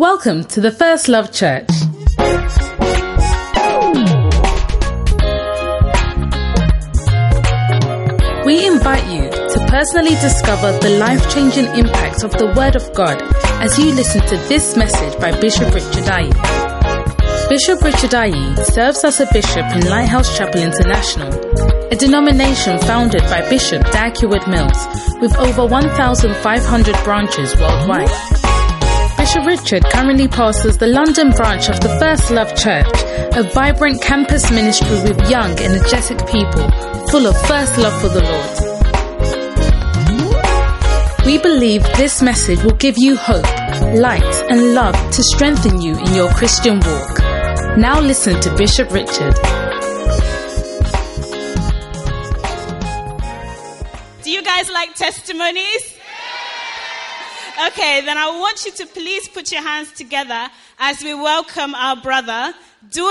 Welcome to the First Love Church. We invite you to personally discover the life changing impact of the Word of God as you listen to this message by Bishop Richard Ayi. Bishop Richard Ayi serves as a bishop in Lighthouse Chapel International, a denomination founded by Bishop Dag Heward Mills with over 1,500 branches worldwide. Bishop Richard currently pastors the London branch of the First Love Church, a vibrant campus ministry with young, energetic people full of first love for the Lord. We believe this message will give you hope, light, and love to strengthen you in your Christian walk. Now listen to Bishop Richard. Do you guys like testimonies? Okay, then I want you to please put your hands together as we welcome our brother, Dwayne.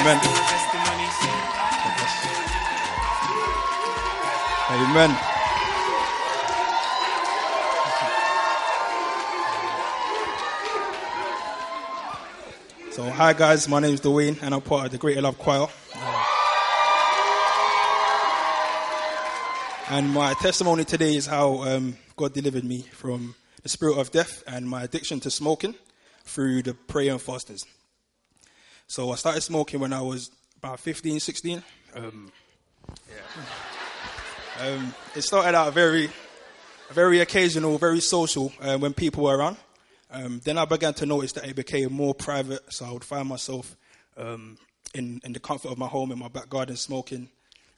Amen. Amen. So, hi guys, my name is Dwayne, and I'm part of the Greater Love Choir. And my testimony today is how um, God delivered me from the spirit of death and my addiction to smoking through the prayer and fastings. So I started smoking when I was about 15, 16. Um, yeah. um, it started out very, very occasional, very social uh, when people were around. Um, then I began to notice that it became more private, so I would find myself um, in, in the comfort of my home, in my back garden, smoking.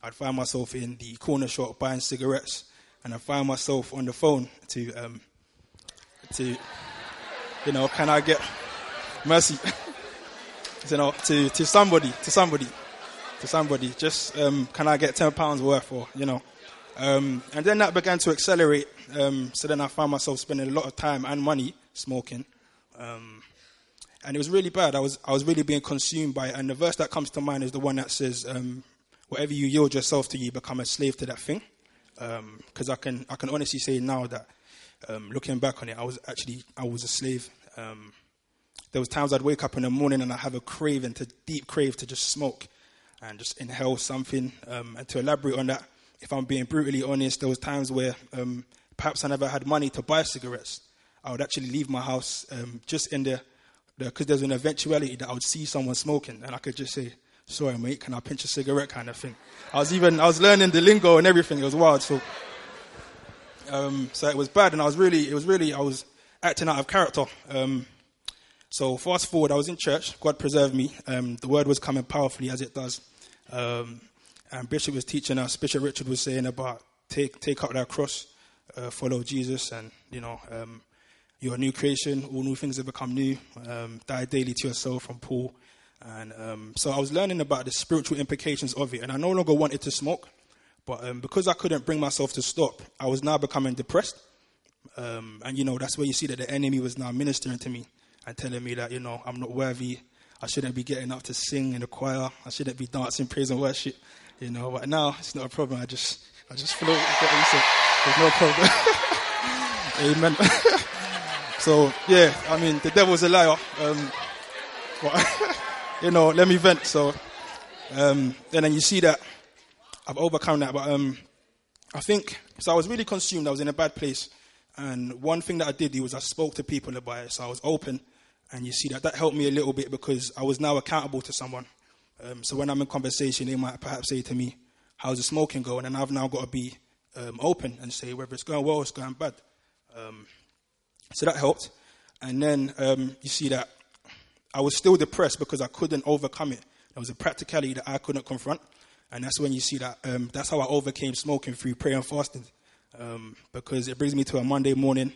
I'd find myself in the corner shop buying cigarettes, and I'd find myself on the phone to, um, to you know, can I get mercy? you know, to, to somebody, to somebody, to somebody. Just um, can I get ten pounds worth, or you know? Um, and then that began to accelerate. Um, so then I found myself spending a lot of time and money smoking, um, and it was really bad. I was I was really being consumed by it. And the verse that comes to mind is the one that says, um, "Whatever you yield yourself to, you become a slave to that thing." Because I can I can honestly say now that um, looking back on it, I was actually I was a slave. Um, there was times I'd wake up in the morning and I have a craving to deep crave to just smoke and just inhale something. Um, and to elaborate on that, if I'm being brutally honest, there was times where um, perhaps I never had money to buy cigarettes. I would actually leave my house um, just in the because there's an eventuality that I would see someone smoking and I could just say, "Sorry, mate, can I pinch a cigarette?" kind of thing. I was even I was learning the lingo and everything. It was wild. So, um, so it was bad, and I was really it was really I was acting out of character. Um, so fast forward, I was in church. God preserved me. Um, the word was coming powerfully as it does. Um, and Bishop was teaching us. Bishop Richard was saying about take take up that cross, uh, follow Jesus, and you know um, you're a new creation. All new things have become new. Um, die daily to yourself from Paul. And um, so I was learning about the spiritual implications of it, and I no longer wanted to smoke. But um, because I couldn't bring myself to stop, I was now becoming depressed. and you know that's where you see that the enemy was now ministering to me and telling me that, you know, I'm not worthy. I shouldn't be getting up to sing in the choir. I shouldn't be dancing praise and worship. You know, but now it's not a problem. I just, I just float. There's no problem. Amen. so, yeah, I mean, the devil's a liar. Um, but, you know, let me vent. So, um, and then you see that I've overcome that. But um, I think, so I was really consumed. I was in a bad place. And one thing that I did do was I spoke to people about it. So I was open and you see that that helped me a little bit because I was now accountable to someone. Um, so when I'm in conversation, they might perhaps say to me, "How's the smoking going?" And I've now got to be um, open and say whether it's going well or it's going bad. Um, so that helped. And then um, you see that I was still depressed because I couldn't overcome it. There was a practicality that I couldn't confront, and that's when you see that. Um, that's how I overcame smoking through prayer and fasting, um, because it brings me to a Monday morning.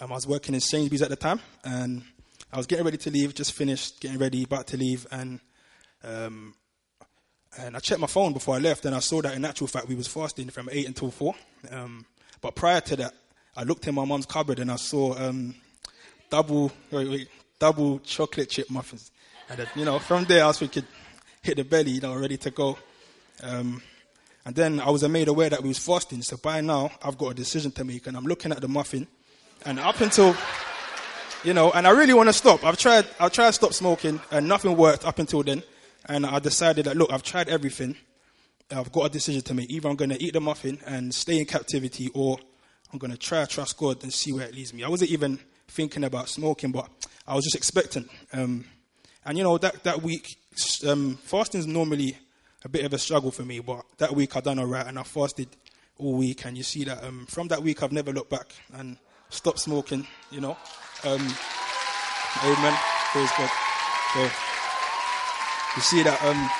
I was working in Sainsbury's at the time, and I was getting ready to leave, just finished getting ready, about to leave, and um, and I checked my phone before I left, and I saw that in actual fact we was fasting from eight until four. Um, but prior to that, I looked in my mom's cupboard and I saw um, double wait, wait, double chocolate chip muffins. And then, you know, from there I was thinking, hit the belly, you know, ready to go. Um, and then I was made aware that we was fasting. So by now I've got a decision to make, and I'm looking at the muffin, and up until, you know, and I really want to stop. I've tried, I've tried to stop smoking, and nothing worked up until then. And I decided that look, I've tried everything. I've got a decision to make. Either I'm going to eat the muffin and stay in captivity, or I'm going to try to trust God and see where it leads me. I wasn't even thinking about smoking, but I was just expectant. Um, and you know, that, that week, um, fasting is normally a bit of a struggle for me, but that week I done all right and I fasted all week. And you see that um, from that week, I've never looked back and stopped smoking, you know. Um, amen. Praise God. So, you see that um,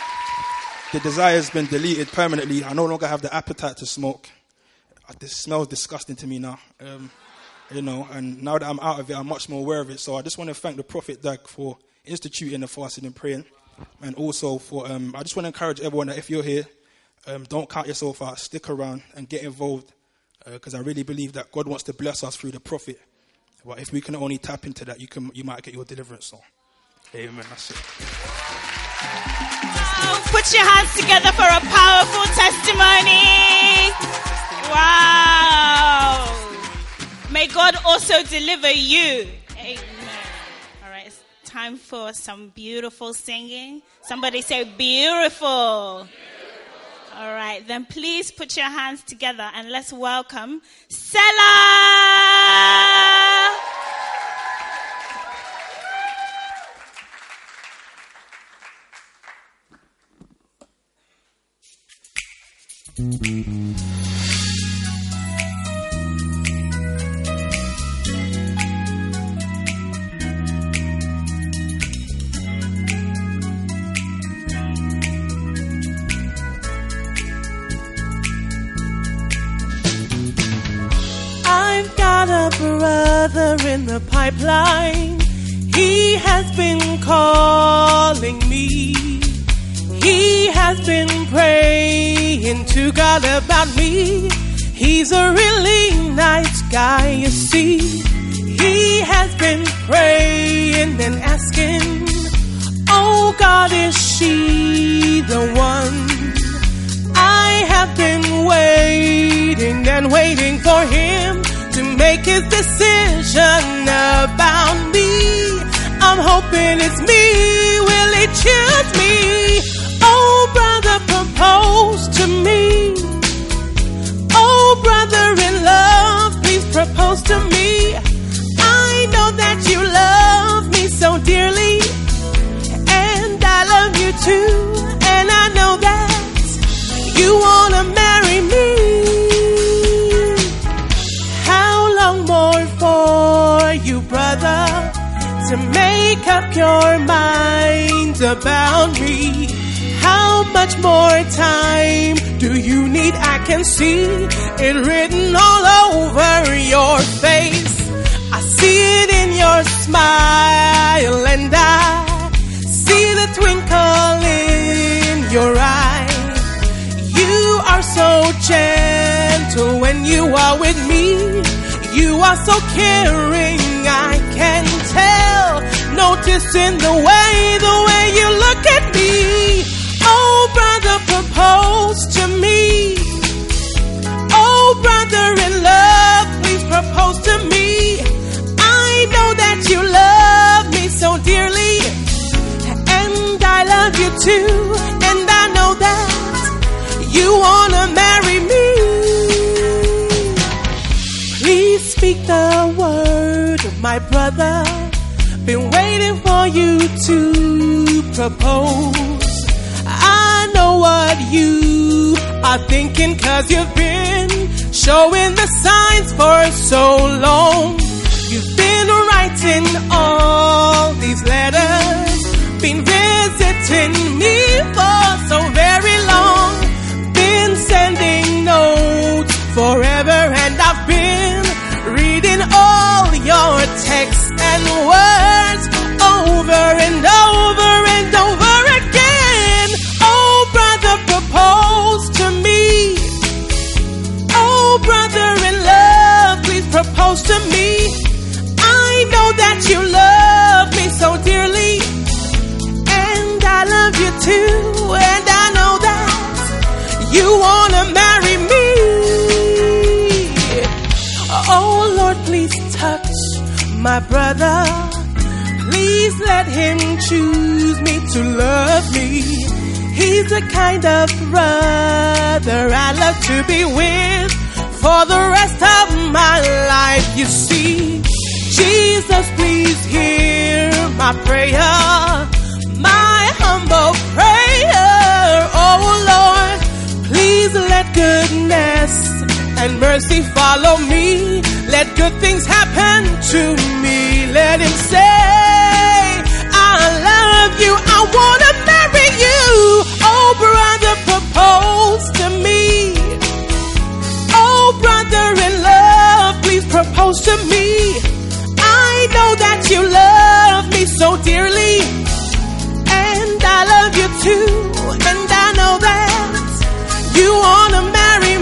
the desire has been deleted permanently. I no longer have the appetite to smoke. This smells disgusting to me now. Um, you know, and now that I'm out of it, I'm much more aware of it. So I just want to thank the Prophet Dag for instituting the fasting and praying. And also for, um, I just want to encourage everyone that if you're here, um, don't count yourself out. Stick around and get involved because uh, I really believe that God wants to bless us through the prophet. But if we can only tap into that, you can, you might get your deliverance. So, amen. That's it. put your hands together for a powerful testimony. Wow. May God also deliver you. Amen. All right, it's time for some beautiful singing. Somebody say, beautiful. All right, then please put your hands together and let's welcome mm-hmm. Selah. brother in the pipeline. He has been calling me. He has been praying to God about me. He's a really nice guy, you see. He has been praying and asking, Oh God, is she the one? I have been waiting and waiting for him to make his decision about me. I'm hoping it's me. Will he choose me? Oh, brother, propose to me. Oh, brother in love, please propose to me. I know that you love me so dearly, and I love you too. And I know that you wanna marry me. To make up your mind about me. How much more time do you need? I can see it written all over your face. I see it in your smile, and I see the twinkle in your eye. You are so gentle when you are with me. You are so caring, I can tell. Noticing the way, the way you look at me. Oh, brother, propose to me. Oh, brother in love, please propose to me. I know that you love me so dearly, and I love you too, and I know that you wanna marry me. Please speak the word, my brother. Been waiting for you to propose. I know what you are thinking, cause you've been showing the signs for so long. You've been writing all these letters, been visiting me for so very long, been sending notes forever, and I've your texts and words over and over and over again. Oh, brother, propose to me. Oh, brother in love, please propose to me. I know that you love me so dearly, and I love you too, and I know that you wanna my brother. Please let him choose me to love me. He's the kind of brother I love to be with for the rest of my life. You see, Jesus, please hear my prayer, my humble prayer. Oh Lord, please let goodness and mercy follow me. Let good things happen to me. Let him say, I love you. I wanna marry you. Oh brother, propose to me. Oh brother in love, please propose to me. I know that you love me so dearly. And I love you too. And I know that you wanna marry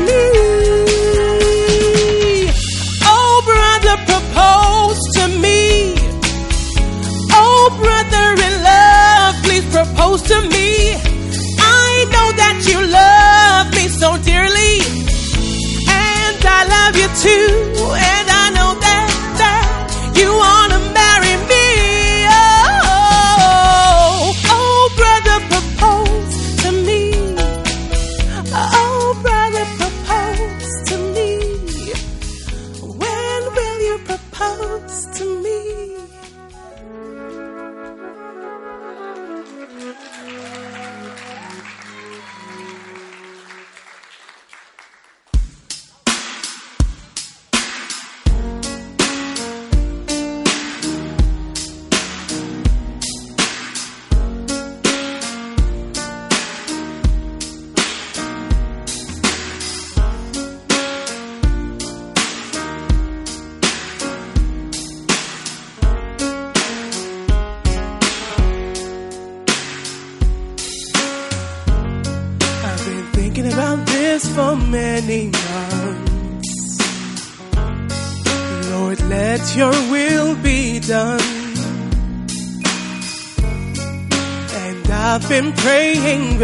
propose to me. I know that you love me so dearly. And I love you too. And I know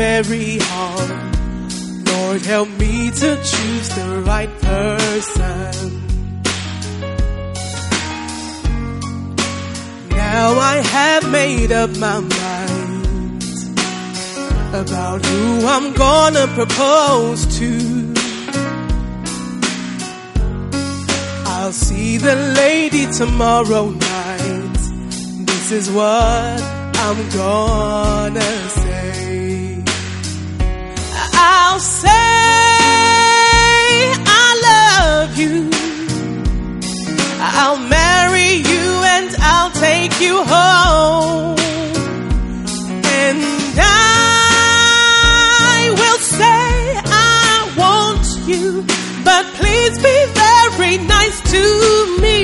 very hard. Lord, help me to choose the right person. Now I have made up my mind about who I'm gonna propose to. I'll see the lady tomorrow night. This is what I'm gonna say. I'll say I love you. I'll marry you and I'll take you home. And I will say I want you, but please be very nice to me.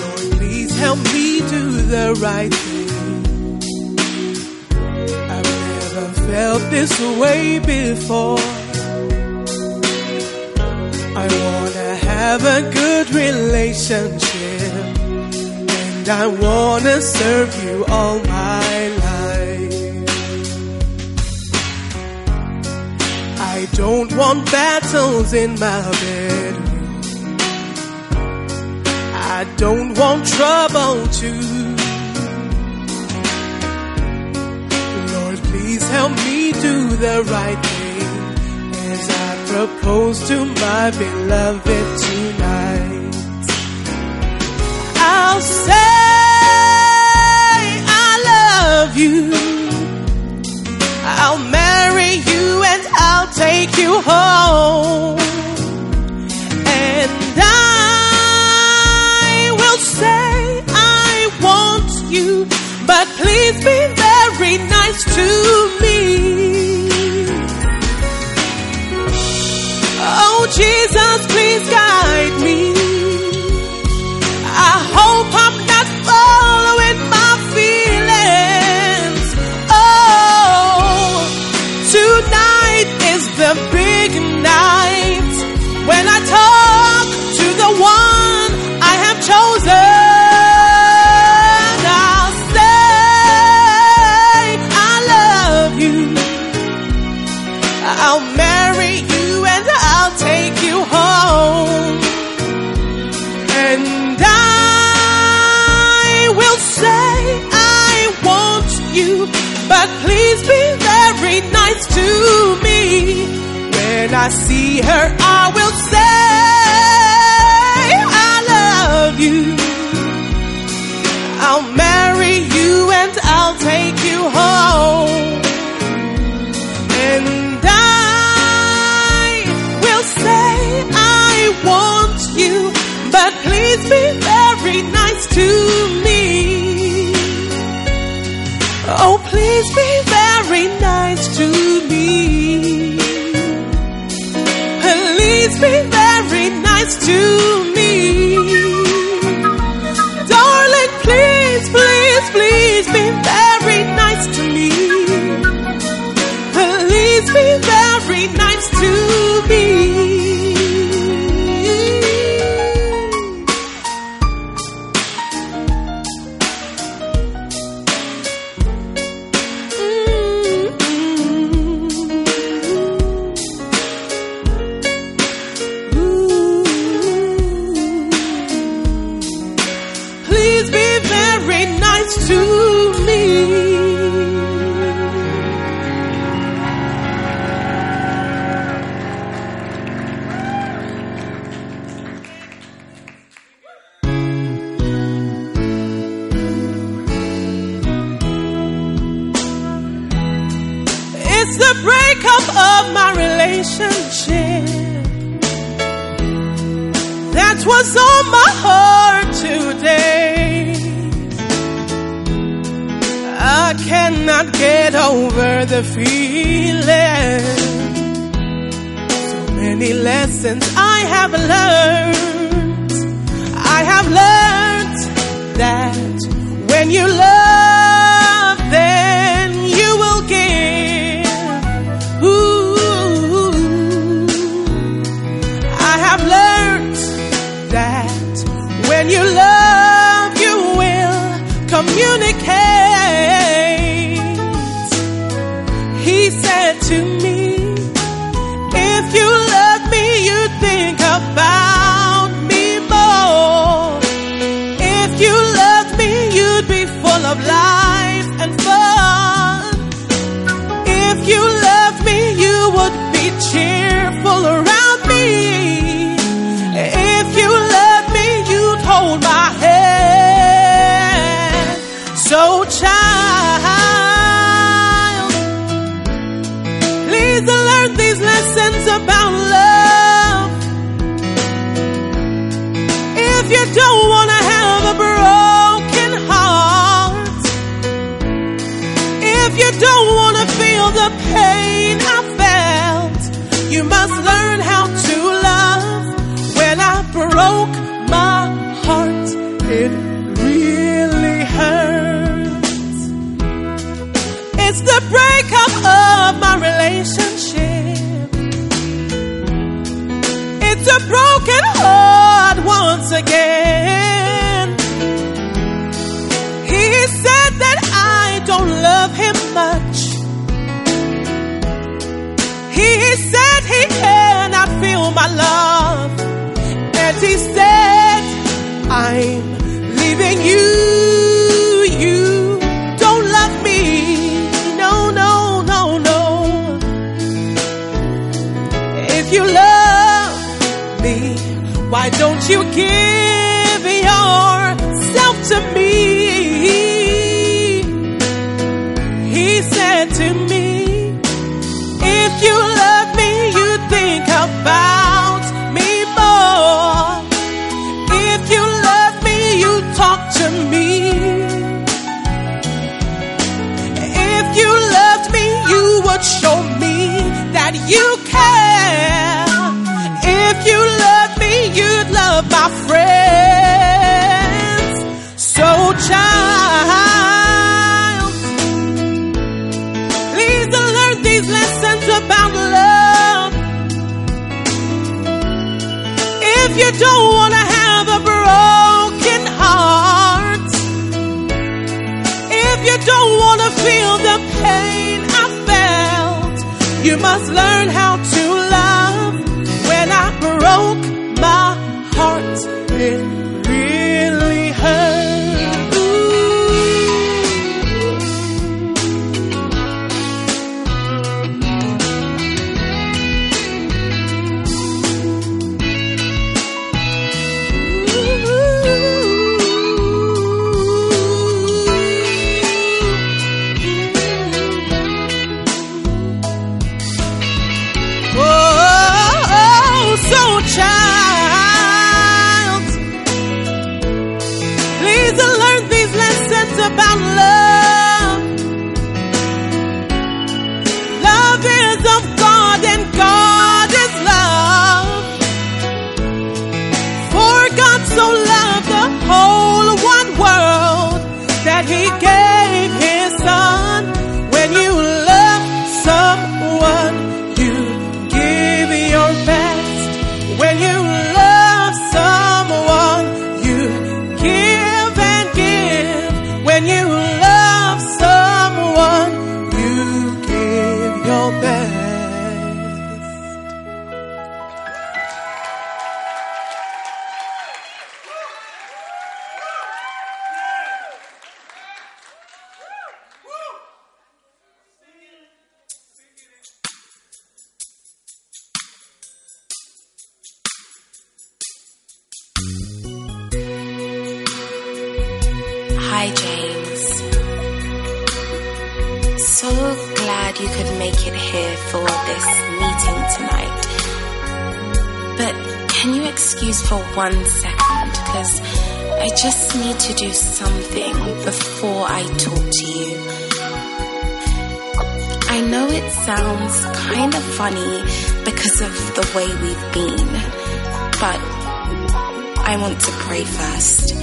Lord, please help me do the right felt this way before. I wanna have a good relationship. And I wanna serve you all my life. I don't want battles in my bedroom. I don't want trouble too. Please help me do the right thing as I propose to my beloved tonight. I'll say I love you. I'll marry you and I'll take you home. And I will say I want you, but please be nice to me. Oh Jesus, please guide I see her, I will say, I love you. I'll marry you and I'll take you home. And I will say I want you, but please be very nice to me. Be very nice to the feeling. So many lessons I have learned. I have learned that when you love, you must learn how to love. When I broke my heart, it really hurts. It's the breakup of my relationship. It's a broken heart once again. Love. And he said, I'm leaving you. You don't love me. No, no, no, no. If you love me, why don't you give yourself to me? Don't want to have a broken heart, if you don't want to feel the pain I felt, you must learn how to love. When I broke one second? Because I just need to do something before I talk to you. I know it sounds kind of funny because of the way we've been, but I want to pray first.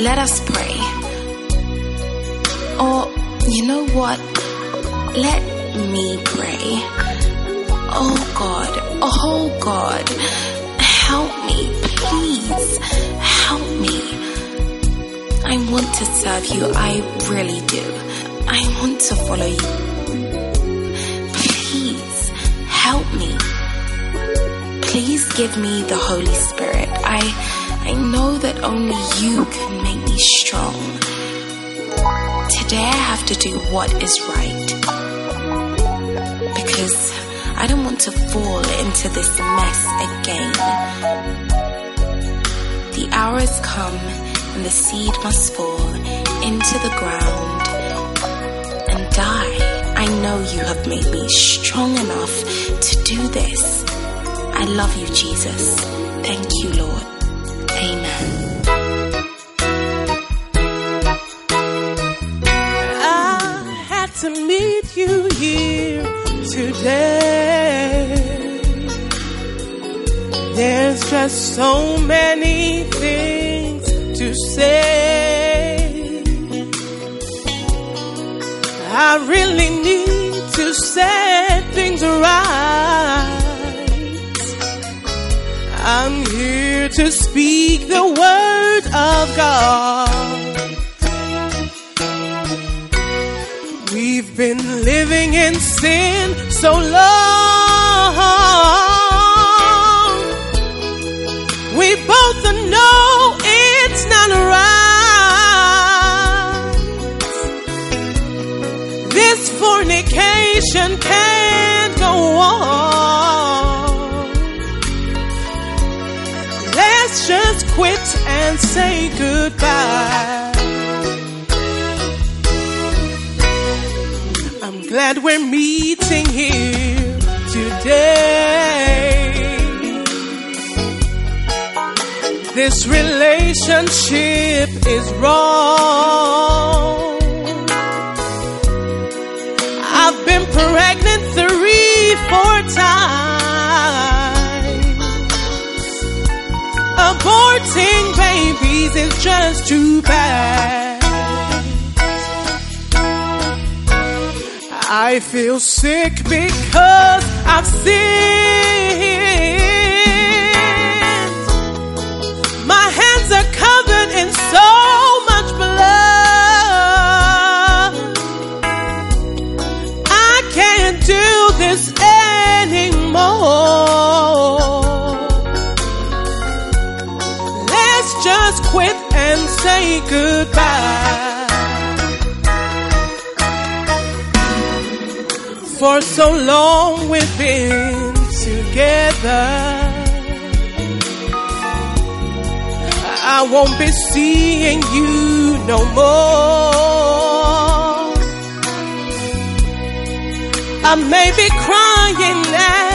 Let us pray. Or, you know what? Let me pray. Oh God, oh God, help me, please, help me. I want to serve you, I really do. I want to follow you. Please, help me. Please give me the Holy Spirit. I I know that only you can make me strong. Today I have to do what is right. Because I don't want to fall into this mess again. The hour has come and the seed must fall into the ground and die. I know you have made me strong enough to do this. I love you, Jesus. Thank you, Lord. Amen. To meet you here today. There's just so many things to say. I really need to set things right. I'm here to speak the word of God. We've been living in sin so long. We both know it's not right. This fornication can't go on. Let's just quit and say goodbye. I'm glad we're meeting here today. This relationship is wrong. I've been pregnant three, four times. Aborting babies is just too bad. I feel sick because I've sinned. Say goodbye. For so long we've been together. I won't be seeing you no more. I may be crying as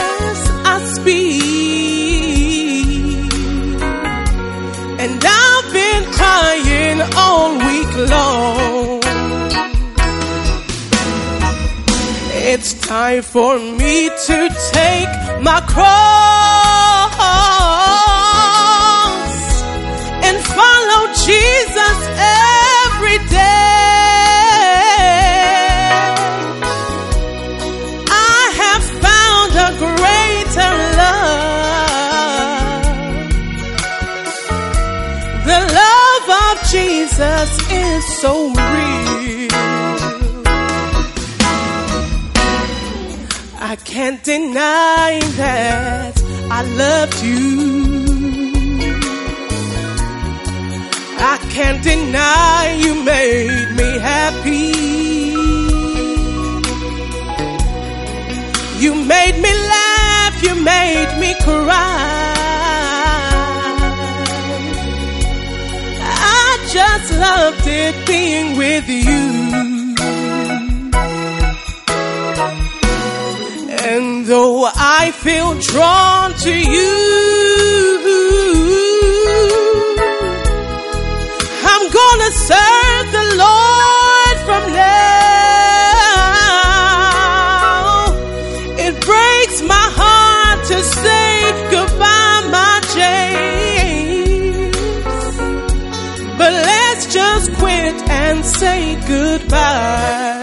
crying all week long. It's time for me to take my cross so real. I can't deny that I loved you. I can't deny you made me happy. You made me laugh, you made me cry. Just loved it being with you. And though I feel drawn to you, I'm gonna serve goodbye.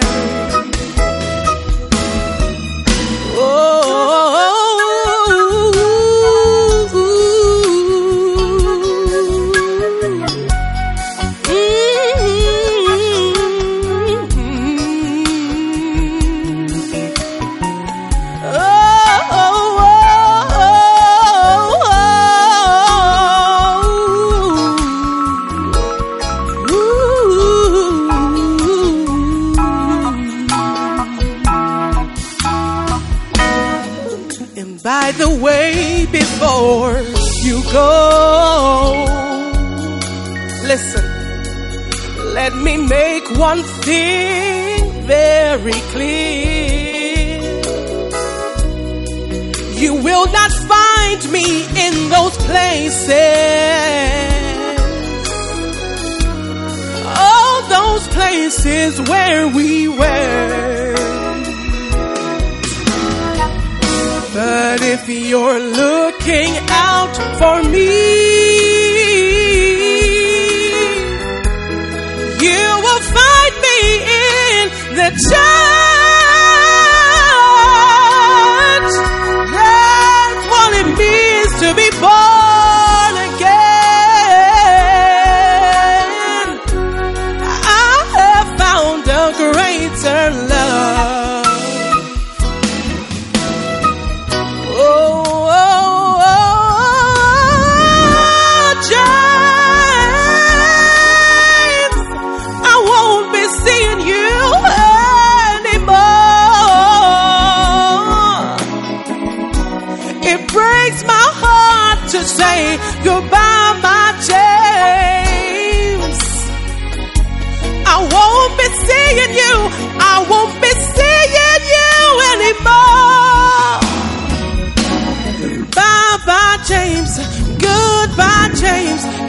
Places. All those places where we were. But if you're looking out for me,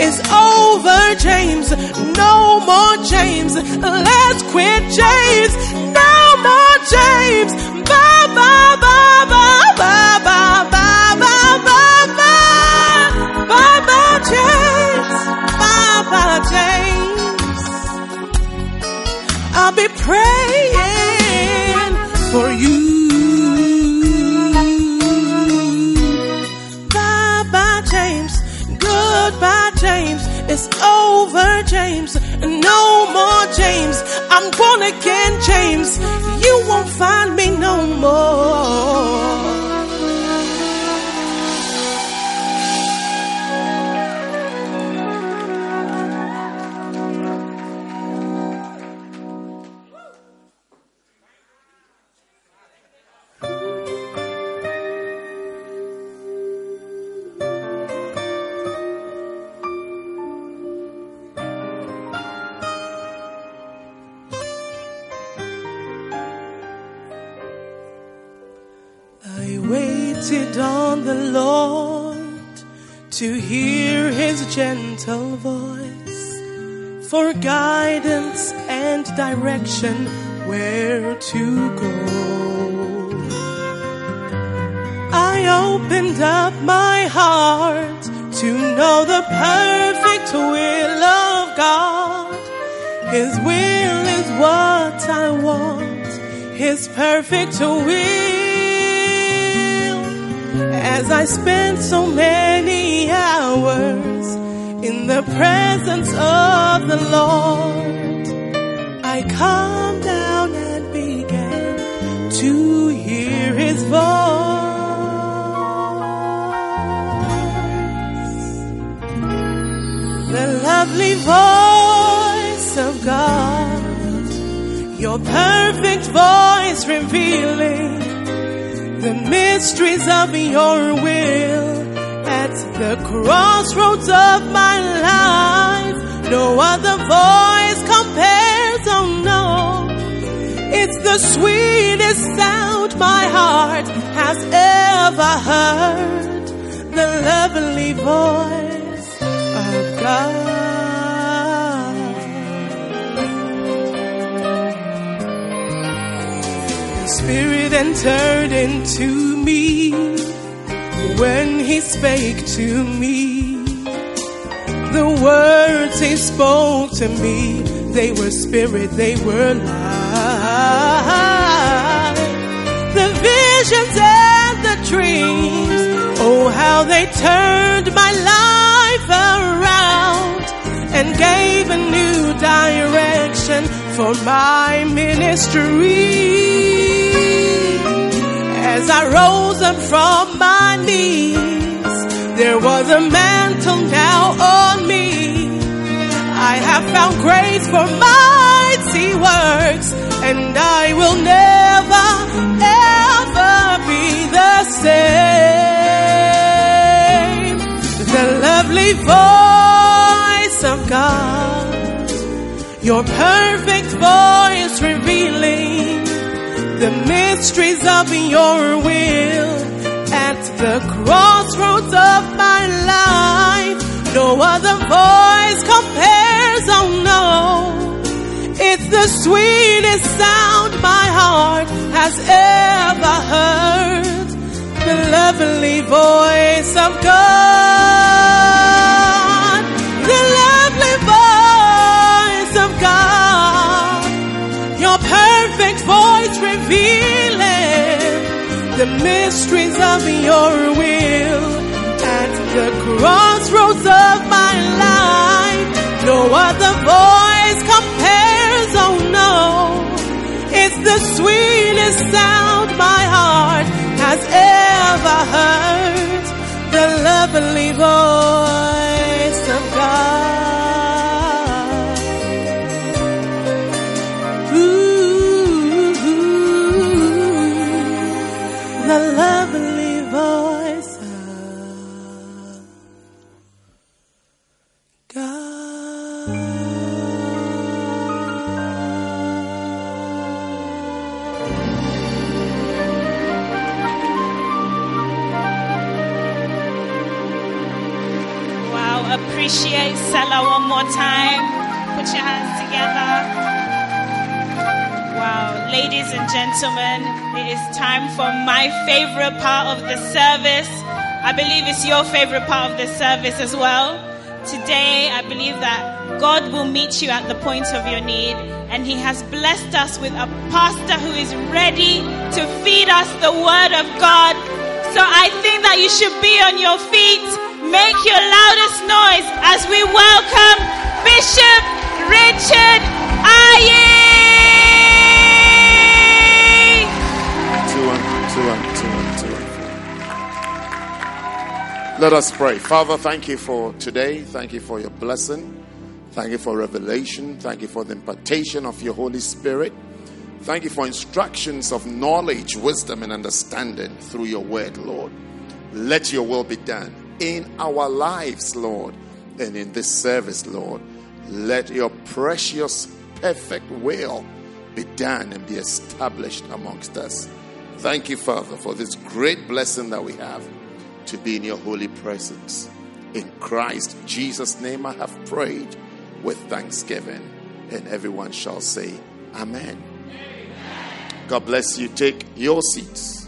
It's over, James. No more James. Let's quit, James. No more James. Bye bye, bye bye, bye bye, bye bye, bye bye. Bye bye, James. Bye bye, James. I'll be praying for you. Born again, James. You won't find me no more. Direction where to go. I opened up my heart to know the perfect will of God. His will is what I want, His perfect will. As I spent so many hours in the presence of the Lord. Come down and began to hear his voice. The lovely voice of God, your perfect voice revealing the mysteries of your will at the crossroads of my life. No other voice It's the sweetest sound my heart has ever heard. The lovely voice of God. The Spirit entered into me when He spake to me. The words He spoke to me, they were spirit, they were life. The visions and the dreams, oh how they turned my life around and gave a new direction for my ministry. As I rose up from my knees, there was a mantle now on me. I have found grace for mighty works, and I will never, ever be the same. The lovely voice of God, your perfect voice revealing the mysteries of your will at the crossroads of my life. No other voice compares, oh no. The sweetest sound my heart has ever heard. The lovely voice of God. The lovely voice of God. Your perfect voice revealing the mysteries of your will at the crossroads of my life. No other voice compares, oh no. It's the sweetest sound my heart has ever heard. The lovely voice more time. Put your hands together. Wow, ladies and gentlemen, it is time for my favorite part of the service. I believe it's your favorite part of the service as well. Today, I believe that God will meet you at the point of your need, and He has blessed us with a pastor who is ready to feed us the Word of God. So I think that you should be on your feet. Make your loudest noise as we welcome Bishop Richard Aye. Let us pray. Father, thank you for today. Thank you for your blessing. Thank you for revelation. Thank you for the impartation of your Holy Spirit. Thank you for instructions of knowledge, wisdom, and understanding through your word, Lord. Let your will be done in our lives, Lord, and in this service, Lord. Let your precious, perfect will be done and be established amongst us. Thank you, Father, for this great blessing that we have to be in your holy presence. In Christ Jesus' name, I have prayed with thanksgiving, and everyone shall say, Amen. God bless you. Take your seats.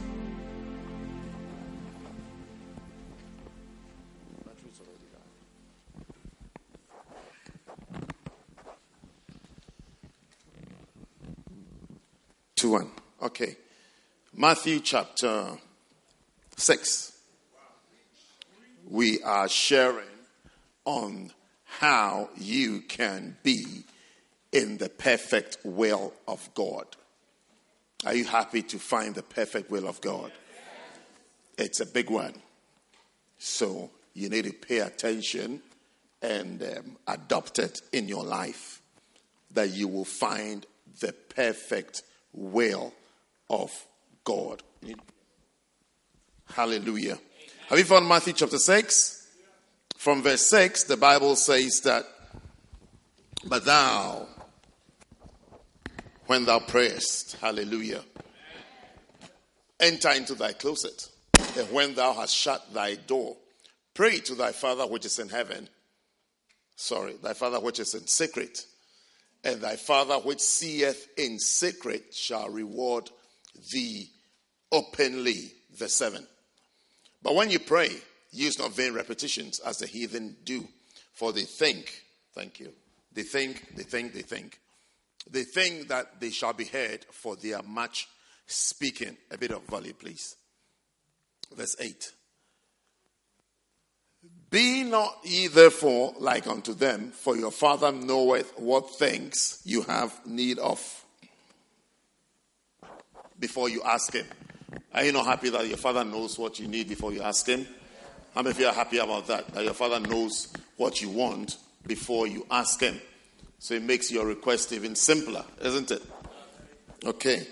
Two one. Okay. Matthew chapter six. We are sharing on how you can be in the perfect will of God. Are you happy to find the perfect will of God? It's a big one. So you need to pay attention and um, adopt it in your life that you will find the perfect will of God. Hallelujah. Have you found Matthew chapter 6? From verse 6, the Bible says that, But thou, when thou prayest, hallelujah, enter into thy closet, and when thou hast shut thy door, pray to thy Father which is in heaven. Sorry, thy Father which is in secret, and thy Father which seeth in secret shall reward thee openly. Verse 7. But when you pray, use not vain repetitions as the heathen do, for they think, thank you, they think, they think, they think. They think that they shall be heard for their much speaking. A bit of volume, please. Verse 8. Be not ye therefore like unto them, for your Father knoweth what things you have need of before you ask Him. Are you not happy that your Father knows what you need before you ask Him? How many of you are happy about that? That your Father knows what you want before you ask Him. So it makes your request even simpler, isn't it? Okay.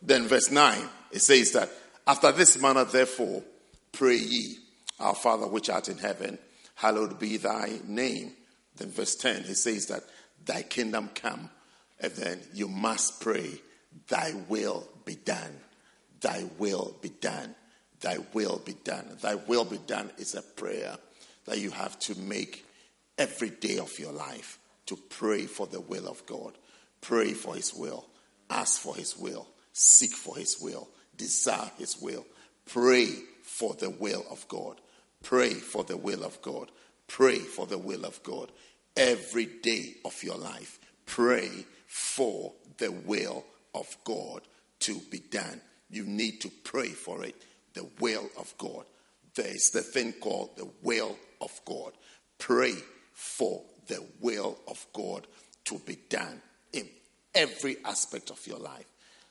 Then, verse 9, it says that, After this manner, therefore, pray ye. Our Father which art in heaven, hallowed be thy name. Then verse 10, he says that thy kingdom come. And then you must pray, thy will be done. Thy will be done. Thy will be done. Thy will be done is a prayer that you have to make every day of your life to pray for the will of God. Pray for his will. Ask for his will. Seek for his will. Desire his will. Pray for the will of God. Pray for the will of God. Pray for the will of God. Every day of your life, pray for the will of God to be done. You need to pray for it. The will of God. There is the thing called the will of God. Pray for the will of God to be done in every aspect of your life.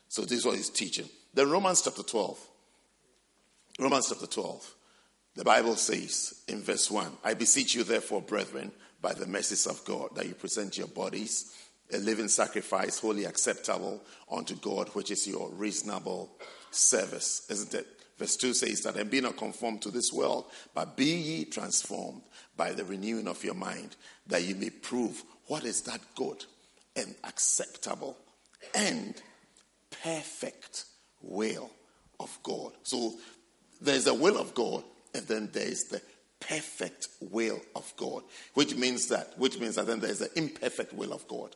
So, this is what he's teaching. Then, Romans chapter 12. Romans chapter 12. The Bible says in verse 1 I beseech you, therefore, brethren, by the mercies of God, that you present your bodies a living sacrifice, wholly acceptable unto God, which is your reasonable service. Isn't it? Verse 2 says that, and be not conformed to this world, but be ye transformed by the renewing of your mind, that you may prove what is that good and acceptable and perfect will of God. So there's the will of God, and then there's the perfect will of God, which means that which means that then there's the imperfect will of God.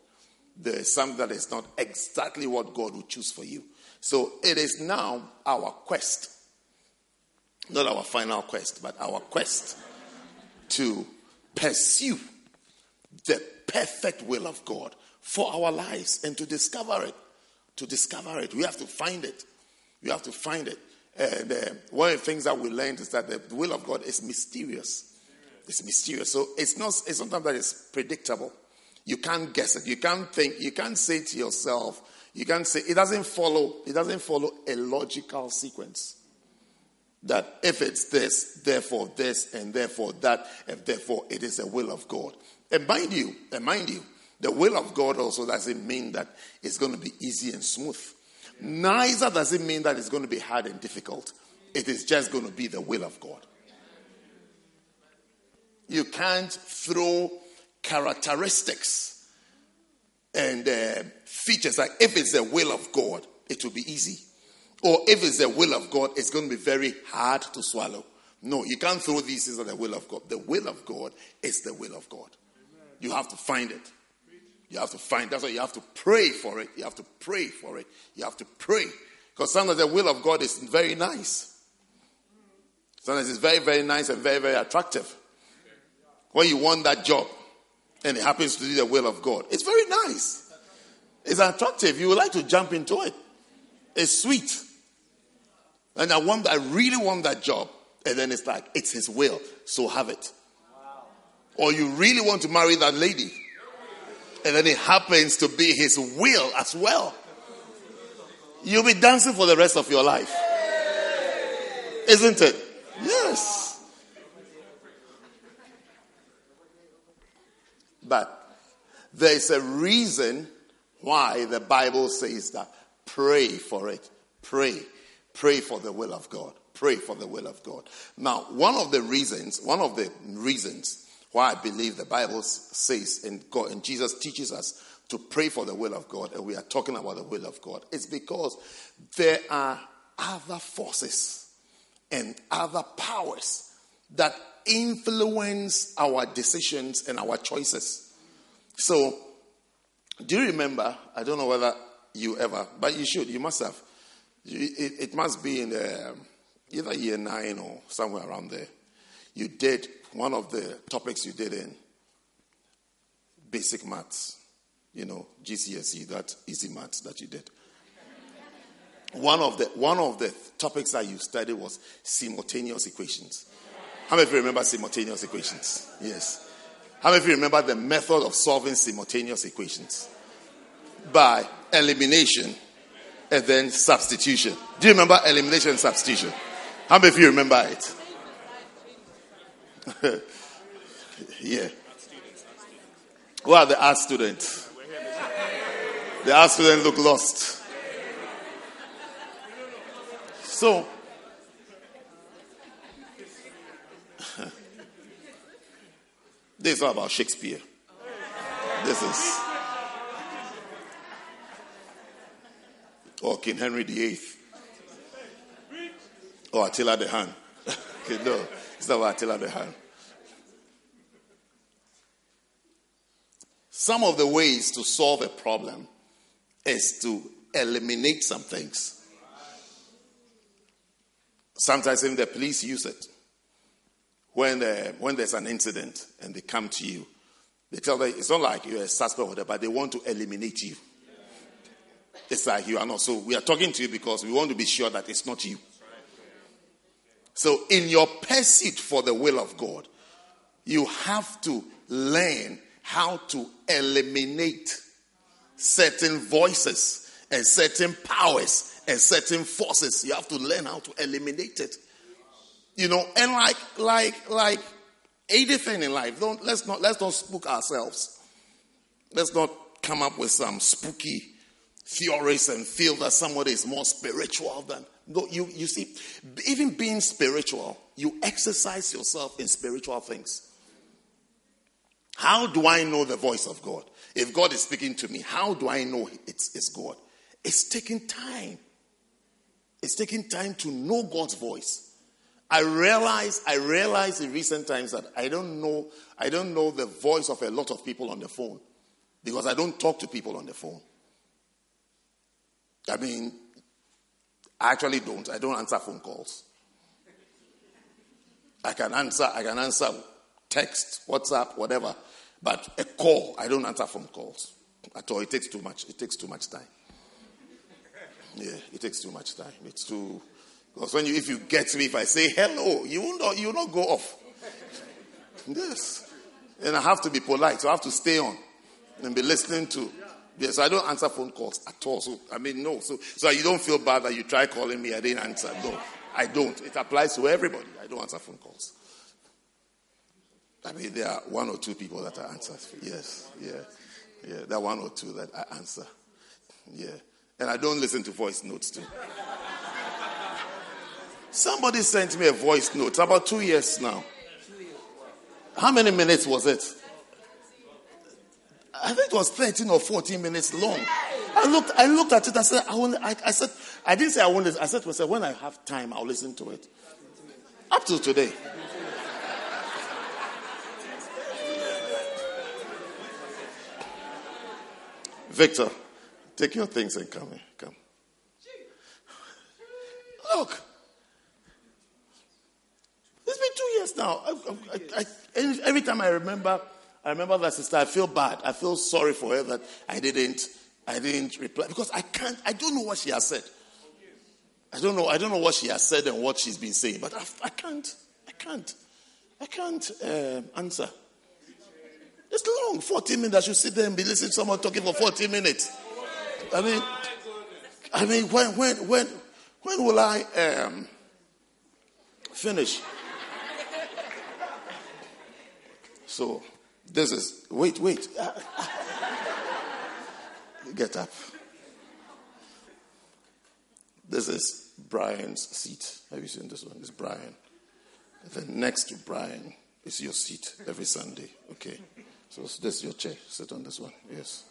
There is something that is not exactly what God would choose for you. So it is now our quest, not our final quest, but our quest to pursue the perfect will of God for our lives and to discover it. To discover it, we have to find it. We have to find it. And uh, one of the things that we learned is that the will of God is mysterious. It's mysterious. So it's not. It's sometimes that is predictable. You can't guess it. You can't think. You can't say to yourself. You can't say it doesn't follow. It doesn't follow a logical sequence. That if it's this, therefore this, and therefore that, and therefore it is the will of God. And mind you, and mind you, the will of God also doesn't mean that it's going to be easy and smooth. Neither does it mean that it's going to be hard and difficult. It is just going to be the will of God. You can't throw characteristics and uh, features like if it's the will of God, it will be easy. Or if it's the will of God, it's going to be very hard to swallow. No, you can't throw these things at the will of God. The will of God is the will of God. You have to find it. You have to find. That's why you have to pray for it. You have to pray for it. You have to pray. Because sometimes the will of God is very nice. Sometimes it's very, very nice and very, very attractive. When you want that job and it happens to be the will of God, it's very nice. It's attractive. You would like to jump into it. It's sweet. And I want, I really want that job. And then it's like, it's his will, so have it. or you really want to marry that lady, and then it happens to be his will as well, you'll be dancing for the rest of your life. Isn't it? Yes. But there is a reason why the Bible says that pray for it. Pray. Pray for the will of God. Pray for the will of God. Now, one of the reasons, one of the reasons why I believe the Bible says and God and Jesus teaches us to pray for the will of God, and we are talking about the will of God, is because there are other forces and other powers that influence our decisions and our choices. So, do you remember? I don't know whether you ever, but you should, you must have. It, it must be in the, either year nine or somewhere around there. You did one of the topics you did in basic maths, you know, GCSE, that easy maths that you did. One of the one of the topics that you studied was simultaneous equations. How many of you remember simultaneous equations? Yes. How many of you remember the method of solving simultaneous equations? By elimination and then substitution. Do you remember elimination and substitution? How many of you remember it? yeah. Who are the art students? The art students look lost. So, this is all about Shakespeare. This is. Or King Henry VIII. Or Attila the Hun. okay, no, it's not Attila the Hun. Some of the ways to solve a problem is to eliminate some things. Sometimes even the police use it. When, uh, when there's an incident and they come to you, they tell them it's not like you're a suspect but they want to eliminate you. It's like you are not. So we are talking to you because we want to be sure that it's not you. So in your pursuit for the will of God, you have to learn how to eliminate certain voices and certain powers and certain forces. You have to learn how to eliminate it. You know, and like like like anything in life, don't let's not let's not spook ourselves. Let's not come up with some spooky theories and feel that somebody is more spiritual than no, you you see, even being spiritual, you exercise yourself in spiritual things. How do I know the voice of God? If God is speaking to me, how do I know it's, it's God? It's taking time. It's taking time to know God's voice. I realize, I realize in recent times that I don't know, I don't know the voice of a lot of people on the phone because I don't talk to people on the phone. I mean, I actually don't. I don't answer phone calls. I can answer, I can answer text, WhatsApp, whatever. But a call, I don't answer phone calls at all. It takes too much. It takes too much time. Yeah, it takes too much time. It's too because when you if you get me, if I say hello, you will not you will not go off. Yes. And I have to be polite, so I have to stay on and be listening to. Yes, I don't answer phone calls at all. So I mean no. So so you don't feel bad that you try calling me, I didn't answer. No, I don't. It applies to everybody. I don't answer phone calls. I mean, there are one or two people that I answer. Yes, yeah, yeah. There are one or two that I answer. Yeah, and I don't listen to voice notes too. Somebody sent me a voice note about two years now. How many minutes was it? I think it was 13 or 14 minutes long. I looked, I looked at it. and said, I, I, I said, I didn't say I wanted. I said to myself, when I have time, I'll listen to it. Up to today. Victor, take your things and come here. Come. Look. It's been two years now. I, I, I, every time I remember, I remember that sister. I feel bad. I feel sorry for her that I didn't, I didn't reply because I can't. I don't know what she has said. I don't know. I don't know what she has said and what she's been saying, but I, I can't. I can't. I can't uh, answer. It's long, 40 minutes. I should sit there and be listening to someone talking for 40 minutes. I mean, I mean, when, when, when, when will I um, finish? So, this is, wait, wait. Get up. This is Brian's seat. Have you seen this one? It's Brian. then next to Brian is your seat every Sunday. Okay. So this is your chair. Sit on this one. Yes.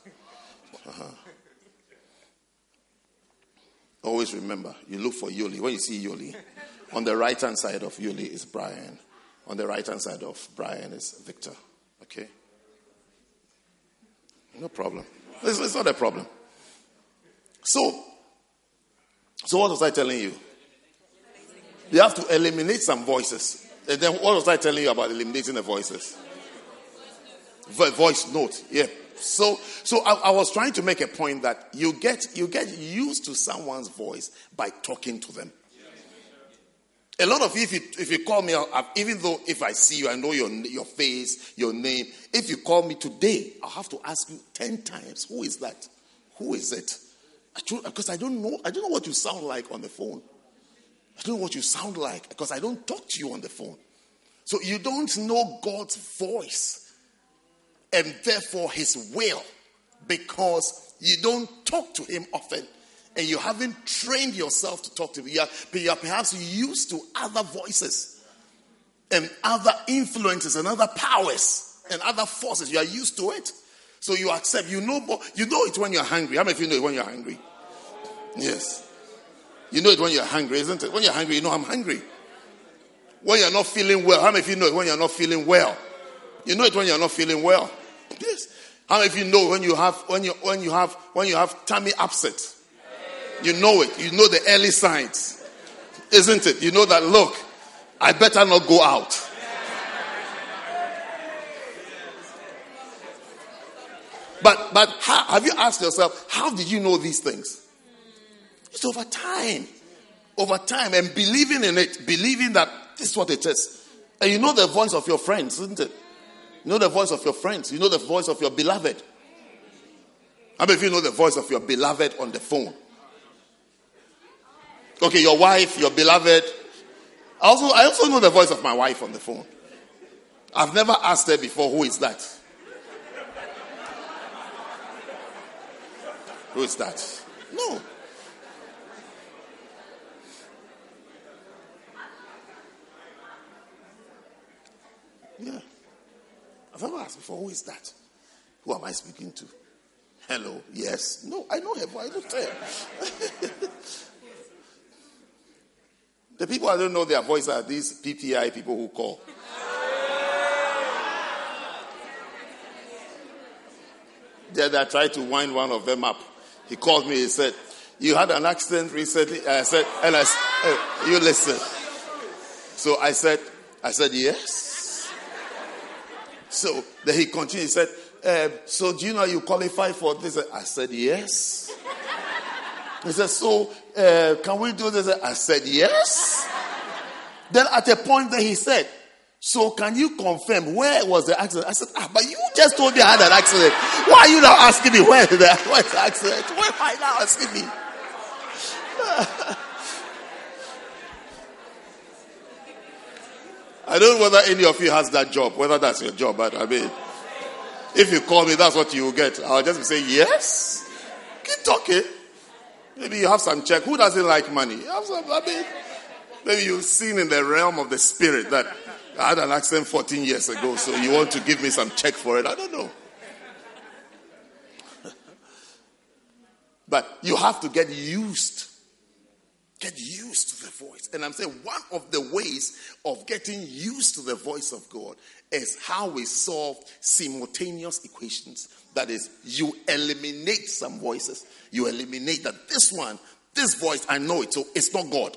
Uh-huh. Always remember, you look for Yuli. When you see Yuli, on the right hand side of Yuli is Brian. On the right hand side of Brian is Victor. Okay? No problem. It's, it's not a problem. So, so what was I telling you? You have to eliminate some voices. And then what was I telling you about eliminating the voices? voice note. Yeah. So, so I, I, was trying to make a point that you get you get used to someone's voice by talking to them. A lot of you, if you, if you call me, even though if I see you, I know your, your face, your name. If you call me today, I'll have to ask you 10 times, who is that? Who is it? Because I don't know, I don't know what you sound like on the phone. I don't know what you sound like because I don't talk to you on the phone. So you don't know God's voice and therefore his will because you don't talk to him often and you haven't trained yourself to talk to him. You are, you are perhaps used to other voices and other influences and other powers and other forces. You are used to it. So you accept. You know. You know it when you're hungry. How many of you know it when you're hungry? Yes. You know it when you're hungry, isn't it? When you're hungry, you know I'm hungry. When you're not feeling well, how many of you know it when you're not feeling well? You know it when you're not feeling well. Yes. How many of you know when you have when you when you have when you have tummy upset? You know it. You know the early signs. Isn't it? You know that, look, I better not go out. But, but how, have you asked yourself, how did you know these things? It's over time. Over time and believing in it, believing that this is what it is. And you know the voice of your friends, isn't it? You know the voice of your friends. You know the voice of your beloved. How many of you know the voice of your beloved on the phone? Okay, your wife, your beloved. I also, I also know the voice of my wife on the phone. I've never asked her before, who is that? Who is that? No. Yeah. I've never asked before, who is that? Who am I speaking to? Hello? Yes? No, I know her, but I don't tell. The people I don't know their voice are these PTI people who call. Then I tried to wind one of them up. He called me. He said, "You had an accident recently." I said, "And I, hey, you listen." So I said, "I said yes." So then he continued. He said, uh, "So do you know you qualify for this?" I said, "Yes." He said, So, uh, can we do this? I said, Yes. Then at a point that he said, So, can you confirm where was the accident? I said, Ah, but you just told me I had an accident. Why are you now asking me where the, where the accident? Why am I now asking me? I don't know whether any of you has that job, whether that's your job, but I mean, if you call me, that's what you will get. I'll just say, Yes. Keep talking. Maybe you have some check. Who doesn't like money? You have some, maybe you've seen in the realm of the spirit that I had an accident 14 years ago, so you want to give me some check for it. I don't know. but you have to get used. Get used to the voice. And I'm saying one of the ways of getting used to the voice of God is how we solve simultaneous equations. That is, you eliminate some voices. You eliminate that this one, this voice, I know it, so it's not God.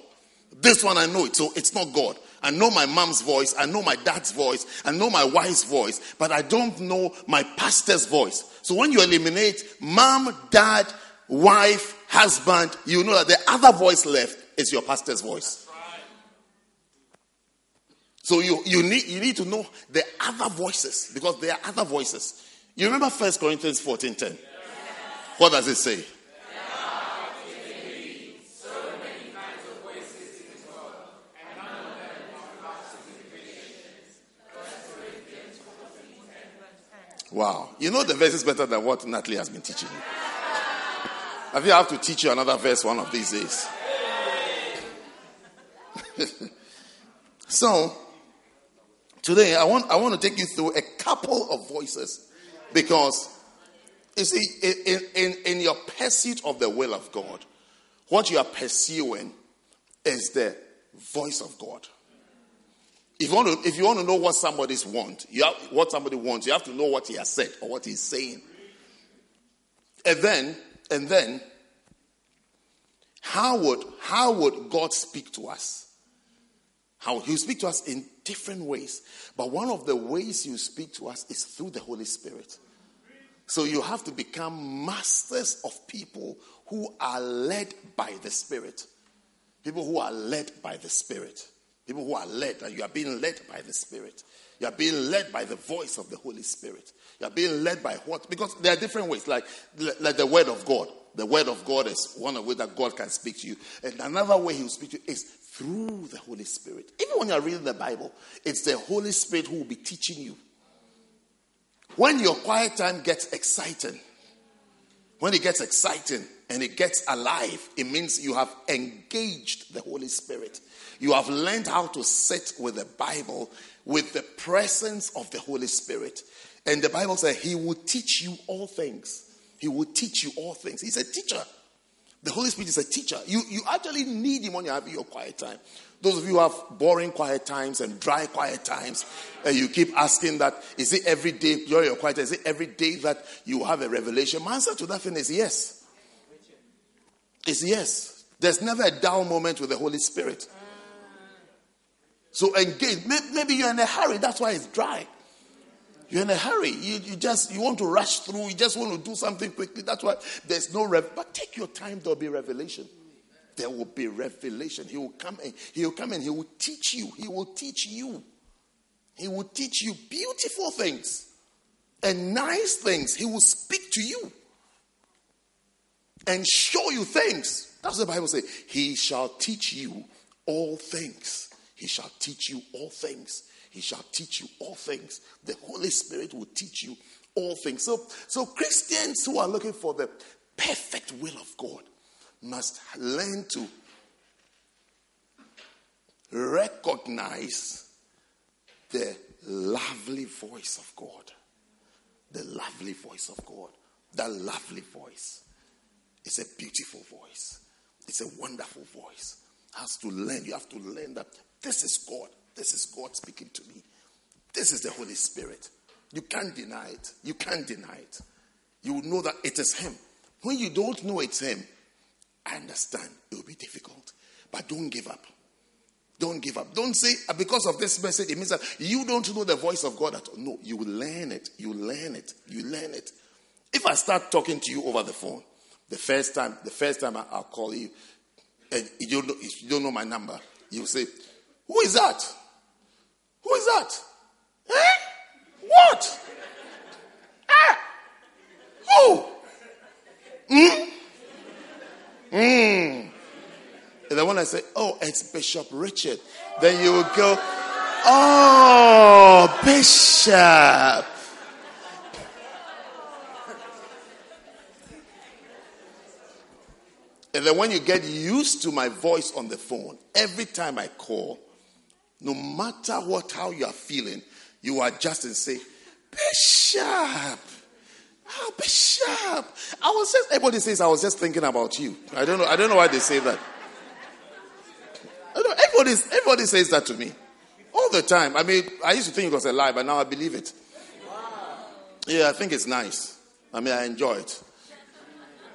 This one, I know it, so it's not God. I know my mom's voice, I know my dad's voice, I know my wife's voice, but I don't know my pastor's voice. So when you eliminate mom, dad, wife, husband, you know that the other voice left is your pastor's voice. So you, you, need, you need to know the other voices because there are other voices. You remember 1 Corinthians 14 10? What does it say? Wow. You know the verses better than what Natalie has been teaching you. I think I have to teach you another verse one of these days. so, today I want, I want to take you through a couple of voices because, you see, in, in, in your pursuit of the will of God, what you are pursuing is the voice of God. If you want to, if you want to know what somebody's want, you have, what somebody wants, you have to know what he has said or what he's saying. And then, and then, how would how would God speak to us? How He'll speak to us in different ways, but one of the ways you speak to us is through the Holy Spirit. So you have to become masters of people who are led by the Spirit. People who are led by the Spirit. People who are led, and you are being led by the Spirit. You are being led by the voice of the Holy Spirit. You are being led by what? Because there are different ways, like, like the Word of God. The Word of God is one of way that God can speak to you. And another way He will speak to you is through the Holy Spirit. Even when you are reading the Bible, it's the Holy Spirit who will be teaching you. When your quiet time gets exciting, when it gets exciting and it gets alive, it means you have engaged the Holy Spirit. You have learned how to sit with the Bible with the presence of the Holy Spirit. And the Bible says he will teach you all things. He will teach you all things. He's a teacher. The Holy Spirit is a teacher. You, you actually need him when you're having your quiet time. Those of you who have boring quiet times and dry quiet times, and you keep asking that, is it every day during your quiet time? Is it every day that you have a revelation? My answer to that thing is yes. It's yes. There's never a dull moment with the Holy Spirit. So engage. Maybe you're in a hurry. That's why it's dry. You're in a hurry. You, you just you want to rush through. You just want to do something quickly. That's why there's no rev. But take your time. There'll be revelation. There will be revelation. He will come and he will come and he will teach you. He will teach you. He will teach you beautiful things and nice things. He will speak to you and show you things. That's what the Bible says. He shall teach you all things. He shall teach you all things. He shall teach you all things. The Holy Spirit will teach you all things. So, so Christians who are looking for the perfect will of God must learn to recognize the lovely voice of God. The lovely voice of God. That lovely voice. It's a beautiful voice. It's a wonderful voice. Has to learn. You have to learn that this is God. This is God speaking to me. This is the Holy Spirit. You can't deny it. You can't deny it. You will know that it is Him. When you don't know it's Him, I understand it will be difficult. But don't give up. Don't give up. Don't say, uh, because of this message, it means that you don't know the voice of God at all. No, you will learn it. You learn it. You learn it. If I start talking to you over the phone, the first time, the first time I'll call you, and you don't know, you don't know my number, you will say, who is that? Who is that? Eh? What? Ah! Who? Hmm? Hmm. And then when I say, oh, it's Bishop Richard, then you will go, oh, Bishop. And then when you get used to my voice on the phone, every time I call, no matter what, how you are feeling, you adjust and say, Bishop. Oh, Bishop. I was just, everybody says, I was just thinking about you. I don't know, I don't know why they say that. Everybody, everybody says that to me all the time. I mean, I used to think it was a lie, but now I believe it. Yeah, I think it's nice. I mean, I enjoy it.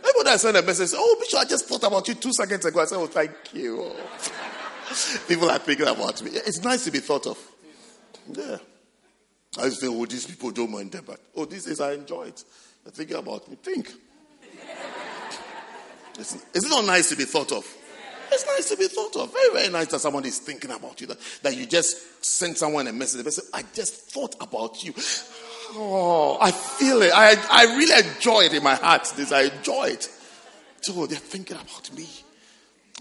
Everybody I send a message, oh, Bishop, I just thought about you two seconds ago. I said, oh, thank you. people are thinking about me. It's nice to be thought of. Yeah. I to think, oh, these people don't mind them, but oh, this is I enjoy it. They're thinking about me. Think. is it not nice to be thought of? It's nice to be thought of. Very, very nice that somebody is thinking about you. That, that you just send someone a message. They say, I just thought about you. Oh, I feel it. I, I really enjoy it in my heart. This I enjoy it. So they're thinking about me.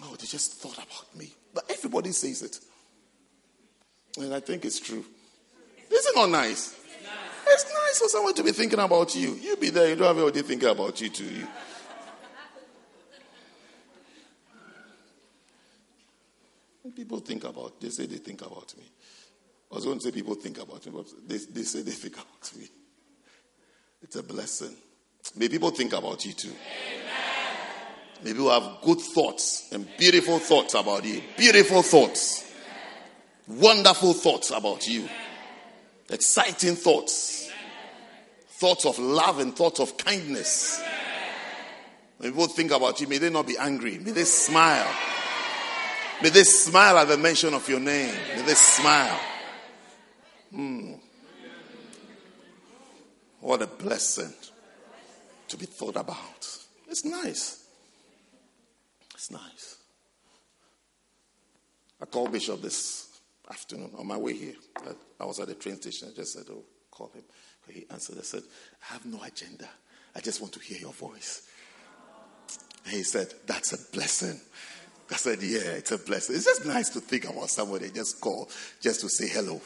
Oh, they just thought about me. But everybody says it. And I think it's true. Is it not nice? It's nice for someone to be thinking about you. You be there, you don't have anybody thinking about you too. People think about, they say they think about me. I was going to say people think about me, but they, they say they think about me. It's a blessing. May people think about you too. Amen. May people have good thoughts and beautiful thoughts about you. Beautiful thoughts. Wonderful thoughts about you. Exciting thoughts. Thoughts of love and thoughts of kindness. When people think about you, may they not be angry. May they smile. May they smile at the mention of your name. May they smile. Hmm. What a blessing to be thought about. It's nice. It's nice. I called Bishop this afternoon on my way here. I was at the train station. I just said, Oh, call him. He answered. I said, I have no agenda. I just want to hear your voice. And he said, That's a blessing. I said, Yeah, it's a blessing. It's just nice to think about somebody, just call, just to say hello.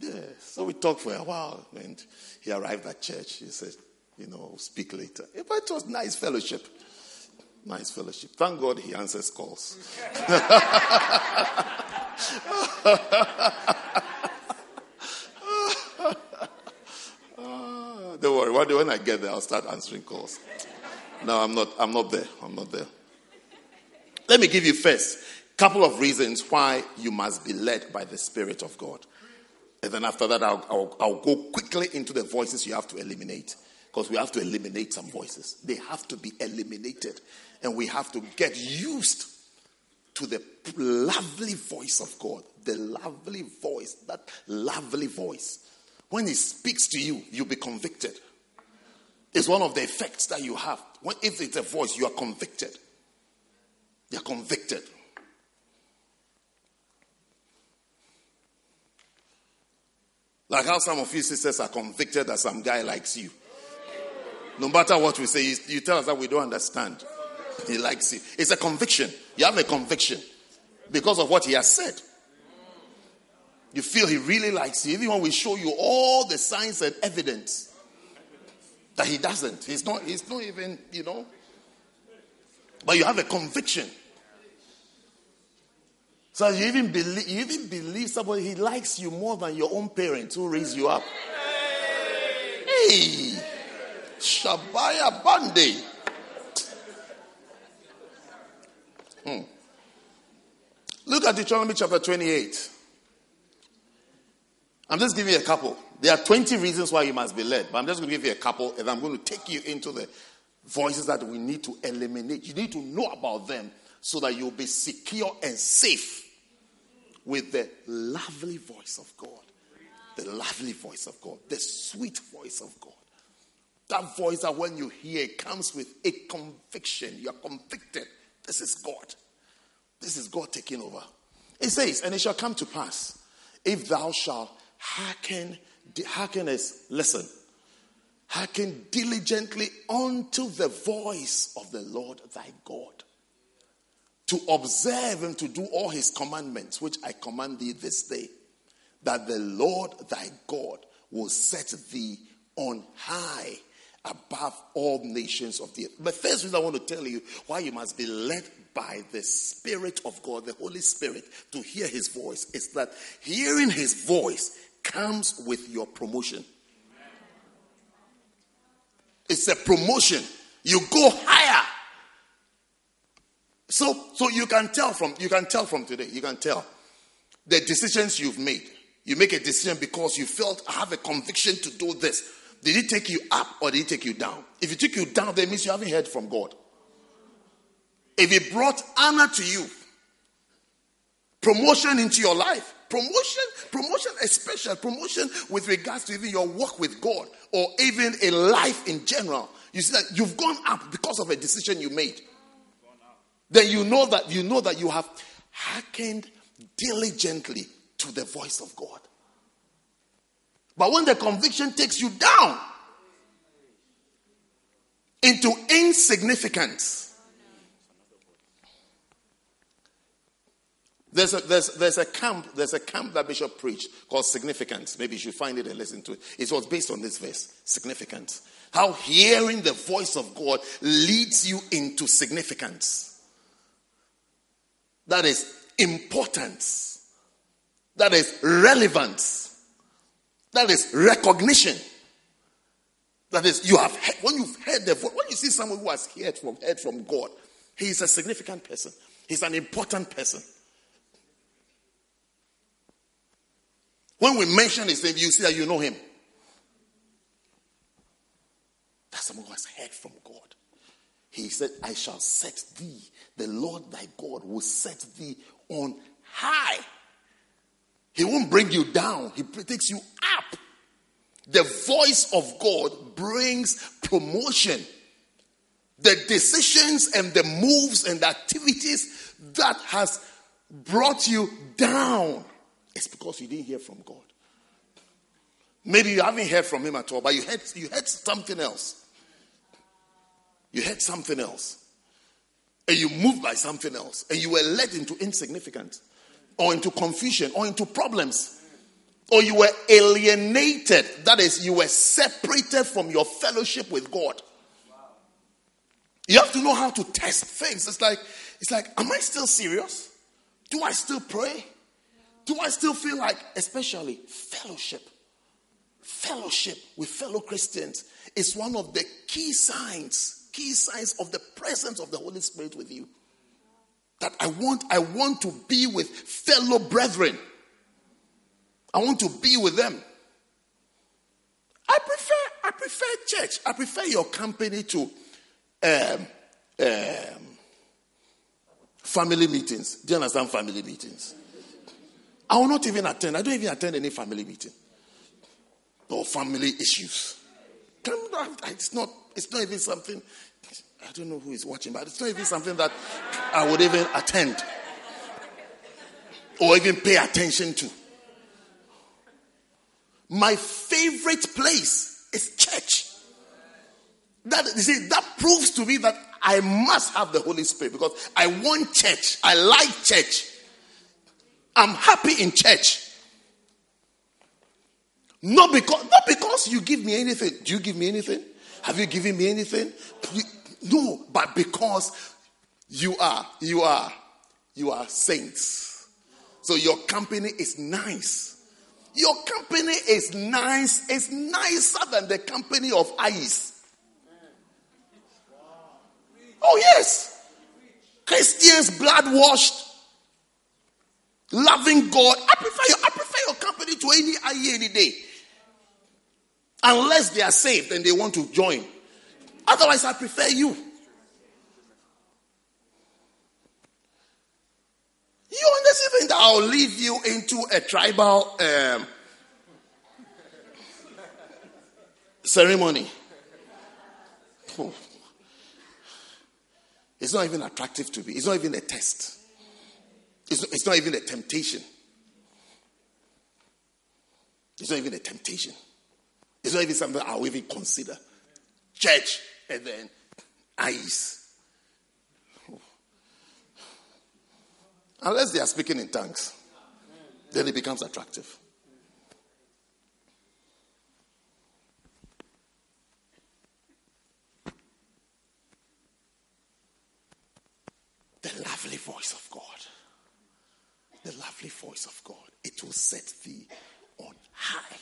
Yeah. So we talked for a while, and he arrived at church. He said, You know, speak later. But it was nice fellowship. Nice fellowship. Thank God he answers calls. Don't worry. When I get there, I'll start answering calls. No, I'm not. I'm not there. I'm not there. Let me give you first a couple of reasons why you must be led by the Spirit of God. And then after that, I'll, I'll, I'll go quickly into the voices you have to eliminate. Because we have to eliminate some voices. They have to be eliminated. And we have to get used to the lovely voice of God. The lovely voice. That lovely voice. When He speaks to you, you'll be convicted. It's one of the effects that you have. When, if it's a voice, you are convicted. You're convicted. Like how some of you sisters are convicted that some guy likes you. No matter what we say, you, tell us that we don't understand. He likes you. It's a conviction. You have a conviction because of what he has said. You feel he really likes you, even when we show you all the signs and evidence that he doesn't. He's not, he's not even, you know. But you have a conviction. So you even believe you even believe somebody he likes you more than your own parents who raised you up. Hey, Shabaya Bande. Hmm. Look at Deuteronomy chapter 28. I'm just giving you a couple. There are 20 reasons why you must be led, but I'm just going to give you a couple, and I'm going to take you into the voices that we need to eliminate. You need to know about them so that you'll be secure and safe with the lovely voice of God. The lovely voice of God, the sweet voice of God. That voice that when you hear comes with a conviction. You are convicted. This is God. This is God taking over. It says, and it shall come to pass if thou shalt hearken, hearken is listen, hearken diligently unto the voice of the Lord thy God to observe and to do all his commandments, which I command thee this day, that the Lord thy God will set thee on high above all nations of the earth. But first reason I want to tell you why you must be led by the Spirit of God, the Holy Spirit, to hear his voice is that hearing his voice comes with your promotion. It's a promotion. You go higher so, so you can tell from you can tell from today. You can tell the decisions you've made. You make a decision because you felt I have a conviction to do this. Did it take you up or did it take you down? If it took you down, that means you haven't heard from God. If it brought honor to you, promotion into your life, promotion, promotion, especially promotion with regards to even your work with God or even a life in general. You see that you've gone up because of a decision you made. then you know that you know that you have hearkened diligently to the voice of God. But when the conviction takes you down into insignificance, there's a, there's, there's a camp there's a camp that Bishop preached called significance. Maybe you should find it and listen to it. It was based on this verse, significance. How hearing the voice of God leads you into significance. That is importance. That is relevance. That is recognition. That is, you have heard, when you've heard the voice, when you see someone who has heard from, heard from God, he is a significant person. He's an important person. When we mention his name, you see that you know him. That's someone who has heard from God. He said, I shall set thee, the Lord thy God will set thee on high. He won't bring you down, he takes you up. The voice of God brings promotion. The decisions and the moves and the activities that has brought you down it's because you didn't hear from God. Maybe you haven't heard from him at all, but you heard, you heard something else. You heard something else. And you moved by something else. And you were led into insignificance or into confusion or into problems. Or you were alienated. That is, you were separated from your fellowship with God. You have to know how to test things. It's like, it's like, am I still serious? Do I still pray? Do I still feel like, especially fellowship? Fellowship with fellow Christians is one of the key signs, key signs of the presence of the Holy Spirit with you. That I want, I want to be with fellow brethren. I want to be with them. I prefer, I prefer church. I prefer your company to um, um, family meetings. Do you understand family meetings? I will not even attend. I don't even attend any family meeting or family issues. It's not, it's not even something, I don't know who is watching, but it's not even something that I would even attend or even pay attention to. My favorite place is church. That you see, that proves to me that I must have the Holy Spirit because I want church. I like church. I'm happy in church. Not because, not because you give me anything. Do you give me anything? Have you given me anything? No, but because you are, you are, you are saints. So your company is nice. Your company is nice. It's nicer than the company of ice. Oh, yes. Christians, blood washed loving God. I prefer your, I prefer your company to any IE any day. Unless they are saved and they want to join. Otherwise, I prefer you. You understand that I'll lead you into a tribal um, ceremony. Oh. It's not even attractive to me. It's not even a test. It's, it's not even a temptation. It's not even a temptation. It's not even something I'll even consider. Church and then eyes. Unless they are speaking in tongues, then it becomes attractive. The lovely voice of God the lovely voice of God. It will set thee on high.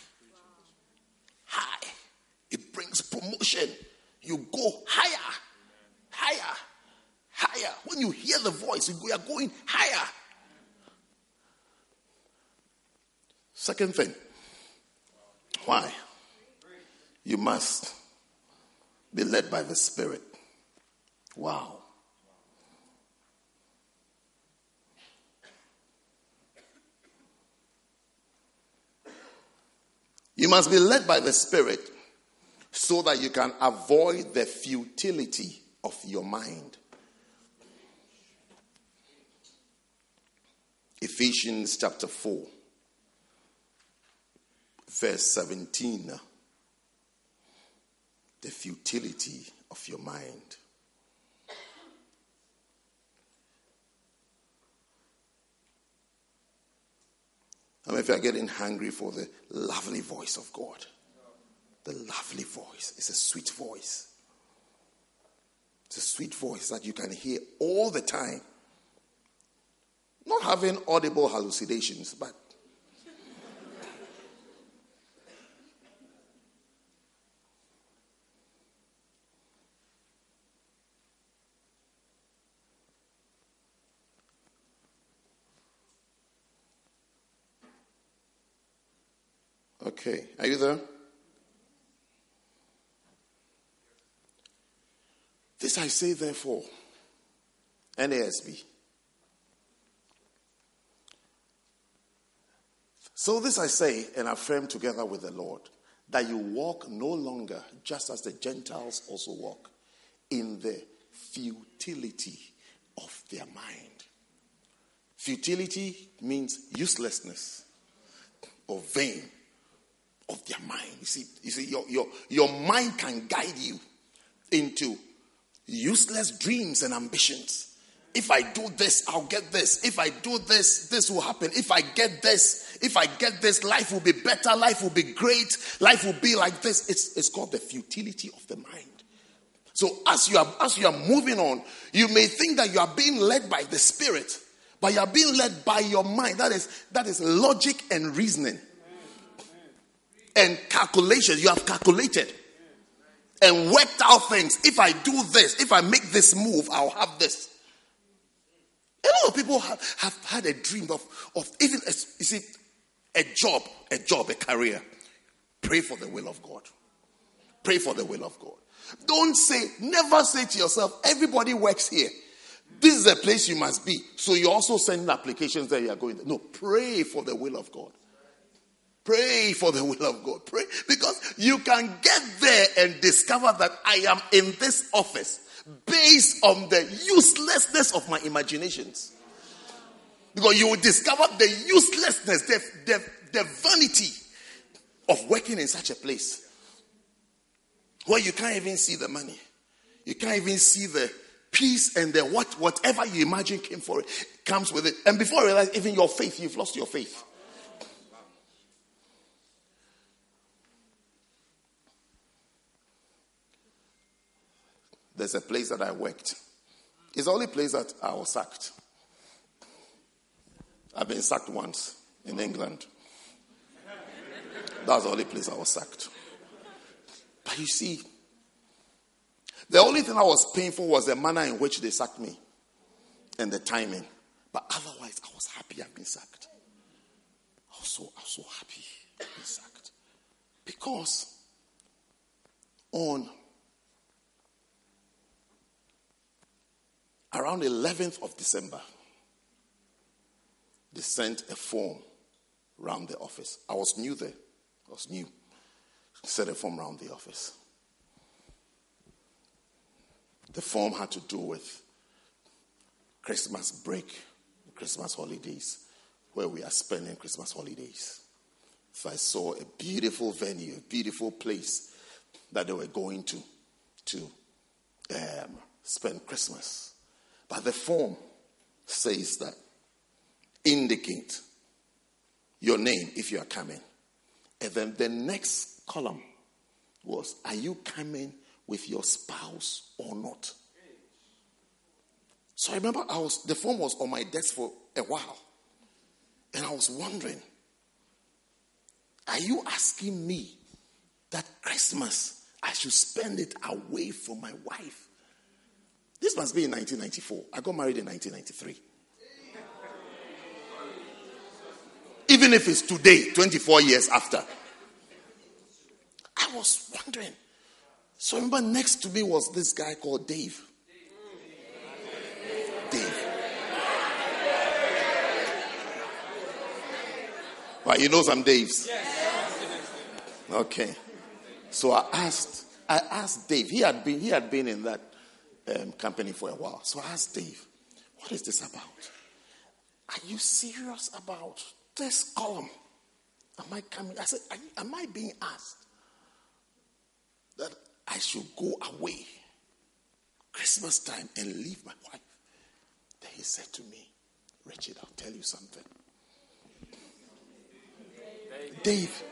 High. It brings promotion. You go higher, higher, higher. When you hear the voice, you are going higher. Second thing, why? You must be led by the Spirit. Wow. You must be led by the Spirit so that you can avoid the futility of your mind. Ephesians chapter 4, verse 17. The futility of your mind. I mean, if you're getting hungry for the lovely voice of God, the lovely voice, it's a sweet voice. It's a sweet voice that you can hear all the time. Not having audible hallucinations, but Okay, are you there? This I say, therefore, NASB. So this I say and affirm together with the Lord that you walk no longer just as the Gentiles also walk in the futility of their mind. Futility means uselessness or vain of their mind. You see, you see your, your, your mind can guide you into useless dreams and ambitions. If I do this, I'll get this. If I do this, this will happen. If I get this, if I get this, life will be better, life will be great, life will be like this. It's, it's called the futility of the mind. So as you are as you are moving on, you may think that you are being led by the spirit, but you are being led by your mind. That is that is logic and reasoning. And calculations. You have calculated and worked out things. If I do this, if I make this move, I'll have this. A lot of people have, have had a dream of, of even, a, you see, a job, a job, a career. Pray for the will of God. Pray for the will of God. Don't say, never say to yourself, everybody works here. This is the place you must be. So you also send applications that you are going. There. No, pray for the will of God. Pray for the will of God. Pray because you can get there and discover that I am in this office based on the uselessness of my imaginations. Because you will discover the uselessness, the, the, the vanity of working in such a place where you can't even see the money. You can't even see the peace and the what whatever you imagine came for it comes with it. And before you realize, even your faith, you've lost your faith. There's a place that I worked. It's the only place that I was sacked. I've been sacked once in England. That's the only place I was sacked. But you see, the only thing that was painful was the manner in which they sacked me and the timing. But otherwise, I was happy I've been sacked. I was so, I was so happy I've been sacked. Because on Around 11th of December, they sent a form around the office. I was new there. I was new. Sent a form around the office. The form had to do with Christmas break, Christmas holidays, where we are spending Christmas holidays. So I saw a beautiful venue, a beautiful place that they were going to to um, spend Christmas. But the form says that indicate your name if you are coming. And then the next column was Are you coming with your spouse or not? So I remember I was the form was on my desk for a while. And I was wondering, are you asking me that Christmas I should spend it away from my wife? This must be in 1994. I got married in 1993. Even if it's today, 24 years after. I was wondering. So remember next to me was this guy called Dave. Dave. Well, you know some Daves. Okay. So I asked, I asked Dave. He had been, he had been in that um, company for a while. So I asked Dave, what is this about? Are you serious about this column? Am I coming? I said, Am I being asked that I should go away Christmas time and leave my wife? Then he said to me, Richard, I'll tell you something. Dave.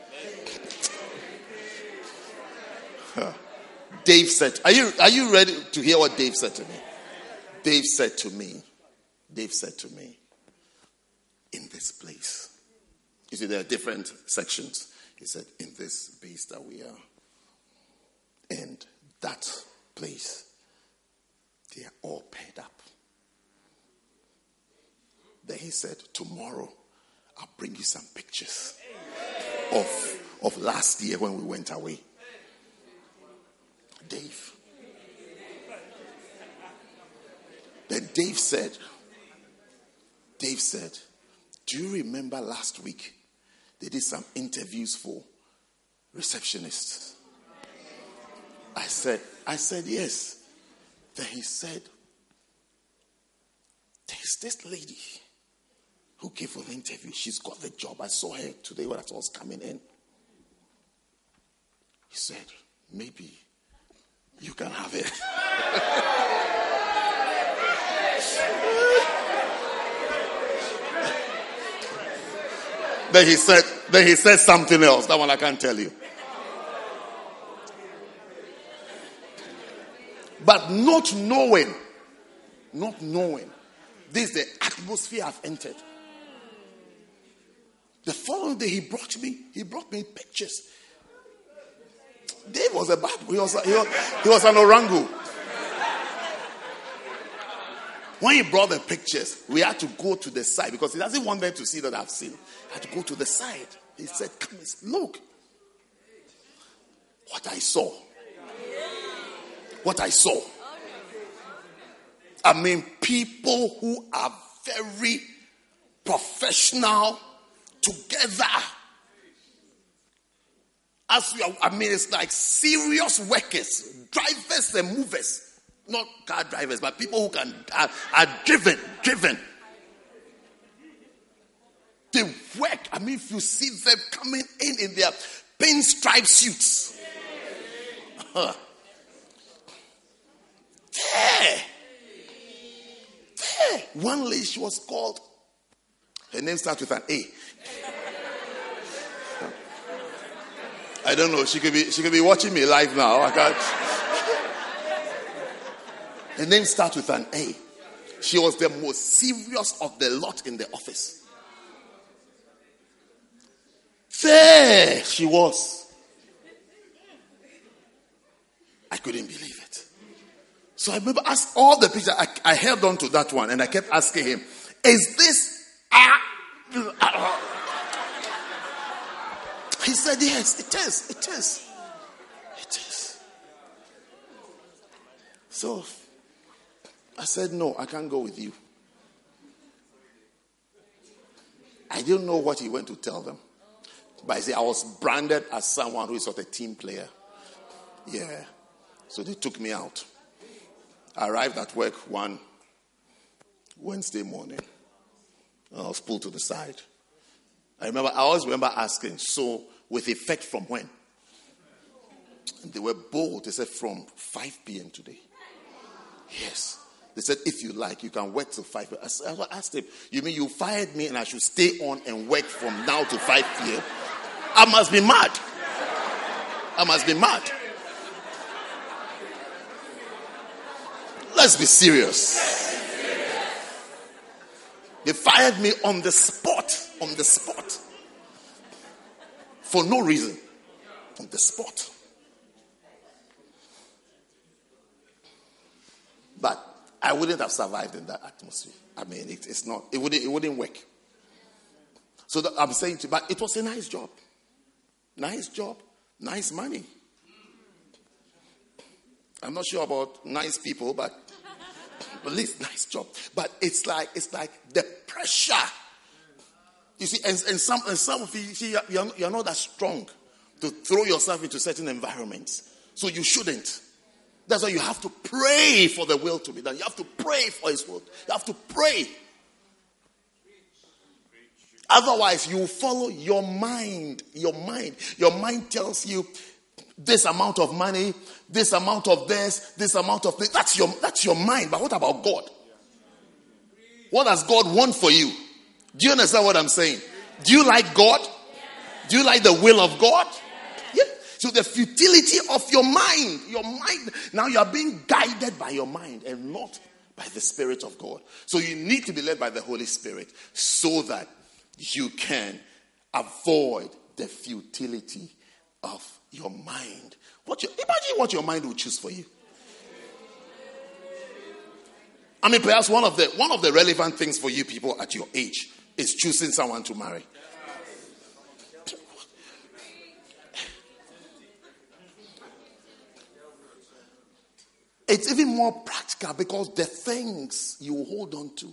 Dave said, are you, are you ready to hear what Dave said to me? Dave said to me, Dave said to me, in this place. You see, there are different sections. He said, in this base that we are. And that place, they are all paid up. Then he said, tomorrow I'll bring you some pictures of, of last year when we went away. Dave. Then Dave said, Dave said, Do you remember last week they did some interviews for receptionists? I said, I said, yes. Then he said, There's this lady who gave the interview. She's got the job. I saw her today when I was coming in. He said, Maybe you can have it. then he said, then he said something else. That one I can't tell you. But not knowing, not knowing, this is the atmosphere I've entered. The following day, he brought me, he brought me pictures. Dave was a bad boy. He was, he was, he was an orangu. When he brought the pictures, we had to go to the side because he doesn't want them to see that I've seen. I had to go to the side. He said, Come, look. What I saw. What I saw. I mean, people who are very professional together. As we are, I mean, it's like serious workers, drivers and movers. Not car drivers, but people who can are, are driven, driven. They work. I mean, if you see them coming in in their pinstripe suits. Uh-huh. there. There. One lady, she was called, her name starts with an A. I don't know. She could be she could be watching me live now. I can't. Her name starts with an A. She was the most serious of the lot in the office. There she was. I couldn't believe it. So I remember asked all the pictures. I, I held on to that one and I kept asking him, "Is this?" He said, Yes, it is. It is. It is. So I said, No, I can't go with you. I didn't know what he went to tell them. But I said, I was branded as someone who is not a team player. Yeah. So they took me out. I arrived at work one Wednesday morning. I was pulled to the side. I remember, I always remember asking, so with effect from when? And they were bold. They said, from 5 p.m. today. Yes. They said, if you like, you can work till 5 p.m. I asked him, you mean you fired me and I should stay on and work from now to 5 p.m.? I must be mad. I must be mad. Let's be serious. They fired me on the spot. On the spot. For no reason. On the spot. But I wouldn't have survived in that atmosphere. I mean, it, it's not, it wouldn't, it wouldn't work. So I'm saying to you, but it was a nice job. Nice job, nice money. I'm not sure about nice people, but least nice job. But it's like it's like the pressure. You see, and, and some and some of you, see, you're, you're not that strong to throw yourself into certain environments. So you shouldn't. That's why you have to pray for the will to be done. You have to pray for his will. You have to pray. Otherwise, you follow your mind. Your mind. Your mind tells you this amount of money, this amount of this, this amount of this. That's your, that's your mind. But what about God? What does God want for you? Do you understand what I'm saying? Do you like God? Do you like the will of God? Yeah. So the futility of your mind, your mind, now you are being guided by your mind and not by the Spirit of God. So you need to be led by the Holy Spirit so that you can avoid the futility of your mind. What you, imagine what your mind will choose for you. I mean, perhaps one of the one of the relevant things for you people at your age is choosing someone to marry. It's even more practical because the things you hold on to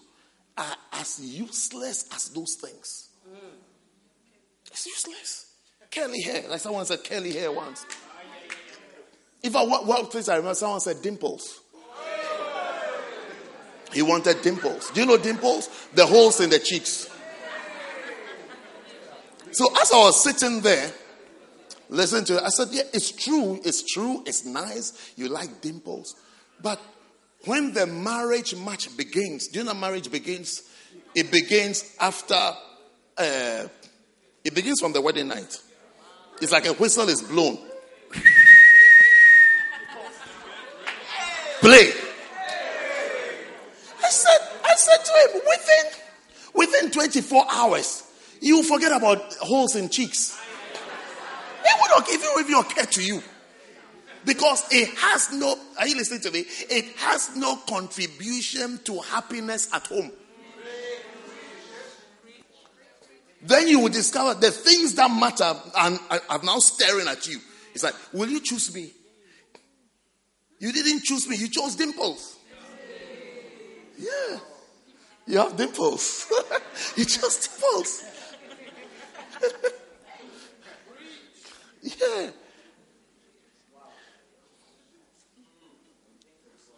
are as useless as those things. It's useless. Curly hair, like someone said, curly hair once. If I walk place, I remember someone said dimples. He wanted dimples. Do you know dimples? The holes in the cheeks. So as I was sitting there, listening to it, I said, Yeah, it's true, it's true, it's nice. You like dimples. But when the marriage match begins, do you know marriage begins? It begins after, uh, it begins from the wedding night. It's like a whistle is blown. Play. I said, I said to him, within, within 24 hours, you forget about holes in cheeks. It would not give you even occur to you. Because it has no, are you listening to me? It has no contribution to happiness at home. Then you will discover the things that matter and are now staring at you. It's like, will you choose me? You didn't choose me, you chose dimples. Yeah. You have dimples. you chose dimples. yeah.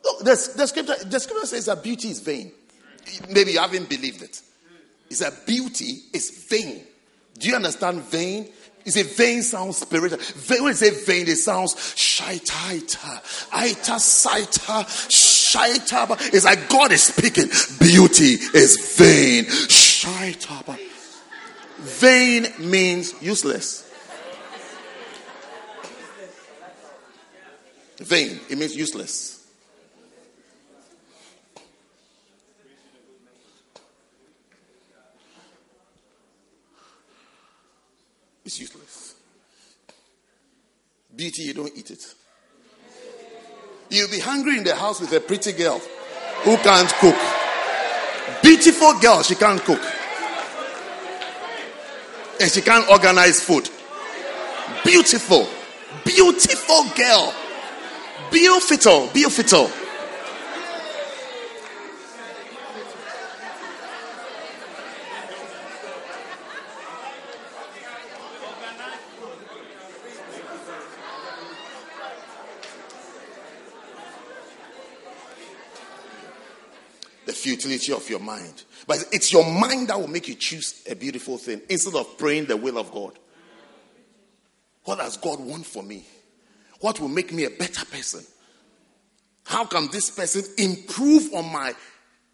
Look, the, the, scripture, the scripture says that beauty is vain. Maybe you haven't believed it. It's that beauty is vain. Do you understand vain? Is a vain sounds spiritual. Vain, when you say vain, it sounds shaita, ita, saita, shaita. It's like God is speaking. Beauty is vain. Shaita. Vain means useless. Vain, it means useless. It's useless. Beauty, you don't eat it. You'll be hungry in the house with a pretty girl who can't cook. Beautiful girl, she can't cook. And she can't organize food. Beautiful, beautiful girl. Beautiful, beautiful. Futility of your mind. But it's your mind that will make you choose a beautiful thing instead of praying the will of God. What does God want for me? What will make me a better person? How can this person improve on my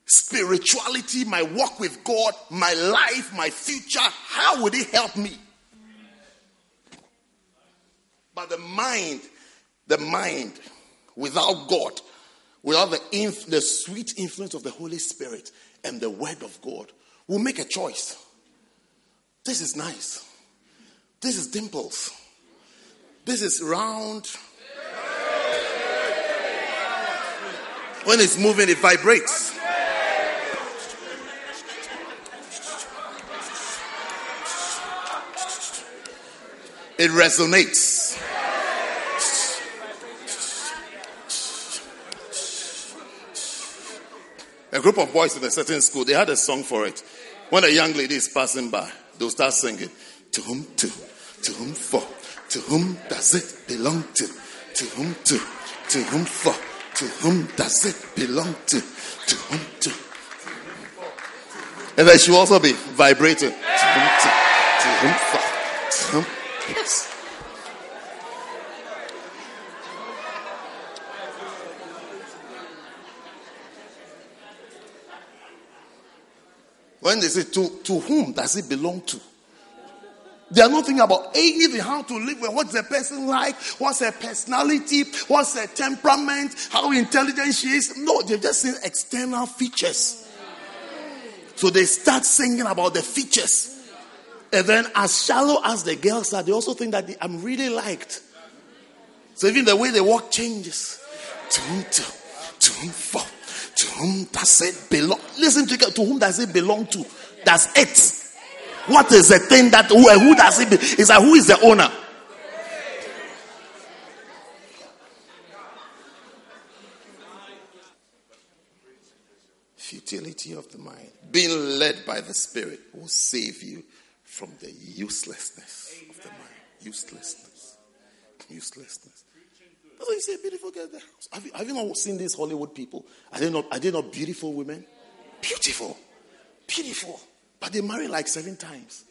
spirituality, my walk with God, my life, my future? How would it help me? But the mind, the mind without God without the, inf- the sweet influence of the Holy Spirit and the Word of God, will make a choice. This is nice. This is dimples. This is round. When it's moving, it vibrates. It resonates. A group of boys in a certain school, they had a song for it. When a young lady is passing by, they'll start singing, To whom to, to whom for, to whom does it belong to, to whom to, to whom for, to whom does it belong to, to whom to. And then she'll also be vibrating. To whom Yes. When they say to, to whom does it belong to? They are not thinking about anything, how to live with, what's the person like, what's her personality, what's her temperament, how intelligent she is. No, they're just saying external features. So they start singing about the features. And then, as shallow as the girls are, they also think that they, I'm really liked. So even the way they walk changes. To, to whom, for, to whom does it belong? Listen to, to whom does it belong to? That's it. What is the thing that who, who does it? Be? Is that who is the owner? Futility of the mind. Being led by the Spirit will save you from the uselessness of the mind. Uselessness. Uselessness. That's why you say beautiful girl there. Have you, have you not seen these Hollywood people? Are they not, are they not beautiful women? Beautiful. Beautiful. But they marry like seven times.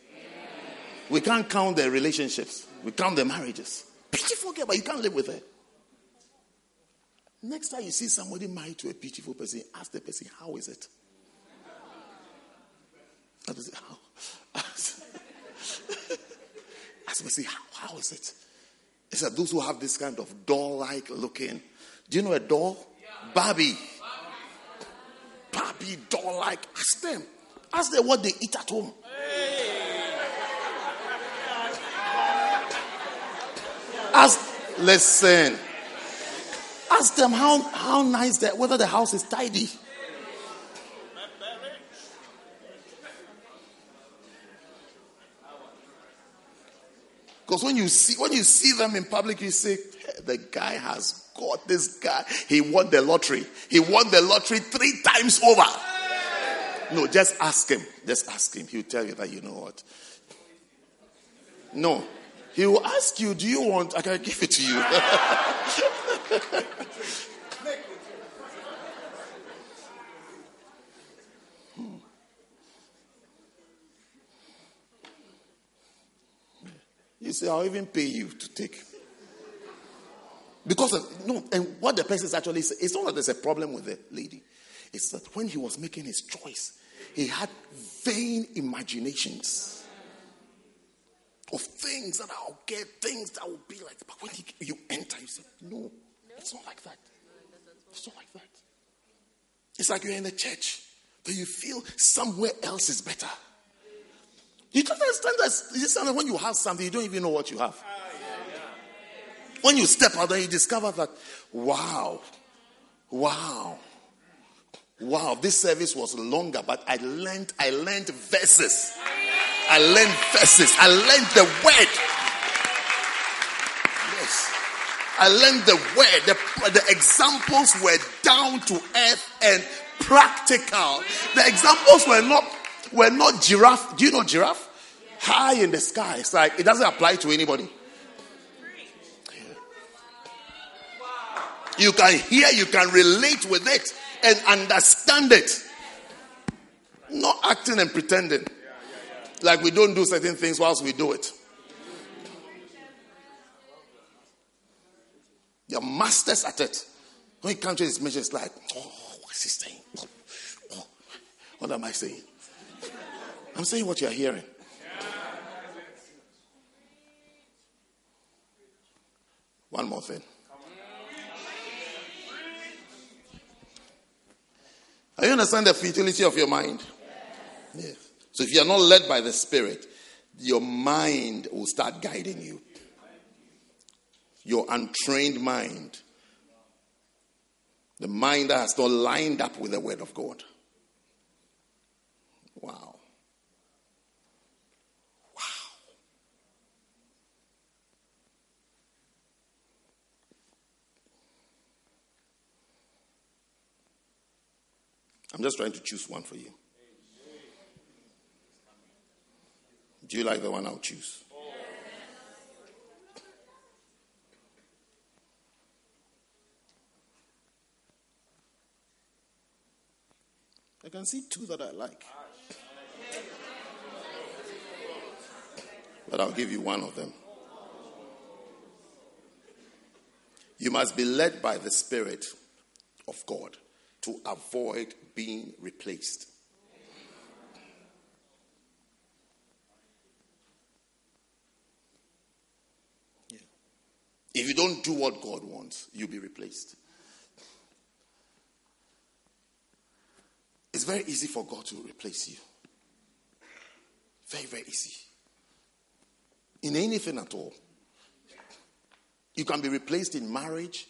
We can't count their relationships. We count their marriages. Beautiful girl, but you can't live with her. Next time you see somebody married to a beautiful person, ask the person, how is it? How is it? How? ask the person, how, how is it? Those who have this kind of doll-like looking. Do you know a doll? Barbie. Barbie doll-like. Ask them. Ask them what they eat at home. Ask, listen. Ask them how, how nice that, whether the house is tidy. Because when you see when you see them in public, you say, hey, the guy has got this guy. He won the lottery. He won the lottery three times over. No, just ask him. Just ask him. He'll tell you that you know what. No. He will ask you, Do you want? I can give it to you. say, I'll even pay you to take. Because of, no, and what the person is actually saying, it's not that there's a problem with the lady. It's that when he was making his choice, he had vain imaginations of things that I'll get, things that will be like. But when he, you enter, you say, no, it's not like that. It's not like that. It's like you're in a church, but you feel somewhere else is better. You don't understand that. You understand when you have something, you don't even know what you have. When you step out there, you discover that, wow, wow. Wow, this service was longer, but I learned, I learned verses. I learned verses. I learned the word. Yes. I learned the word. The, the examples were down to earth and practical. The examples were not were not giraffe. Do you know giraffe? High in the sky. It's like it doesn't apply to anybody. You can hear, you can relate with it and understand it. Not acting and pretending. Like we don't do certain things whilst we do it. You're masters at it. When you come to this measure, it's like, oh, what's he saying? Oh, oh, what am I saying? I'm saying what you're hearing. One more thing. Are you understand the futility of your mind? Yes. So if you are not led by the Spirit, your mind will start guiding you. Your untrained mind. The mind that has not lined up with the Word of God. Wow. I'm just trying to choose one for you. Do you like the one I'll choose? I can see two that I like. but I'll give you one of them. You must be led by the Spirit of God to avoid being replaced. Yeah. If you don't do what God wants, you'll be replaced. It's very easy for God to replace you. Very, very easy. In anything at all. You can be replaced in marriage.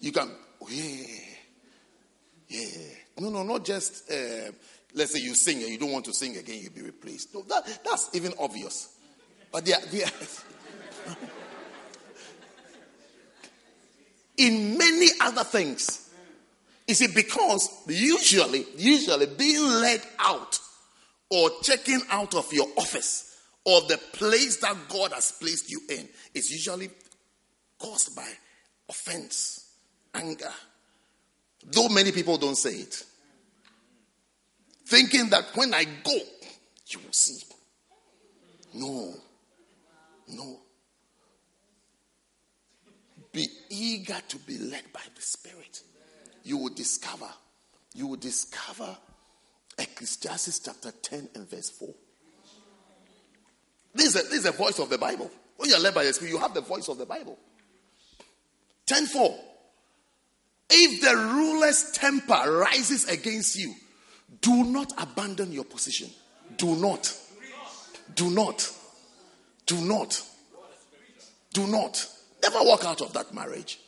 You can, yeah, yeah. No, no, not just, uh, let's say you sing and you don't want to sing again, you'll be replaced. No, that, that's even obvious. But they are, they are in many other things. Is it because usually, usually being led out or checking out of your office or the place that God has placed you in is usually caused by offense, anger. Though many people don't say it. Thinking that when I go, you will see. No. No. Be eager to be led by the Spirit. You will discover. You will discover Ecclesiastes chapter 10 and verse 4. This is, a, this is a voice of the Bible. When you're led by the Spirit, you have the voice of the Bible. 10 4. If the ruler's temper rises against you, do not abandon your position. Do not. Do not. Do not. Do not. Never walk out of that marriage.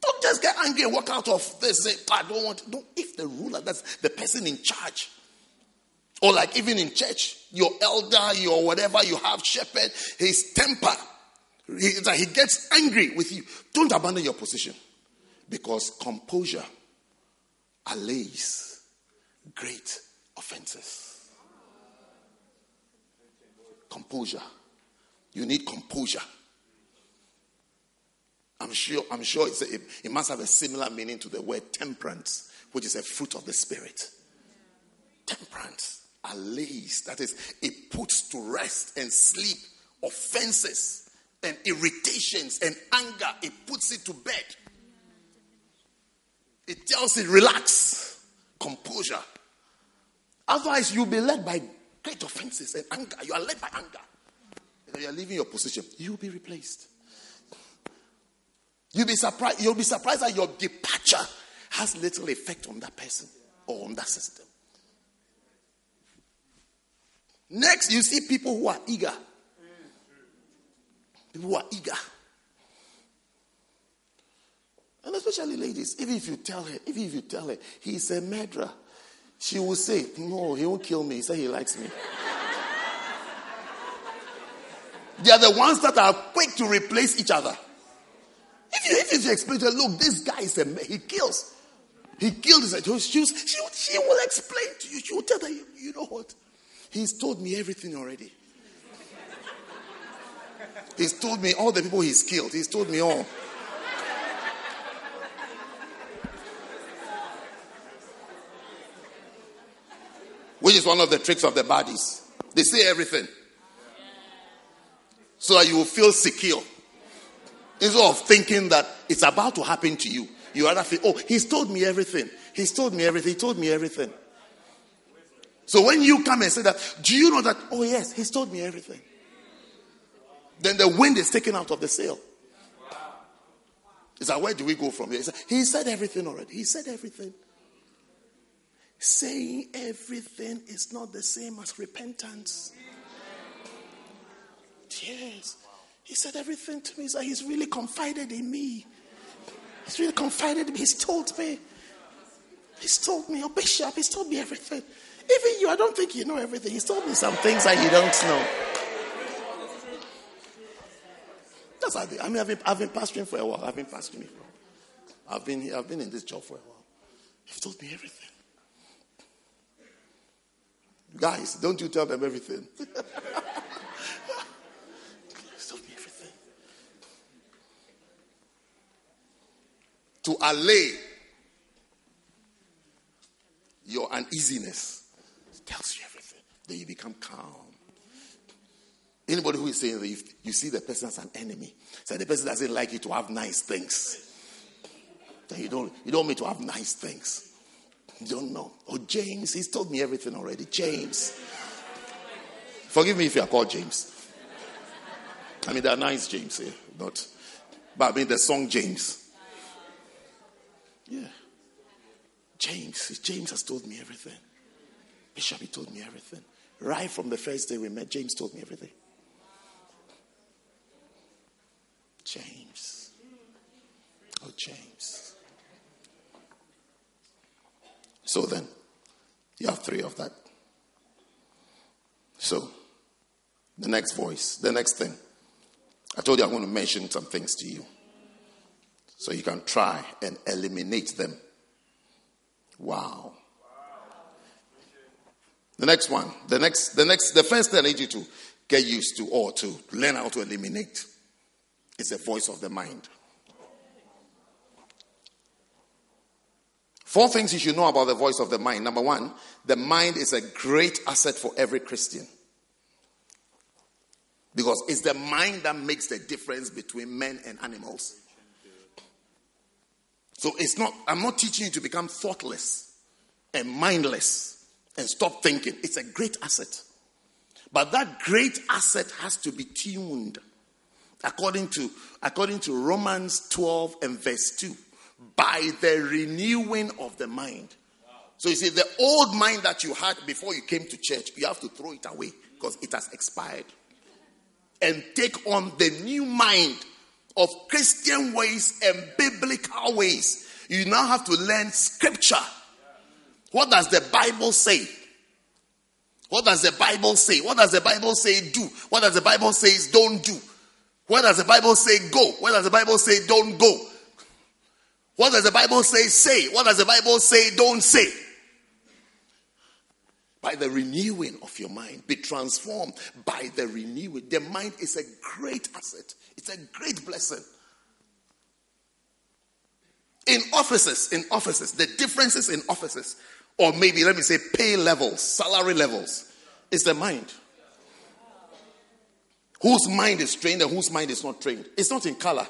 Don't just get angry and walk out of this. Say, ah, I don't want. Don't. If the ruler, that's the person in charge, or like even in church, your elder, your whatever you have, shepherd, his temper he, he gets angry with you. Don't abandon your position because composure allays great offenses. Composure. You need composure. I'm sure, I'm sure a, it, it must have a similar meaning to the word temperance, which is a fruit of the spirit. Temperance allays, that is, it puts to rest and sleep offenses and irritations and anger, it puts it to bed. It tells it, relax, composure. Otherwise, you'll be led by great offenses and anger. You are led by anger. You are leaving your position. You'll be replaced. You'll be surprised. You'll be surprised that your departure has little effect on that person or on that system. Next, you see people who are eager People who are eager. And especially ladies, even if you tell her, even if you tell her he's a murderer, she will say, No, he won't kill me. He said he likes me. they are the ones that are quick to replace each other. If you, if you explain to her, look, this guy is a he kills. He killed his she, she, she will explain to you. She will tell you, you know what? He's told me everything already. He's told me all the people he's killed. He's told me all. Which is one of the tricks of the bodies. They say everything. So that you will feel secure. Instead of thinking that it's about to happen to you, you rather feel, oh, he's told me everything. He's told me everything. He told me everything. So when you come and say that, do you know that? Oh, yes, he's told me everything. Then the wind is taken out of the sail. Is that where do we go from here? He said everything already. He said everything. Saying everything is not the same as repentance. Yes. He said everything to me. He's, he's really confided in me. He's really confided in me. He's told me. He's told me, oh Bishop, he's told me everything. Even you, I don't think you know everything. He's told me some things that you don't know. That's how I mean, I've been, I've been pastoring for a while. I've been pastoring for a while. I've been here, I've been in this job for a while. You've told me everything. Guys, don't you tell them everything. You've me everything. To allay your uneasiness, it tells you everything. Then you become calm. Anybody who is saying that you see the person as an enemy, so the person doesn't like you to have nice things. Then you don't you don't mean to have nice things. Don't know. Oh, James, he's told me everything already. James. Forgive me if you are called James. I mean, they're nice James here, not. But I mean, the song James. Yeah. James. James has told me everything. Bishop, he told me everything. Right from the first day we met, James told me everything. James. Oh, James. So then, you have three of that. So, the next voice, the next thing. I told you I'm going to mention some things to you. So you can try and eliminate them. Wow. The next one, the next, the next, the first thing I need you to get used to or to learn how to eliminate is the voice of the mind. Four things you should know about the voice of the mind. Number one, the mind is a great asset for every Christian. Because it's the mind that makes the difference between men and animals. So it's not, I'm not teaching you to become thoughtless and mindless and stop thinking. It's a great asset. But that great asset has to be tuned according to, according to Romans 12 and verse 2 by the renewing of the mind. So you see, the old mind that you had before you came to church, you have to throw it away because it has expired. And take on the new mind of Christian ways and biblical ways. You now have to learn scripture. What does the Bible say? What does the Bible say? What does the Bible say do? What does the Bible say don't do? What does the Bible say go? What does the Bible say don't go? What does the Bible say say? What does the Bible say don't say? By the renewing of your mind, be transformed by the renewing. The mind is a great asset, it's a great blessing. In offices, in offices, the differences in offices, or maybe let me say pay levels, salary levels, is the mind. Whose mind is trained and whose mind is not trained? It's not in color.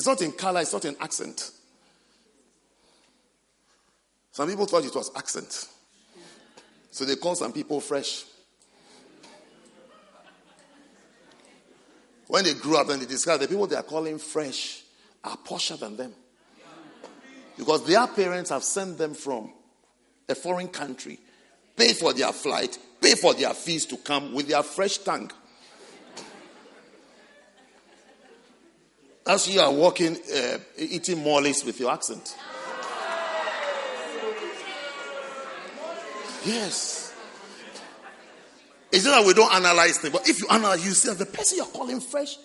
It's not in color, it's not in accent. Some people thought it was accent. So they call some people fresh. When they grew up, then they discovered the people they are calling fresh are posher than them. Because their parents have sent them from a foreign country, pay for their flight, pay for their fees to come with their fresh tongue. As you are walking, uh, eating mollies with your accent. Yes. It's not that we don't analyze things, but if you analyze, you see that the person you're calling fresh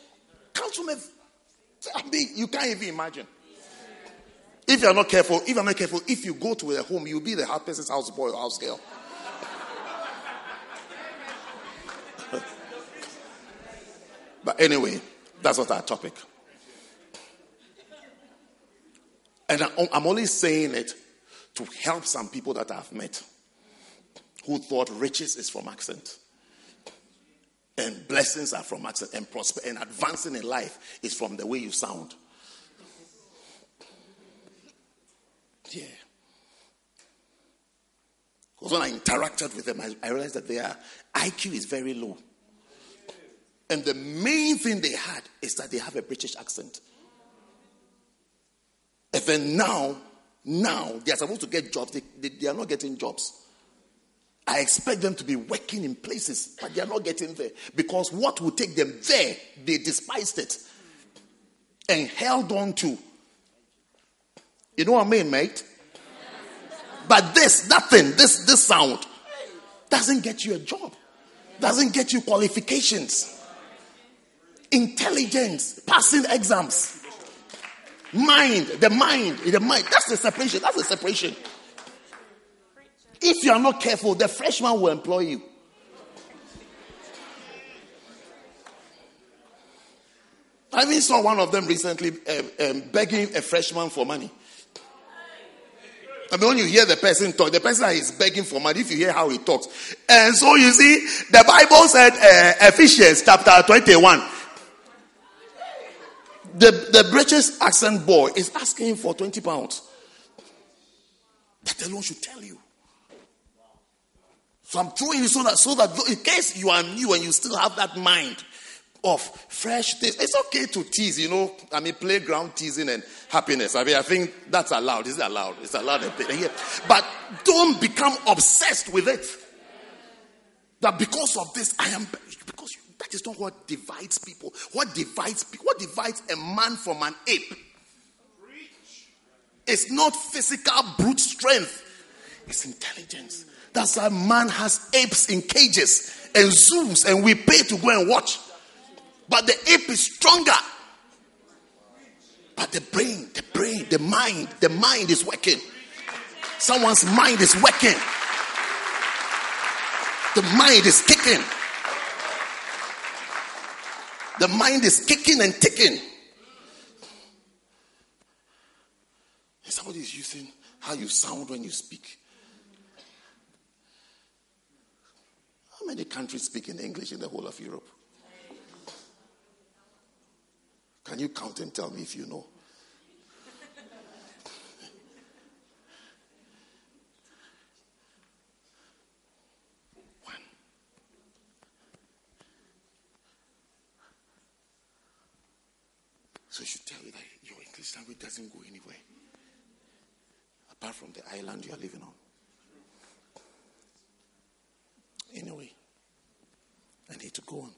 comes from a. I mean, you can't even imagine. If you're not careful, if you're not careful, if you go to a home, you'll be the person's house boy or house girl. but anyway, that's not our topic. And I'm only saying it to help some people that I've met who thought riches is from accent. And blessings are from accent. And prosper and advancing in life is from the way you sound. Yeah. Because when I interacted with them, I, I realized that their IQ is very low. And the main thing they had is that they have a British accent. Then now, now they are supposed to get jobs. They, they, they, are not getting jobs. I expect them to be working in places, but they are not getting there because what will take them there, they despised it and held on to. You know what I mean, mate? But this, nothing, this, this sound doesn't get you a job, doesn't get you qualifications, intelligence, passing exams. Mind, the mind, the mind. That's the separation. That's the separation. If you are not careful, the freshman will employ you. I even saw one of them recently um, um, begging a freshman for money. I mean, when you hear the person talk, the person is begging for money. If you hear how he talks, and so you see, the Bible said, uh, Ephesians chapter twenty-one. The the British accent boy is asking for twenty pounds. That alone should tell you. So I'm throwing it so that so that in case you are new and you still have that mind of fresh things, it's okay to tease. You know, I mean, playground teasing and happiness. I mean, I think that's allowed. Is it allowed? It's allowed. But don't become obsessed with it. That because of this, I am you, is not what divides people. What divides? What divides a man from an ape? It's not physical brute strength. It's intelligence. That's why man has apes in cages and zoos, and we pay to go and watch. But the ape is stronger. But the brain, the brain, the mind, the mind is working. Someone's mind is working. The mind is kicking. The mind is kicking and ticking. Somebody is using how you sound when you speak. How many countries speak in English in the whole of Europe? Can you count and tell me if you know? One. So I should tell you that your English language doesn't go anywhere apart from the island you are living on. Anyway, I need to go on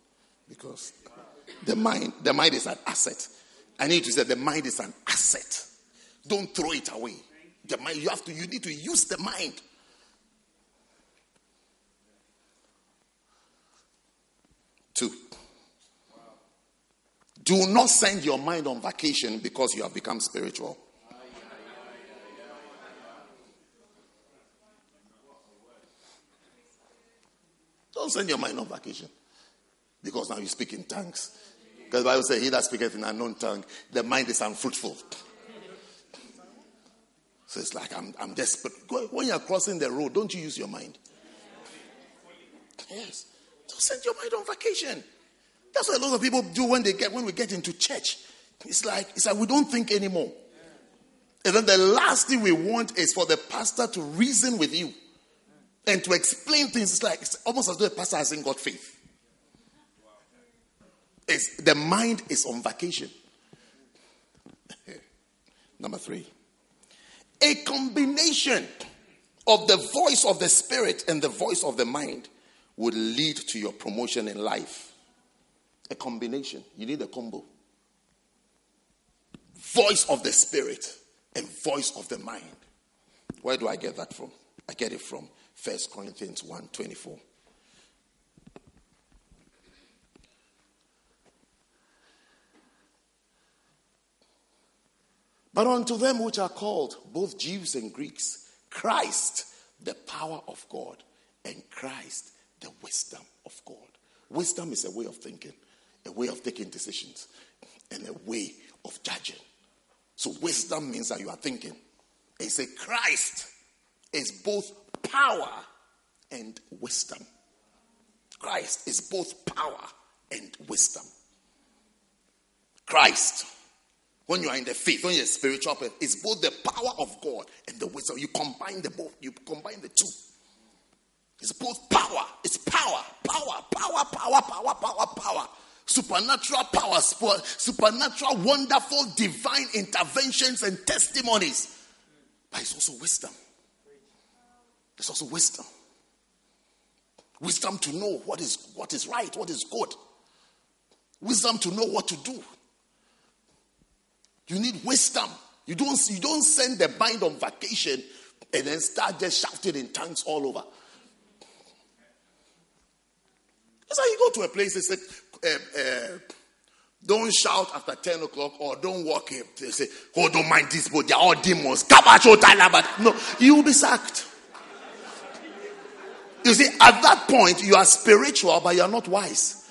because the mind, the mind is an asset. I need to say the mind is an asset. Don't throw it away. The mind, you have to, you need to use the mind. Two. Do not send your mind on vacation because you have become spiritual. Don't send your mind on vacation. Because now you speak in tongues. Because the Bible says, He that speaketh in an unknown tongue, the mind is unfruitful. So it's like, I'm, I'm desperate. When you're crossing the road, don't you use your mind? Yes. Don't send your mind on vacation. That's what a lot of people do when they get when we get into church. It's like it's like we don't think anymore. And then the last thing we want is for the pastor to reason with you and to explain things. It's like it's almost as though a pastor hasn't got faith. It's, the mind is on vacation. Number three, a combination of the voice of the spirit and the voice of the mind would lead to your promotion in life. A combination. You need a combo. Voice of the spirit and voice of the mind. Where do I get that from? I get it from 1 Corinthians 1 24. But unto them which are called, both Jews and Greeks, Christ, the power of God, and Christ, the wisdom of God. Wisdom is a way of thinking, a way of taking decisions, and a way of judging. So, wisdom means that you are thinking. It's a Christ is both power and wisdom. Christ is both power and wisdom. Christ, when you are in the faith, when you're spiritual, it's both the power of God and the wisdom. You combine the both, you combine the two. It's both power, it's power, power, power, power, power, power, power. Supernatural powers, supernatural, wonderful, divine interventions and testimonies. But it's also wisdom. There's also wisdom. Wisdom to know what is, what is right, what is good. Wisdom to know what to do. You need wisdom. You don't, you don't send the mind on vacation and then start just shouting in tongues all over. That's how you go to a place and say, uh, uh, don't shout after 10 o'clock or don't walk in. They say, oh, don't mind this people. They're all demons. No, you will be sacked. You see, at that point, you are spiritual, but you are not wise.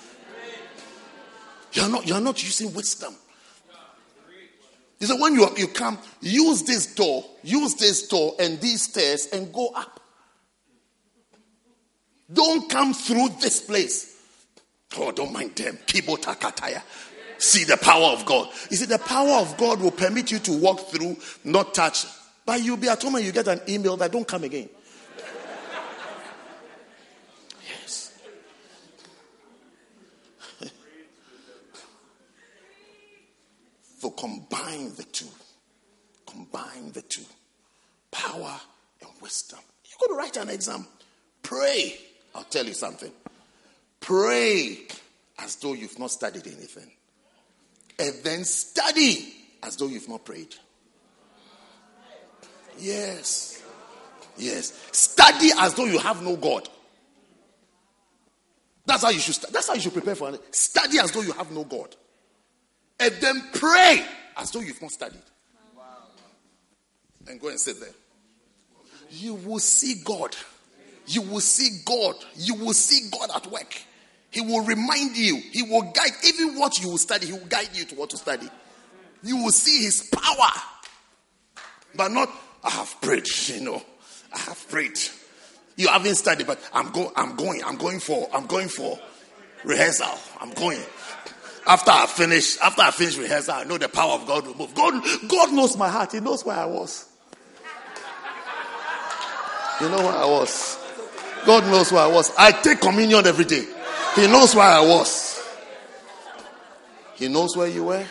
You are not, you are not using wisdom. He said, when you, you come, use this door, use this door and these stairs and go up. Don't come through this place. Oh, don't mind them. Kataya. See the power of God. You see, the power of God will permit you to walk through, not touch. But you'll be at home and you get an email that don't come again. yes. so combine the two. Combine the two. Power and wisdom. Going to write an exam. Pray. I'll tell you something. Pray as though you've not studied anything. And then study as though you've not prayed. Yes. Yes. Study as though you have no God. That's how you should that's how you should prepare for it. Study as though you have no God. And then pray as though you've not studied. And go and sit there. You will see God. You will see God. You will see God at work. He will remind you. He will guide even what you will study. He will guide you to what to study. You will see His power, but not. I have prayed. You know, I have prayed. You haven't studied, but I'm going. I'm going. I'm going for. I'm going for rehearsal. I'm going. After I finish, after I finish rehearsal, I know the power of God will move. God, God knows my heart. He knows where I was. You know where I was. God knows where I was. I take communion every day. He knows where I was. He knows where you were.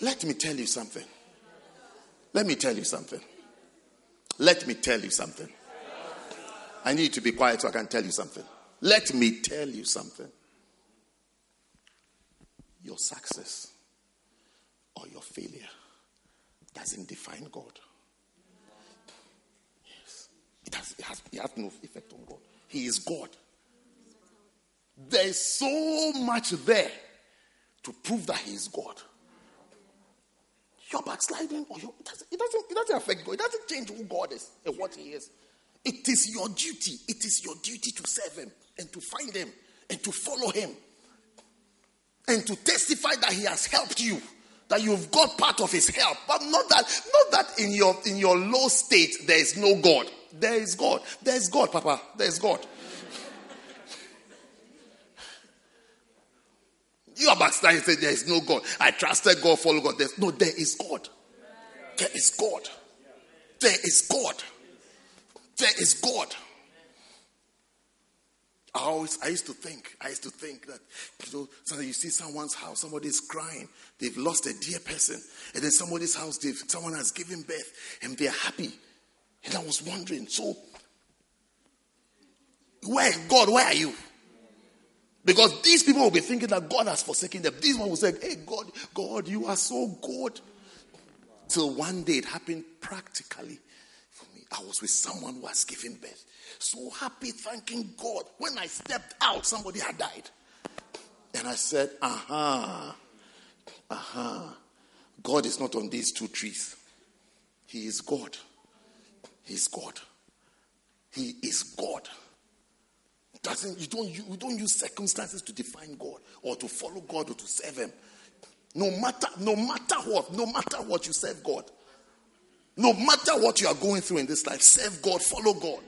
Let me tell you something. Let me tell you something. Let me tell you something. I need to be quiet so I can tell you something. Let me tell you something. Your success or your failure doesn't define God. It has, it has, it has no effect on God. He is God. There's so much there to prove that He is God. You're backsliding, or it, doesn't, it, doesn't, it doesn't affect God. It doesn't change who God is and what He is. It is your duty. It is your duty to serve Him and to find Him and to follow Him and to testify that He has helped you, that you've got part of His help. But not that, not that in your in your low state there is no God. There is God. There is God, Papa. There is God. You are backsliding. Say there is no God. I trusted God, follow God. There's no. There is God. There is God. There is God. There is God. I always, I used to think, I used to think that, you know, so you see someone's house, somebody is crying, they've lost a dear person, and then somebody's house, someone has given birth, and they're happy. And I was wondering, so, where, God, where are you? Because these people will be thinking that God has forsaken them. These one will say, Hey, God, God, you are so good. Till one day it happened practically for me. I was with someone who has given birth. So happy, thanking God. When I stepped out, somebody had died. And I said, uh-huh. Uh-huh. God is not on these two trees. He is God. He is God. He is God doesn't you don't you, don't use circumstances to define God or to follow God or to serve Him. No matter no matter what, no matter what you serve God. No matter what you are going through in this life, serve God, follow God.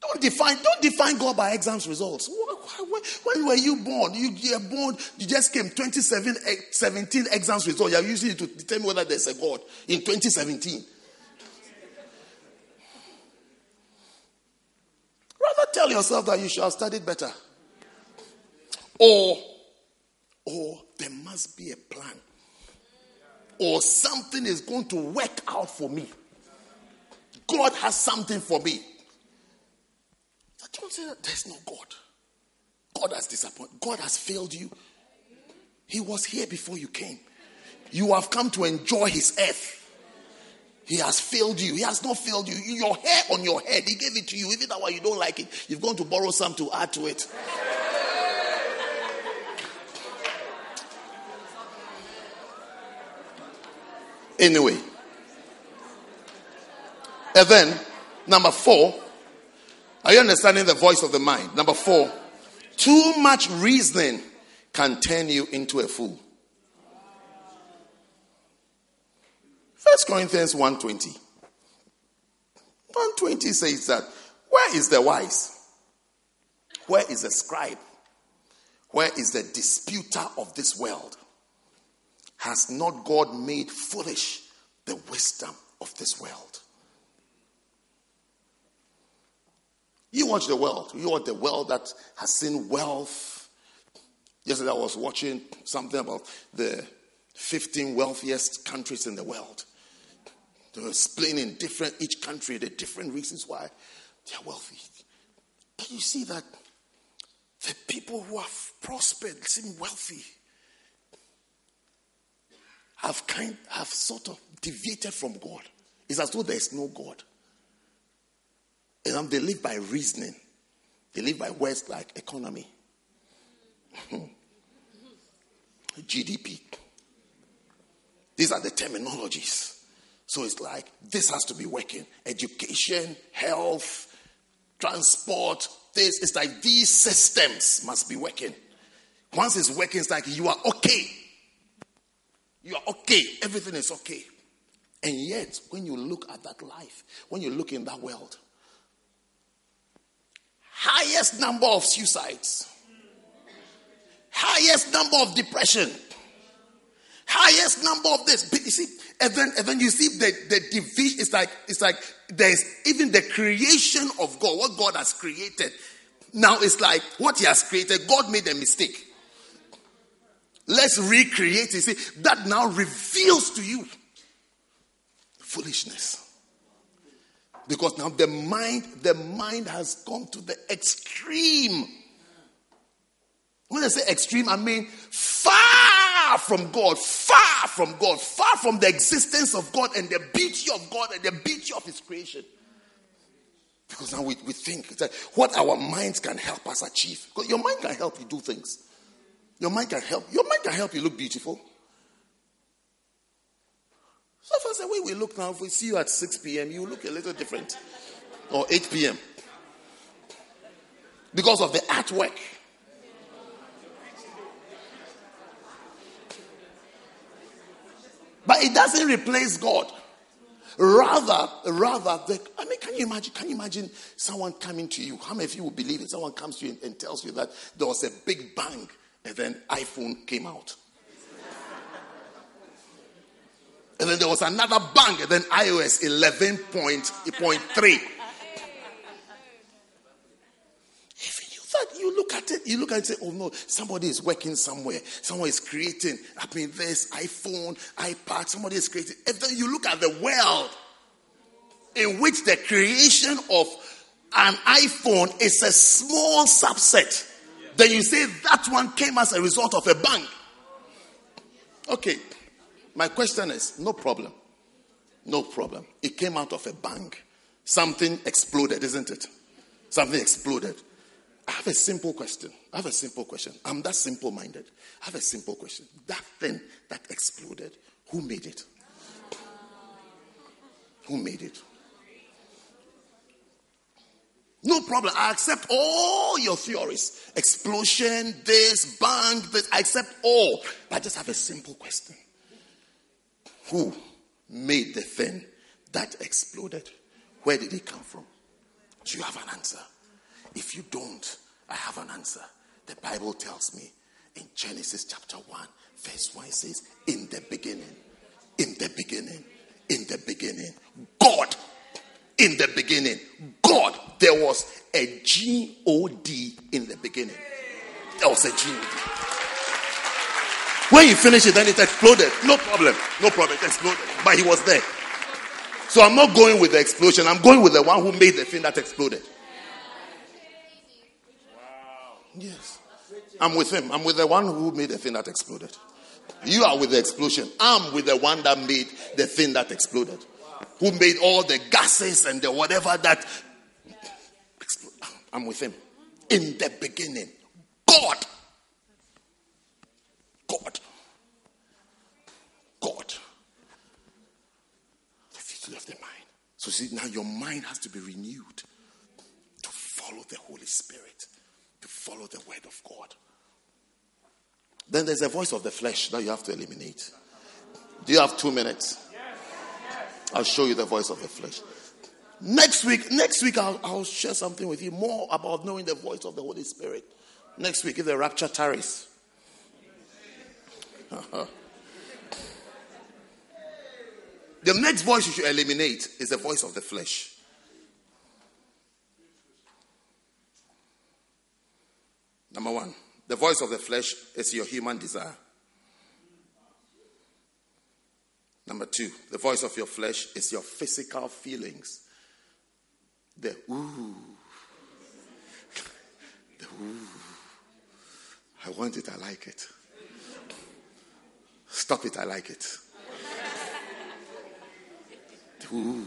Don't define, don't define God by exams results. When, were you born? You, you born, you just came 2017 eh, exams results. You are using it to determine whether there's a God in 2017. Rather tell yourself that you should have studied better. Or, or there must be a plan. Or something is going to work out for me. God has something for me. Don't say that there's no God. God has disappointed. God has failed you. He was here before you came. You have come to enjoy his earth. He has failed you. He has not failed you. Your hair on your head, He gave it to you. Even though you don't like it, you've gone to borrow some to add to it. Anyway. And then, number four, are you understanding the voice of the mind? Number four, too much reasoning can turn you into a fool. First Corinthians 120. 120 says that where is the wise? Where is the scribe? Where is the disputer of this world? Has not God made foolish the wisdom of this world? You watch the world. You watch the world that has seen wealth. Yesterday I was watching something about the 15 wealthiest countries in the world. They were explaining different each country the different reasons why they are wealthy. But you see that the people who have prospered, seem wealthy, have kind have sort of deviated from God. It's as though there is no God. And um, they live by reasoning. They live by words like economy, GDP. These are the terminologies. So it's like this has to be working. Education, health, transport, this. It's like these systems must be working. Once it's working, it's like you are okay. You are okay. Everything is okay. And yet, when you look at that life, when you look in that world, highest number of suicides, highest number of depression, highest number of this. You see, and then and then you see the, the division. It's like it's like there's even the creation of God, what God has created. Now it's like what He has created, God made a mistake. Let's recreate it. See, that now reveals to you foolishness. Because now the mind, the mind has gone to the extreme. When I say extreme, I mean far from God, far from God, far from the existence of God and the beauty of God and the beauty of His creation. Because now we, we think that what our minds can help us achieve. Because your mind can help you do things. Your mind can help. Your mind can help you look beautiful. So I say, way we look now, if we see you at 6 p.m., you look a little different. Or 8 p.m. Because of the artwork. But it doesn't replace God. Rather, rather, the, I mean, can you imagine? Can you imagine someone coming to you? How many of you would believe it? Someone comes to you and, and tells you that there was a big bang and then iPhone came out. and then there was another bang, and then iOS 11.3. you look at it, you look at it and say, oh no, somebody is working somewhere. Someone is creating. I mean, there's iPhone, iPad, somebody is creating. And then you look at the world in which the creation of an iPhone is a small subset. Then you say that one came as a result of a bang. Okay. My question is no problem. No problem. It came out of a bang. Something exploded, isn't it? Something exploded. I have a simple question. I have a simple question. I'm that simple minded. I have a simple question. That thing that exploded, who made it? Who made it? No problem. I accept all your theories. Explosion, this, bang, this. I accept all. But I just have a simple question. Who made the thing that exploded? Where did it come from? Do you have an answer? If you don't, I have an answer. The Bible tells me in Genesis chapter 1, verse 1, it says, In the beginning, in the beginning, in the beginning, God, in the beginning, God, there was a G O D in the beginning. There was a G O D. When you finish it, then it exploded. No problem. No problem. It exploded. But he was there. So I'm not going with the explosion. I'm going with the one who made the thing that exploded. Yes. I'm with him. I'm with the one who made the thing that exploded. You are with the explosion. I'm with the one that made the thing that exploded. Who made all the gases and the whatever that. I'm with him. In the beginning, God. God. God. The future of the mind. So see, now your mind has to be renewed to follow the Holy Spirit follow the word of God. Then there's a voice of the flesh that you have to eliminate. Do you have two minutes? I'll show you the voice of the flesh. Next week, next week I'll, I'll share something with you more about knowing the voice of the Holy Spirit. Next week, if the rapture tarries. the next voice you should eliminate is the voice of the flesh. Number one, the voice of the flesh is your human desire. Number two, the voice of your flesh is your physical feelings. The ooh. The ooh. I want it, I like it. Stop it, I like it. The ooh.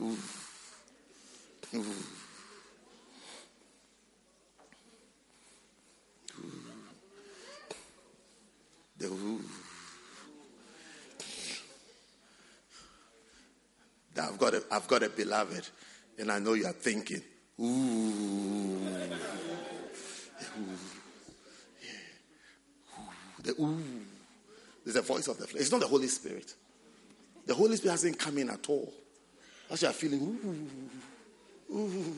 Ooh. Ooh. The. I've got a, I've got a beloved, and I know you are thinking, ooh, ooh, yeah. ooh. the ooh. There's a voice of the flesh. It's not the Holy Spirit. The Holy Spirit hasn't come in at all. That's why you're feeling ooh, ooh,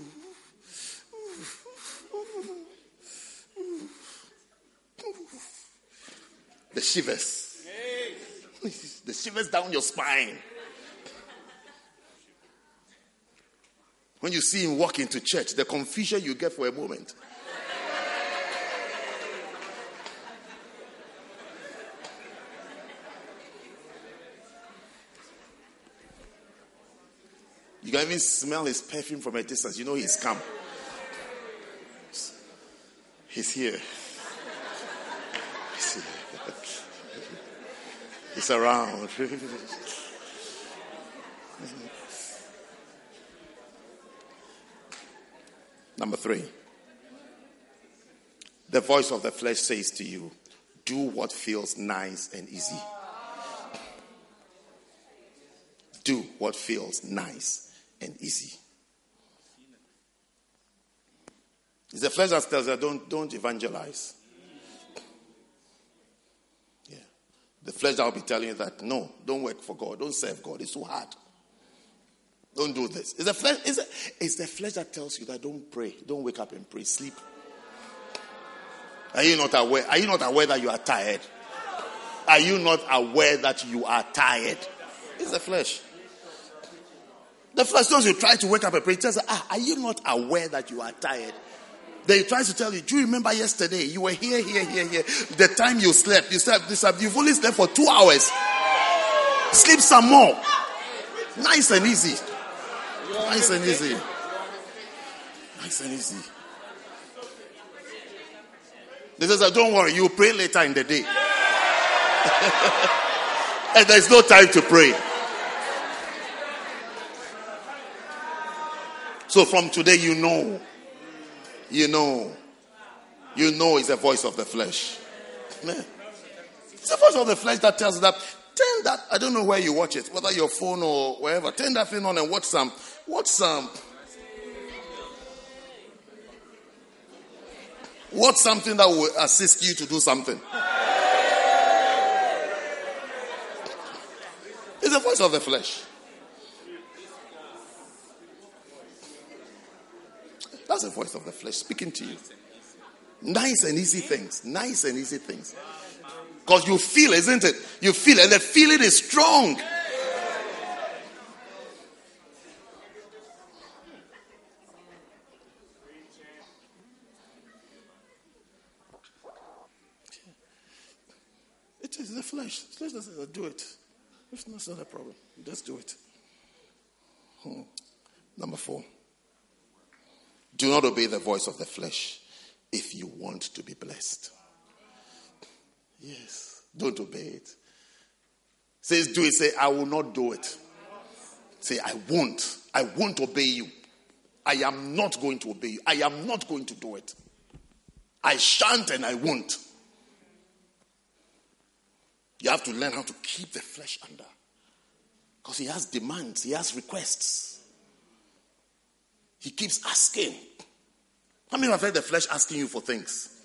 the shivers. the shivers down your spine. When you see him walk into church, the confusion you get for a moment. You can even smell his perfume from a distance. You know he's come. He's here. He's around. Number three, the voice of the flesh says to you, do what feels nice and easy. Do what feels nice and easy. It's the flesh that tells you, don't, don't evangelize. Yeah. The flesh that will be telling you that, no, don't work for God, don't serve God, it's too hard. Don't do this. It's the flesh. It's the, it's the flesh that tells you that don't pray. Don't wake up and pray. Sleep. Are you not aware? Are you not aware that you are tired? Are you not aware that you are tired? It's the flesh. The flesh tells you try to wake up and pray. It tells you, ah, are you not aware that you are tired? They tries to tell you, do you remember yesterday? You were here, here, here, here. The time you slept, you slept, you slept. You've only slept for two hours. Sleep some more. Nice and easy. Nice and easy. Nice and easy. They say, don't worry, you pray later in the day. and there's no time to pray. So from today, you know. You know. You know it's the voice of the flesh. It's the voice of the flesh that tells that turn that I don't know where you watch it, whether your phone or wherever. Turn that thing on and watch some Watch some. Watch something that will assist you to do something. It's the voice of the flesh. That's the voice of the flesh speaking to you. Nice and easy things. Nice and easy things. Because you feel, isn't it? You feel, and the feeling is strong. It is the flesh. Flesh doesn't do it. It's not a problem. Just do it. Hmm. Number four. Do not obey the voice of the flesh if you want to be blessed. Yes. Don't obey it. Says do it. Say, I will not do it. Say, I won't. I won't obey you. I am not going to obey you. I am not going to do it. I shan't and I won't. You have to learn how to keep the flesh under. Because he has demands, he has requests. He keeps asking. How many have the flesh asking you for things?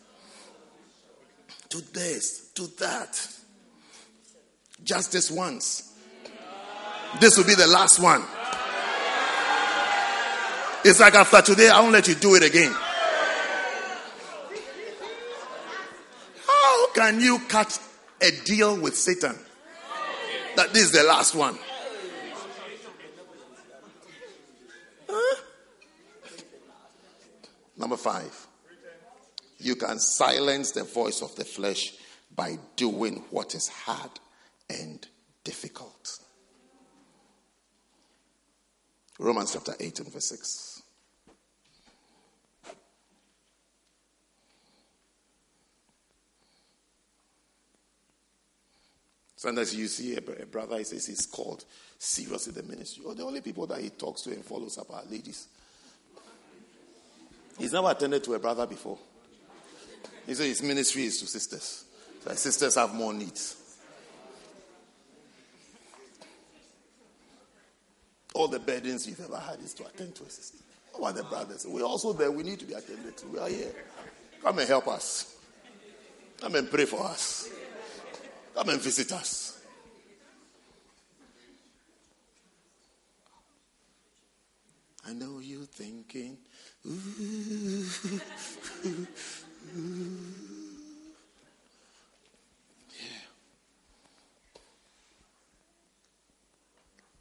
Do this, do that. Just this once. This will be the last one. It's like after today, I won't let you do it again. How can you cut a deal with Satan? That this is the last one. Number five, you can silence the voice of the flesh by doing what is hard and difficult. Romans chapter 8 and verse 6. Sometimes you see a, brother, he says he's called seriously the ministry. Or the only people that he talks to and follows up are ladies. He's never attended to a brother before. He says his ministry is to sisters. So sisters have more needs. All the burdens you've ever had is to attend to a sister. How about the brothers? We're also there. We need to be attended to. We are here. Come and help us. Come and pray for us. Come and visit us. I know you're thinking,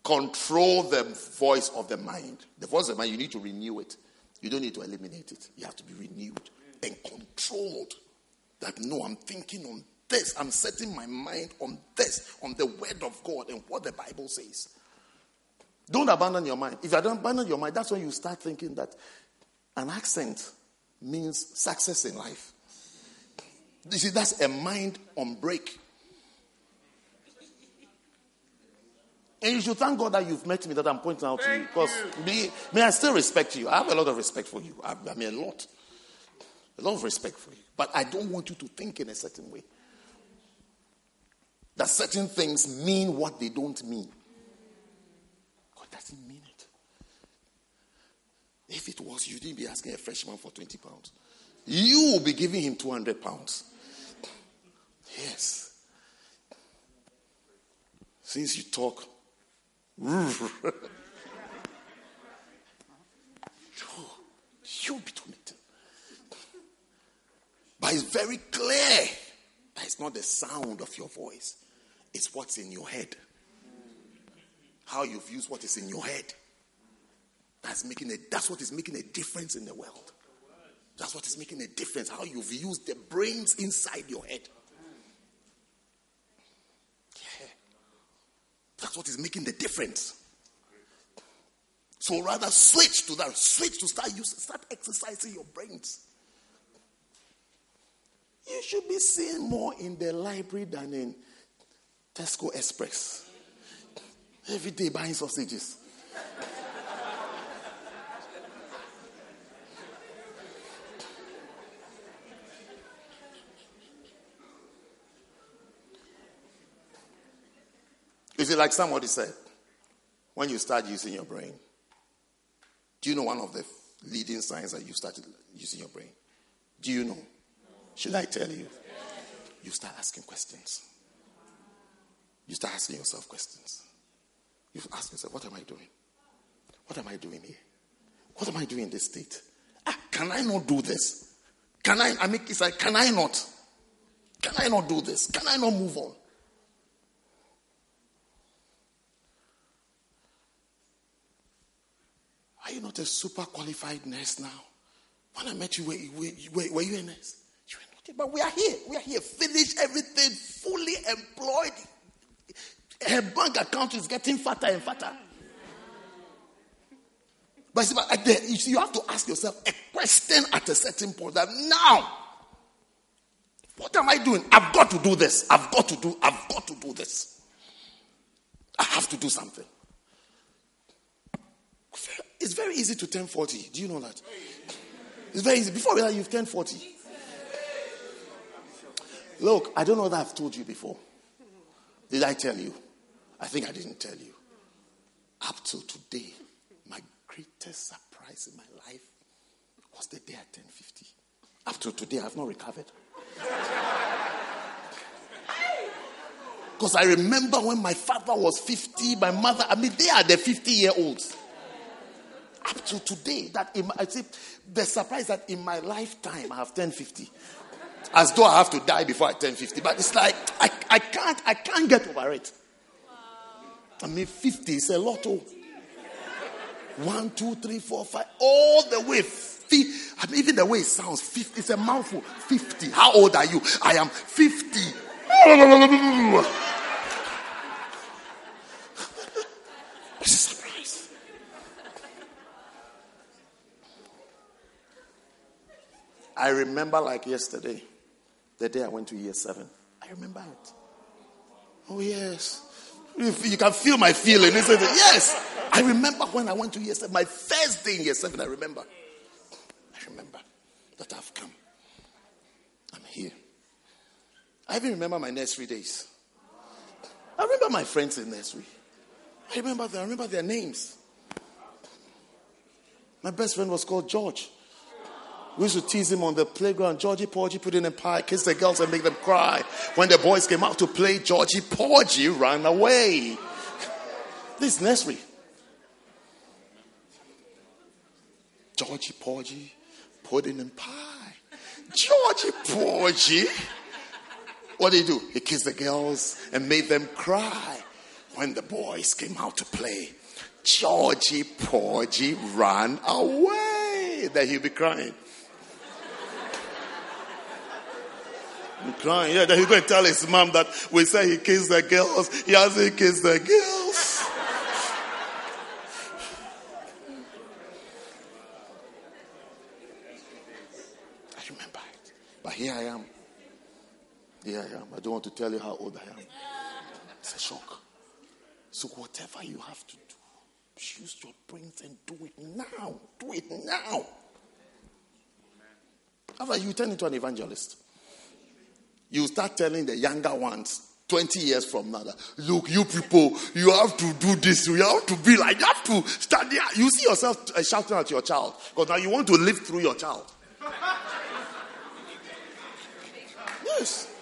Control the voice of the mind. The voice of the mind, you need to renew it. You don't need to eliminate it. You have to be renewed and controlled. That no, I'm thinking on this. I'm setting my mind on this, on the word of God and what the Bible says. Don't abandon your mind. If you don't abandon your mind, that's when you start thinking that an accent means success in life. You see, that's a mind on break. And you should thank God that you've met me, that I'm pointing out thank to you. Because me, may I still respect you. I have a lot of respect for you. I, I mean, a lot. A lot of respect for you. But I don't want you to think in a certain way. That certain things mean what they don't mean. God doesn't mean it. If it was, you didn't be asking a freshman for 20 pounds. You will be giving him 200 pounds. Yes. Since you talk you'll be tormented. But it's very clear that it's not the sound of your voice, it's what's in your head. How you've used what is in your head. That's making a, that's what is making a difference in the world. That's what is making a difference. How you've used the brains inside your head. That's what is making the difference. So rather switch to that. Switch to start using, start exercising your brains. You should be seeing more in the library than in Tesco Express. Every day buying sausages. Is it like somebody said? When you start using your brain, do you know one of the leading signs that you started using your brain? Do you know? Should I tell you? You start asking questions. You start asking yourself questions. You ask yourself, what am I doing? What am I doing here? What am I doing in this state? Ah, can I not do this? Can I, I mean, it's like, can I not? Can I not do this? Can I not move on? Are you not a super qualified nurse now? When I met you, were, were, were you a nurse? You were not. But we are here. We are here. Finish everything, fully employed. Her bank account is getting fatter and fatter. But uh, see, you have to ask yourself a question at a certain point that now, what am I doing? I've got to do this. I've got to do, I've got to do this. I have to do something. It's very easy to turn 40. Do you know that? It's very easy. Before that, you've turned 40. Look, I don't know that I've told you before. Did I tell you? I think I didn't tell you. Up till today, my greatest surprise in my life was the day I turned 50. Up till today, I've not recovered. Because I remember when my father was 50, my mother, I mean, they are the 50 year olds. Up to today, that in I say, the surprise that in my lifetime I have turned 50. As though I have to die before I turn 50. But it's like, I, I can't, I can't get over it. I mean, 50 is a lot. Oh. One, two, three, four, five, all the way. 50. I mean, even the way it sounds, 50. It's a mouthful. 50. How old are you? I am 50. It's a surprise. I remember like yesterday, the day I went to year seven. I remember it. Oh, yes. You can feel my feeling, isn't it? Yes. I remember when I went to year seven, my first day in year seven, I remember. I remember that I've come. I'm here. I even remember my nursery days. I remember my friends in nursery. I remember them. I remember their names. My best friend was called George. We used to tease him on the playground. Georgie Porgy put in a pie, kiss the girls and make them cry. When the boys came out to play, Georgie Porgy ran away. This nursery. Georgie Porgy, pudding and pie. Georgie Porgy. What did he do? He kissed the girls and made them cry. When the boys came out to play, Georgie Porgy ran away. Then he'll be crying. I'm crying. Yeah, then he's going to tell his mom that we say he kissed the girls. He hasn't kissed the girls. I remember it. But here I am. Here I am. I don't want to tell you how old I am. It's a shock. So, whatever you have to do, use your brains and do it now. Do it now. After you turn into an evangelist, you start telling the younger ones 20 years from now look, you people, you have to do this. You have to be like, you have to study. You see yourself uh, shouting at your child because now you want to live through your child. Yes.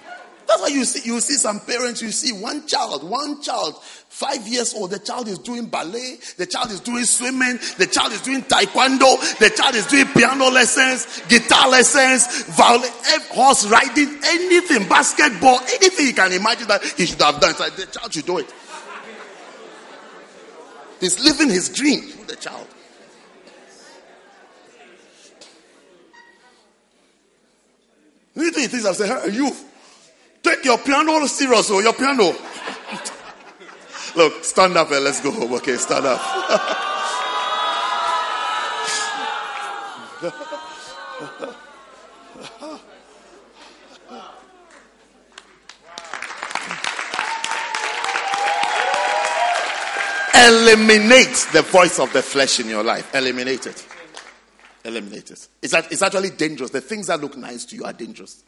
That's why you see, you see some parents, you see one child, one child, five years old, the child is doing ballet, the child is doing swimming, the child is doing taekwondo, the child is doing piano lessons, guitar lessons, violin, eh, horse riding, anything, basketball, anything you can imagine that he should have done. It's like the child should do it. He's living his dream the child. Think things I say, hey, you your piano serious, oh, your piano. Look, stand up and let's go home. Okay, stand up. Eliminate the voice of the flesh in your life. Eliminate it. Eliminate it. It's, it's actually dangerous. The things that look nice to you are dangerous.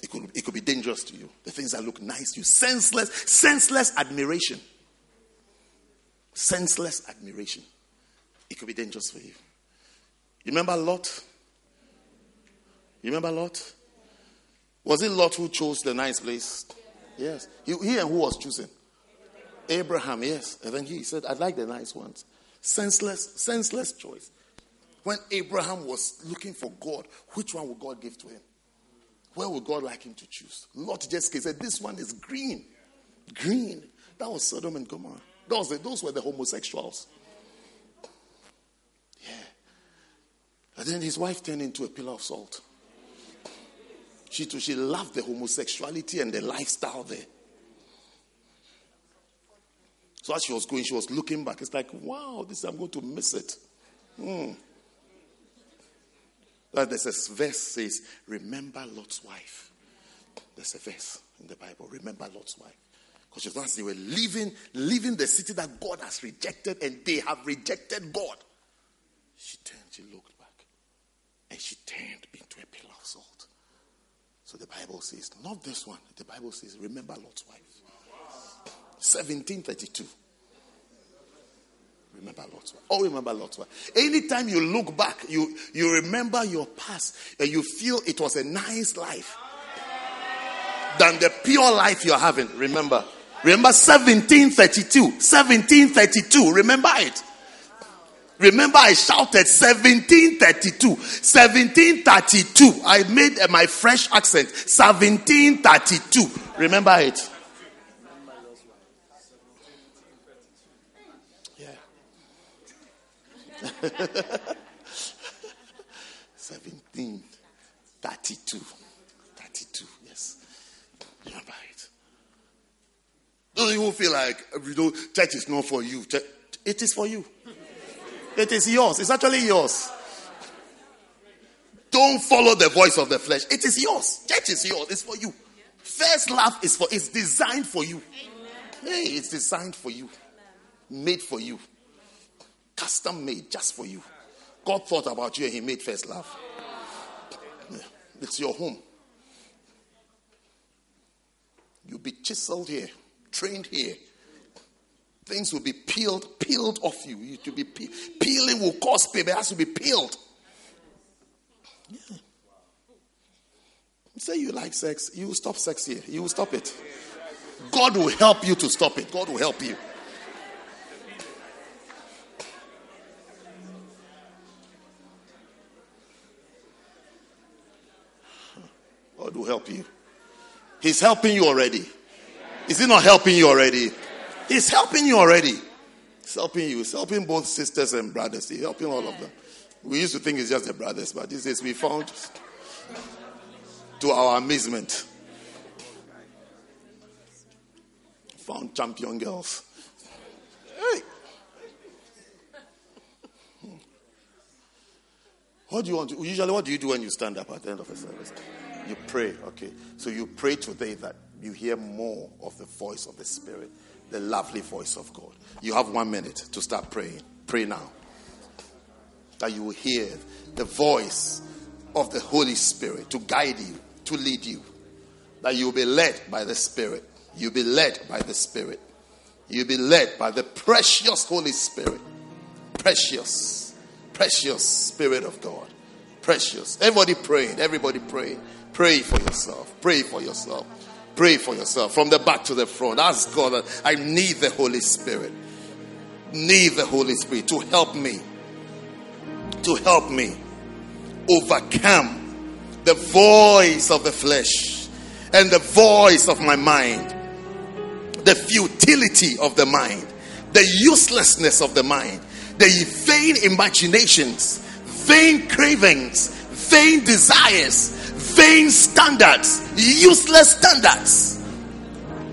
It could, dangerous to you. The things that look nice to you. Senseless, senseless admiration. Senseless admiration. It could be dangerous for you. You remember Lot? You remember Lot? Was it Lot who chose the nice place? Yes. He, he and who was choosing? Abraham, yes. And then he said, I like the nice ones. Senseless, senseless choice. When Abraham was looking for God, which one would God give to him? Where would God like him to choose? Lot just said, This one is green. Green. That was Sodom and Gomorrah. Those, those were the homosexuals. Yeah. And then his wife turned into a pillar of salt. She too, she loved the homosexuality and the lifestyle there. So as she was going, she was looking back. It's like, wow, this I'm going to miss it. Hmm. That there's a verse says, Remember Lot's wife. There's a verse in the Bible, remember Lot's wife. Because once they were leaving, leaving the city that God has rejected, and they have rejected God. She turned, she looked back, and she turned into a pillar of salt. So the Bible says, not this one. The Bible says, remember Lot's wife. 1732. Remember Lot's wife. Oh, remember Lot's wife. Anytime you look back, you, you remember your past and you feel it was a nice life. than the pure life you're having. Remember. Remember 1732. 1732. Remember it. Remember, I shouted 1732. 1732. I made my fresh accent. 1732. Remember it. 1732. 32. 32, Yes. Remember it. Don't even feel like you know church is not for you. It is for you. It is yours. It's actually yours. Don't follow the voice of the flesh. It is yours. Church is yours. It's for you. First love is for it's designed for you. Hey, it's designed for you. Made for you. Custom made just for you. God thought about you and He made first love. It's your home. You'll be chiseled here, trained here, Things will be peeled, peeled off you. You to be pe- peeling will cause pain. It has to be peeled. Yeah. say you like sex, you will stop sex here. You will stop it. God will help you to stop it. God will help you. Will help you. He's helping you already. Is he not helping you already? He's helping you already. He's helping you. He's helping both sisters and brothers. He's helping all of them. We used to think it's just the brothers, but these days we found, to our amazement, found champion girls. Hey. What do you want to, usually what do you do when you stand up at the end of a service? You pray, okay. So you pray today that you hear more of the voice of the Spirit the lovely voice of God. You have one minute to start praying. Pray now. That you will hear the voice of the Holy Spirit to guide you, to lead you. That you will be led by the Spirit. You'll be led by the Spirit. You'll be led by the precious Holy Spirit. Precious, precious Spirit of God. Precious. Everybody praying. Everybody praying. Pray for yourself. Pray for yourself. Pray for yourself from the back to the front. Ask God that I need the Holy Spirit. Need the Holy Spirit to help me. To help me overcome the voice of the flesh and the voice of my mind. The futility of the mind. The uselessness of the mind. The vain imaginations. Vain cravings. Vain desires vain standards, useless standards.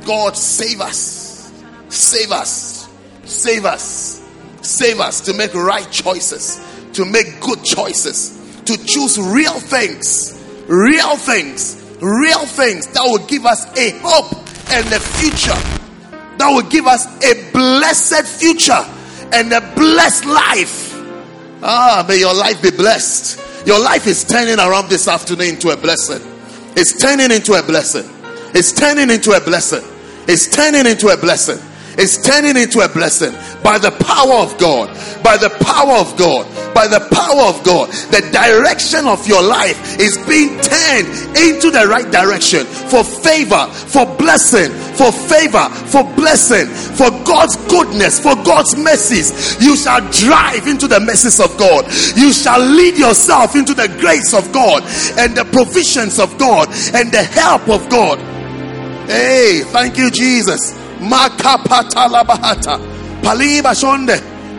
God, save us, save us, save us, save us to make right choices, to make good choices, to choose real things, real things, real things that will give us a hope and a future, that will give us a blessed future and a blessed life. Ah, may your life be blessed. Your life is turning around this afternoon into a blessing. It's turning into a blessing. It's turning into a blessing. It's turning into a blessing is turning into a blessing by the power of God. By the power of God. By the power of God. The direction of your life is being turned into the right direction for favor, for blessing, for favor, for blessing, for God's goodness, for God's mercies. You shall drive into the mercies of God. You shall lead yourself into the grace of God and the provisions of God and the help of God. Hey, thank you, Jesus.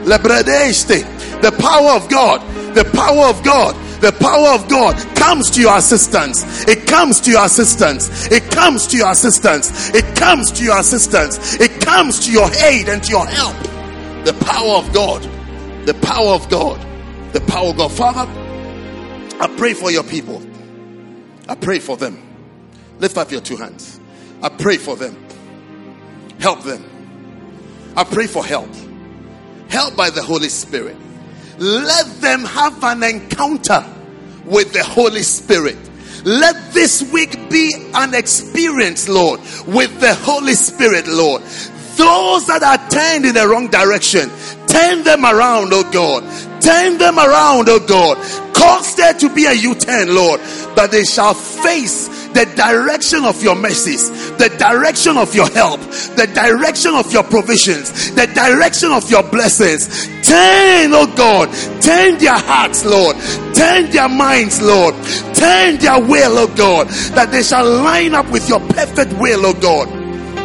Lebredeste. The power of God. The power of God. The power of God comes to your assistance. It comes to your assistance. It comes to your assistance. It comes to your assistance. It comes to your aid and to your help. The power of God. The power of God. The power of God. Father, I pray for your people. I pray for them. Lift up your two hands. I pray for them. Help them. I pray for help. Help by the Holy Spirit. Let them have an encounter with the Holy Spirit. Let this week be an experience, Lord, with the Holy Spirit, Lord. Those that are turned in the wrong direction, turn them around, oh God. Turn them around, oh God. Cause there to be a U turn, Lord, that they shall face the direction of your mercies, the direction of your help, the direction of your provisions, the direction of your blessings. Turn, oh God, turn their hearts, Lord, turn their minds, Lord, turn their will, oh God, that they shall line up with your perfect will, oh God.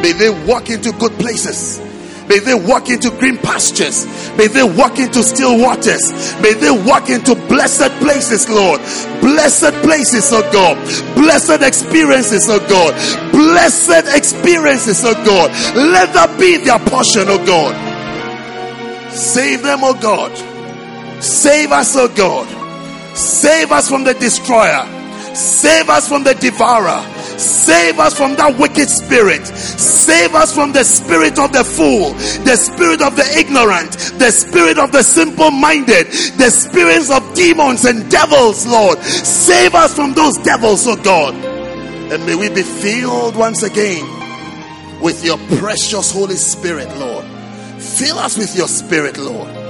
May they walk into good places. May they walk into green pastures. May they walk into still waters. May they walk into blessed places, Lord. Blessed places, oh God. Blessed experiences, oh God. Blessed experiences, oh God. Let that be their portion, oh God. Save them, oh God. Save us, oh God. Save us from the destroyer. Save us from the devourer. Save us from that wicked spirit. Save us from the spirit of the fool, the spirit of the ignorant, the spirit of the simple minded, the spirits of demons and devils, Lord. Save us from those devils, oh God. And may we be filled once again with your precious Holy Spirit, Lord. Fill us with your spirit, Lord.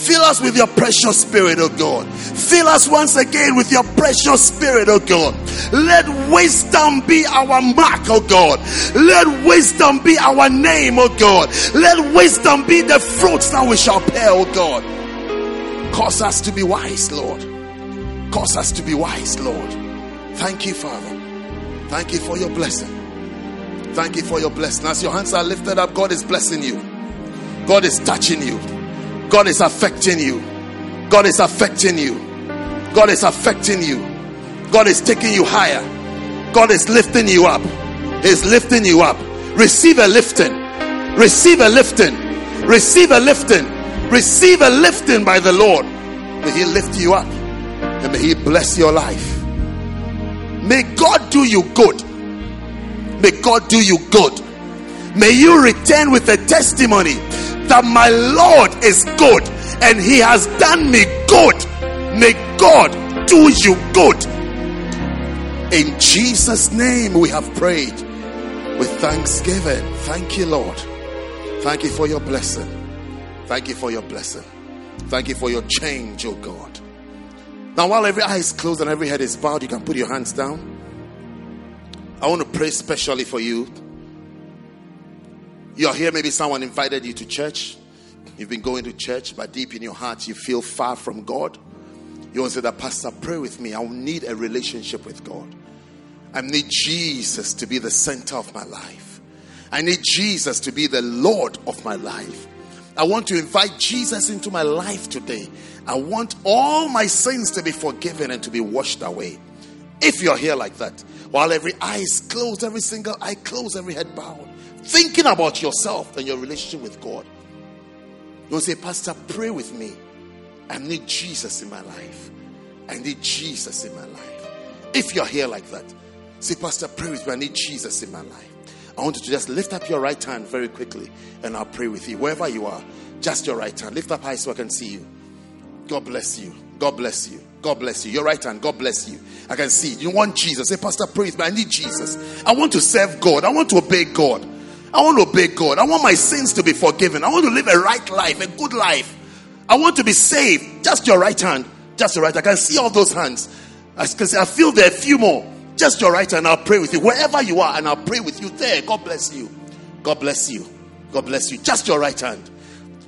Fill us with your precious spirit, oh God. Fill us once again with your precious spirit, oh God. Let wisdom be our mark, oh God. Let wisdom be our name, oh God. Let wisdom be the fruits that we shall bear, oh God. Cause us to be wise, Lord. Cause us to be wise, Lord. Thank you, Father. Thank you for your blessing. Thank you for your blessing. As your hands are lifted up, God is blessing you. God is touching you. God is affecting you. God is affecting you. God is affecting you. God is taking you higher. God is lifting you up. He's lifting you up. Receive a lifting. Receive a lifting. Receive a lifting. Receive a lifting by the Lord. May He lift you up and may He bless your life. May God do you good. May God do you good. May you return with a testimony that my Lord is good and He has done me good. May God do you good. In Jesus' name we have prayed with thanksgiving. Thank you, Lord. Thank you for your blessing. Thank you for your blessing. Thank you for your change, oh God. Now, while every eye is closed and every head is bowed, you can put your hands down. I want to pray specially for you you're here, maybe someone invited you to church. You've been going to church, but deep in your heart, you feel far from God. You want to say that, Pastor, pray with me. I need a relationship with God. I need Jesus to be the center of my life. I need Jesus to be the Lord of my life. I want to invite Jesus into my life today. I want all my sins to be forgiven and to be washed away. If you're here like that, while every eye is closed, every single eye closed, every head bowed, thinking about yourself and your relationship with God. You'll say, Pastor, pray with me. I need Jesus in my life. I need Jesus in my life. If you're here like that, say, Pastor, pray with me. I need Jesus in my life. I want you to just lift up your right hand very quickly and I'll pray with you. Wherever you are, just your right hand. Lift up high so I can see you. God bless you. God bless you. God bless you. Your right hand. God bless you. I can see. You want Jesus. Say, Pastor, pray with me. I need Jesus. I want to serve God. I want to obey God. I want to obey God. I want my sins to be forgiven. I want to live a right life, a good life. I want to be saved. Just your right hand. Just your right. I can see all those hands. I can see, I feel there are a few more. Just your right hand. I'll pray with you. Wherever you are, and I'll pray with you there. God bless you. God bless you. God bless you. Just your right hand.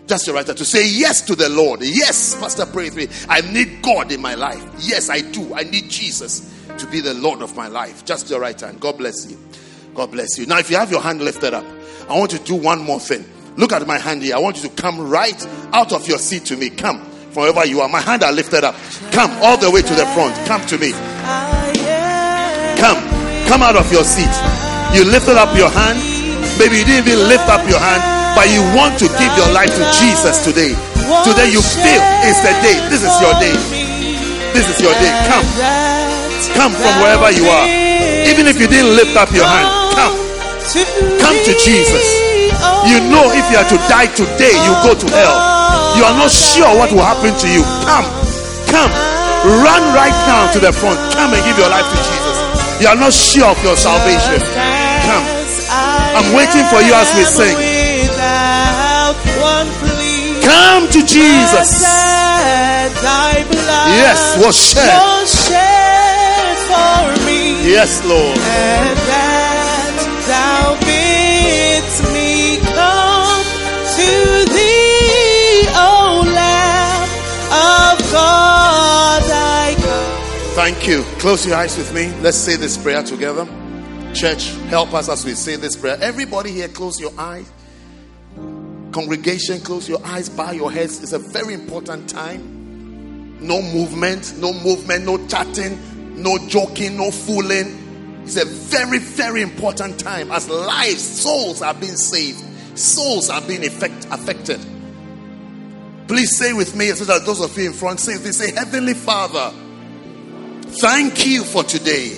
Just your right hand to say yes to the Lord. Yes, Pastor, pray with me. I need God in my life. Yes, I do. I need Jesus to be the Lord of my life. Just your right hand. God bless you. God bless you. Now, if you have your hand lifted up, I want you to do one more thing. Look at my hand here. I want you to come right out of your seat to me. Come from wherever you are. My hand are lifted up. Come all the way to the front. Come to me. Come. Come out of your seat. You lifted up your hand. Maybe you didn't even lift up your hand, but you want to give your life to Jesus today. Today you feel it's the day. This is your day. This is your day. Come. Come from wherever you are. Even if you didn't lift up your hand, come. Come to Jesus. You know if you are to die today, you go to hell. You are not sure what will happen to you. Come. Come. Run right now to the front. Come and give your life to Jesus. You are not sure of your salvation. Come. I'm waiting for you as we sing. Come to Jesus. Yes, was shed. Yes, Lord. Thank you. Close your eyes with me. Let's say this prayer together. Church, help us as we say this prayer. Everybody here, close your eyes. Congregation, close your eyes, bow your heads. It's a very important time. No movement, no movement, no chatting, no joking, no fooling. It's a very, very important time as lives, souls are being saved, souls are being effect, affected. Please say with me, so that those of you in front say, they say, Heavenly Father, thank you for today.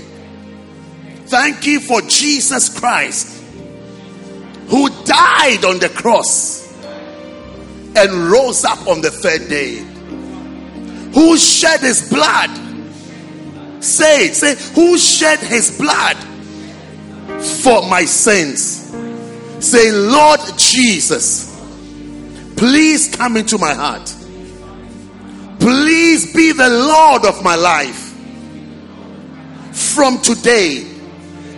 Thank you for Jesus Christ who died on the cross and rose up on the third day. Who shed his blood? Say, say, who shed his blood for my sins? Say, Lord Jesus, please come into my heart. Please be the Lord of my life. From today,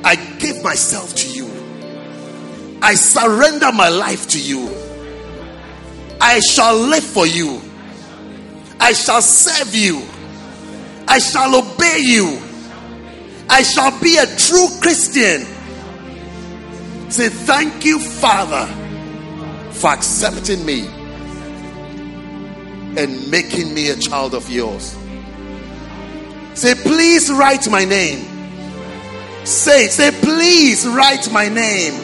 I give myself to you. I surrender my life to you. I shall live for you. I shall serve you. I shall obey you. I shall be a true Christian. Say, Thank you, Father, for accepting me and making me a child of yours. Say, Please write my name. Say, say, please write my name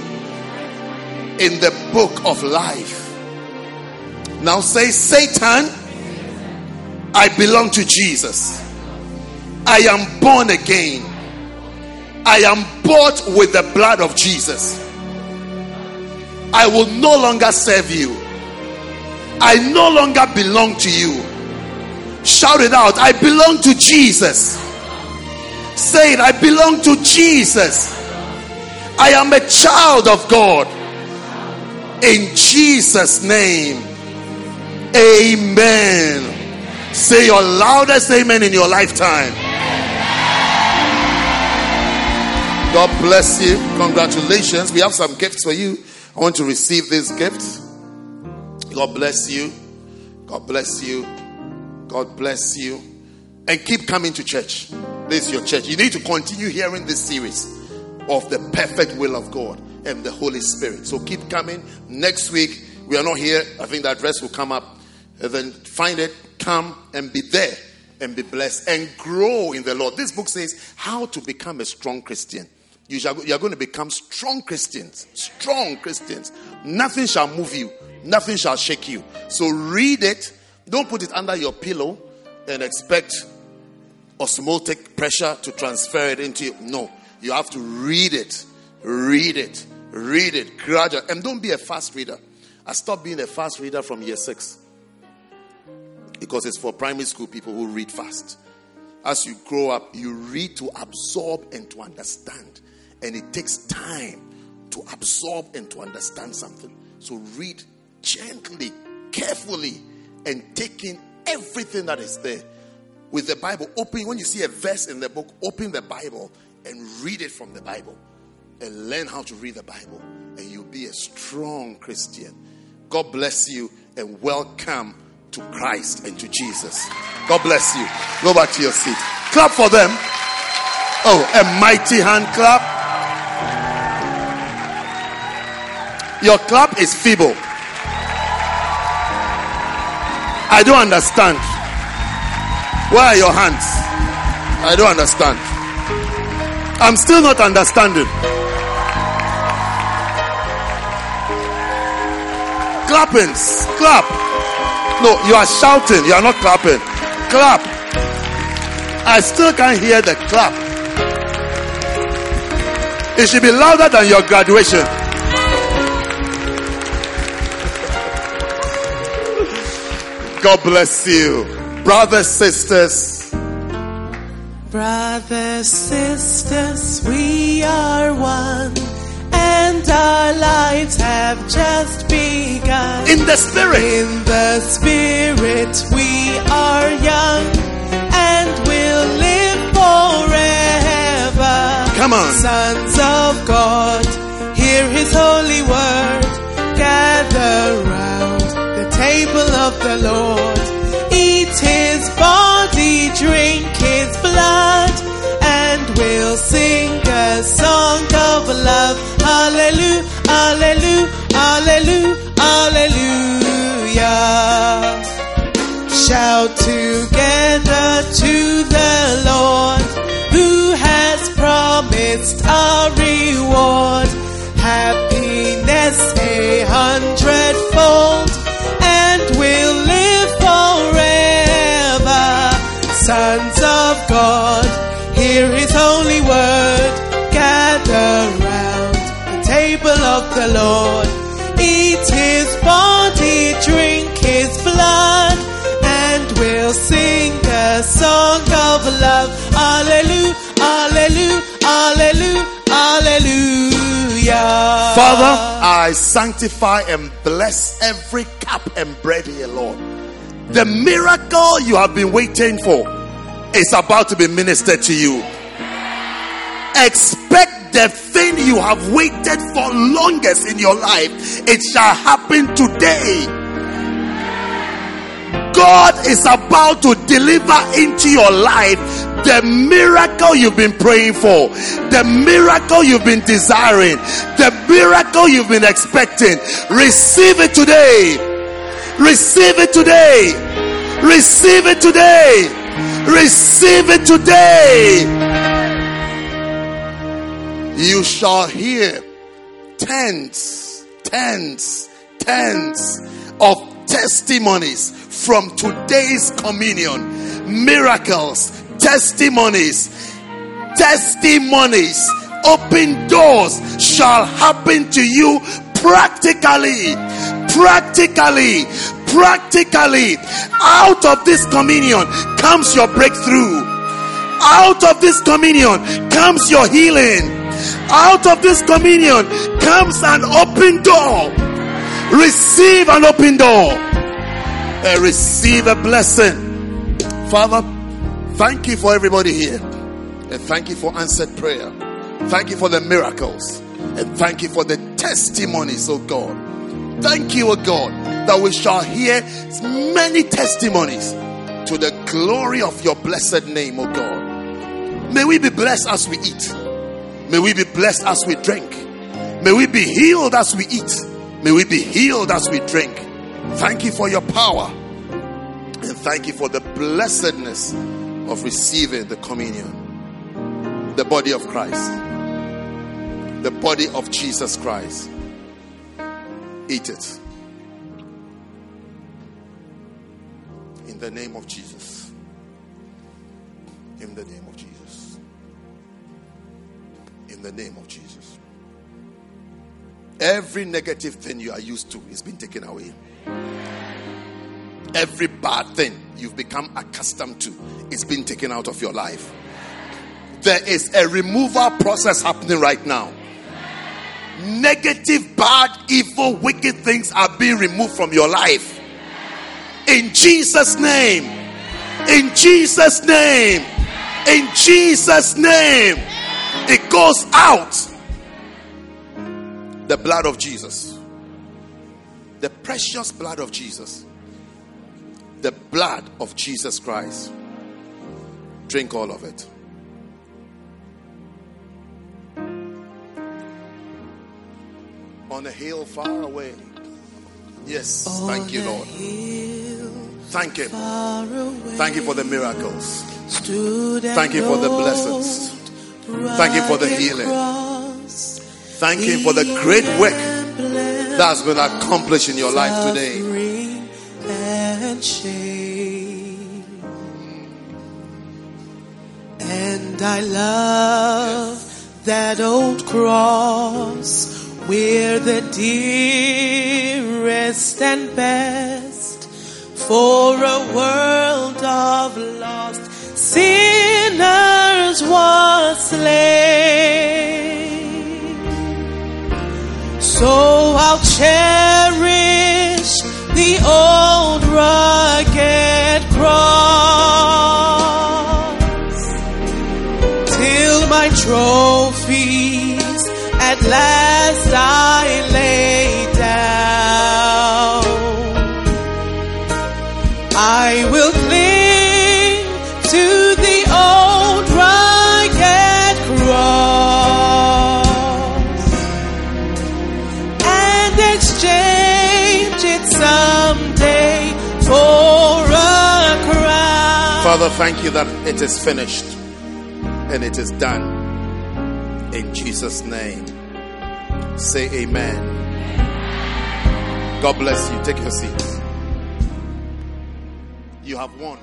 in the book of life. Now say, Satan, I belong to Jesus. I am born again. I am bought with the blood of Jesus. I will no longer serve you. I no longer belong to you. Shout it out. I belong to Jesus. Say it. I belong to Jesus. I am a child of God. In Jesus' name. Amen. Say your loudest amen in your lifetime. God bless you. Congratulations. We have some gifts for you. I want to receive this gift. God bless you. God bless you. God bless you. And keep coming to church. This is your church. You need to continue hearing this series of the perfect will of God and the Holy Spirit. So keep coming. Next week, we are not here. I think the address will come up. And then find it, come and be there and be blessed and grow in the Lord. This book says how to become a strong Christian. You, shall, you are going to become strong Christians. Strong Christians. Nothing shall move you, nothing shall shake you. So read it. Don't put it under your pillow and expect osmotic pressure to transfer it into you. No, you have to read it. Read it. Read it gradually. And don't be a fast reader. I stopped being a fast reader from year six because it's for primary school people who read fast. As you grow up, you read to absorb and to understand. And it takes time to absorb and to understand something. So read gently, carefully, and take in everything that is there. With the Bible, open when you see a verse in the book, open the Bible and read it from the Bible. And learn how to read the Bible. And you'll be a strong Christian. God bless you and welcome to Christ and to Jesus. God bless you. Go back to your seat. Clap for them. Oh, a mighty hand clap. Your clap is feeble. I don't understand. Where are your hands? I don't understand. I'm still not understanding. Clappings. Clap. No, you are shouting. You are not clapping. Clap. I still can't hear the clap. It should be louder than your graduation. God bless you. Brothers, sisters, Brothers, sisters, we are one, and our lives have just begun. in the spirit, In the spirit, we are young, and will live forever. Come on. Sons of God, hear his holy word. Gather round table of the Lord. Eat his body, drink his blood, and we'll sing a song of love. Hallelujah, hallelujah, hallelujah, hallelujah. Shout together to the Lord who has promised a reward. Happiness a hundredfold Hallelujah, hallelujah, hallelujah, hallelujah. Father, I sanctify and bless every cup and bread here, Lord. The miracle you have been waiting for is about to be ministered to you. Expect the thing you have waited for longest in your life. It shall happen today. God is about to deliver into your life the miracle you've been praying for, the miracle you've been desiring, the miracle you've been expecting. Receive it today. Receive it today. Receive it today. Receive it today. You shall hear tens, tens, tens of testimonies from today's communion. Miracles, testimonies, testimonies, open doors shall happen to you practically, practically, practically. Out of this communion comes your breakthrough. Out of this communion comes your healing. Out of this communion comes an open door. Receive an open door. Uh, receive a blessing. Father, thank you for everybody here. And thank you for answered prayer. Thank you for the miracles. And thank you for the testimonies, oh God. Thank you, oh God, that we shall hear many testimonies to the glory of your blessed name, oh God. May we be blessed as we eat. May we be blessed as we drink. May we be healed as we eat. May we be healed as we drink. Thank you for your power. And thank you for the blessedness of receiving the communion, the body of Christ, the body of Jesus Christ. Eat it. In the name of Jesus. In the name of Jesus. In the name of Jesus. Every negative thing you are used to is being taken away. Every bad thing you've become accustomed to is being taken out of your life. There is a removal process happening right now. Negative, bad, evil, wicked things are being removed from your life. In Jesus' name. In Jesus' name. In Jesus' name. It goes out. The blood of Jesus. The precious blood of Jesus. The blood of Jesus Christ. Drink all of it. On a hill far away. Yes, thank you, Lord. Thank you. Thank you for the miracles. Thank you for the blessings. Thank you for the healing. Thank you for the great work that's been accomplished in your life today. And shame. And I love that old cross where the dearest and best for a world of lost sinners was slain. So I'll cherish the old rugged thank you that it is finished and it is done. In Jesus' name. Say amen. God bless you. Take your seats. You have won.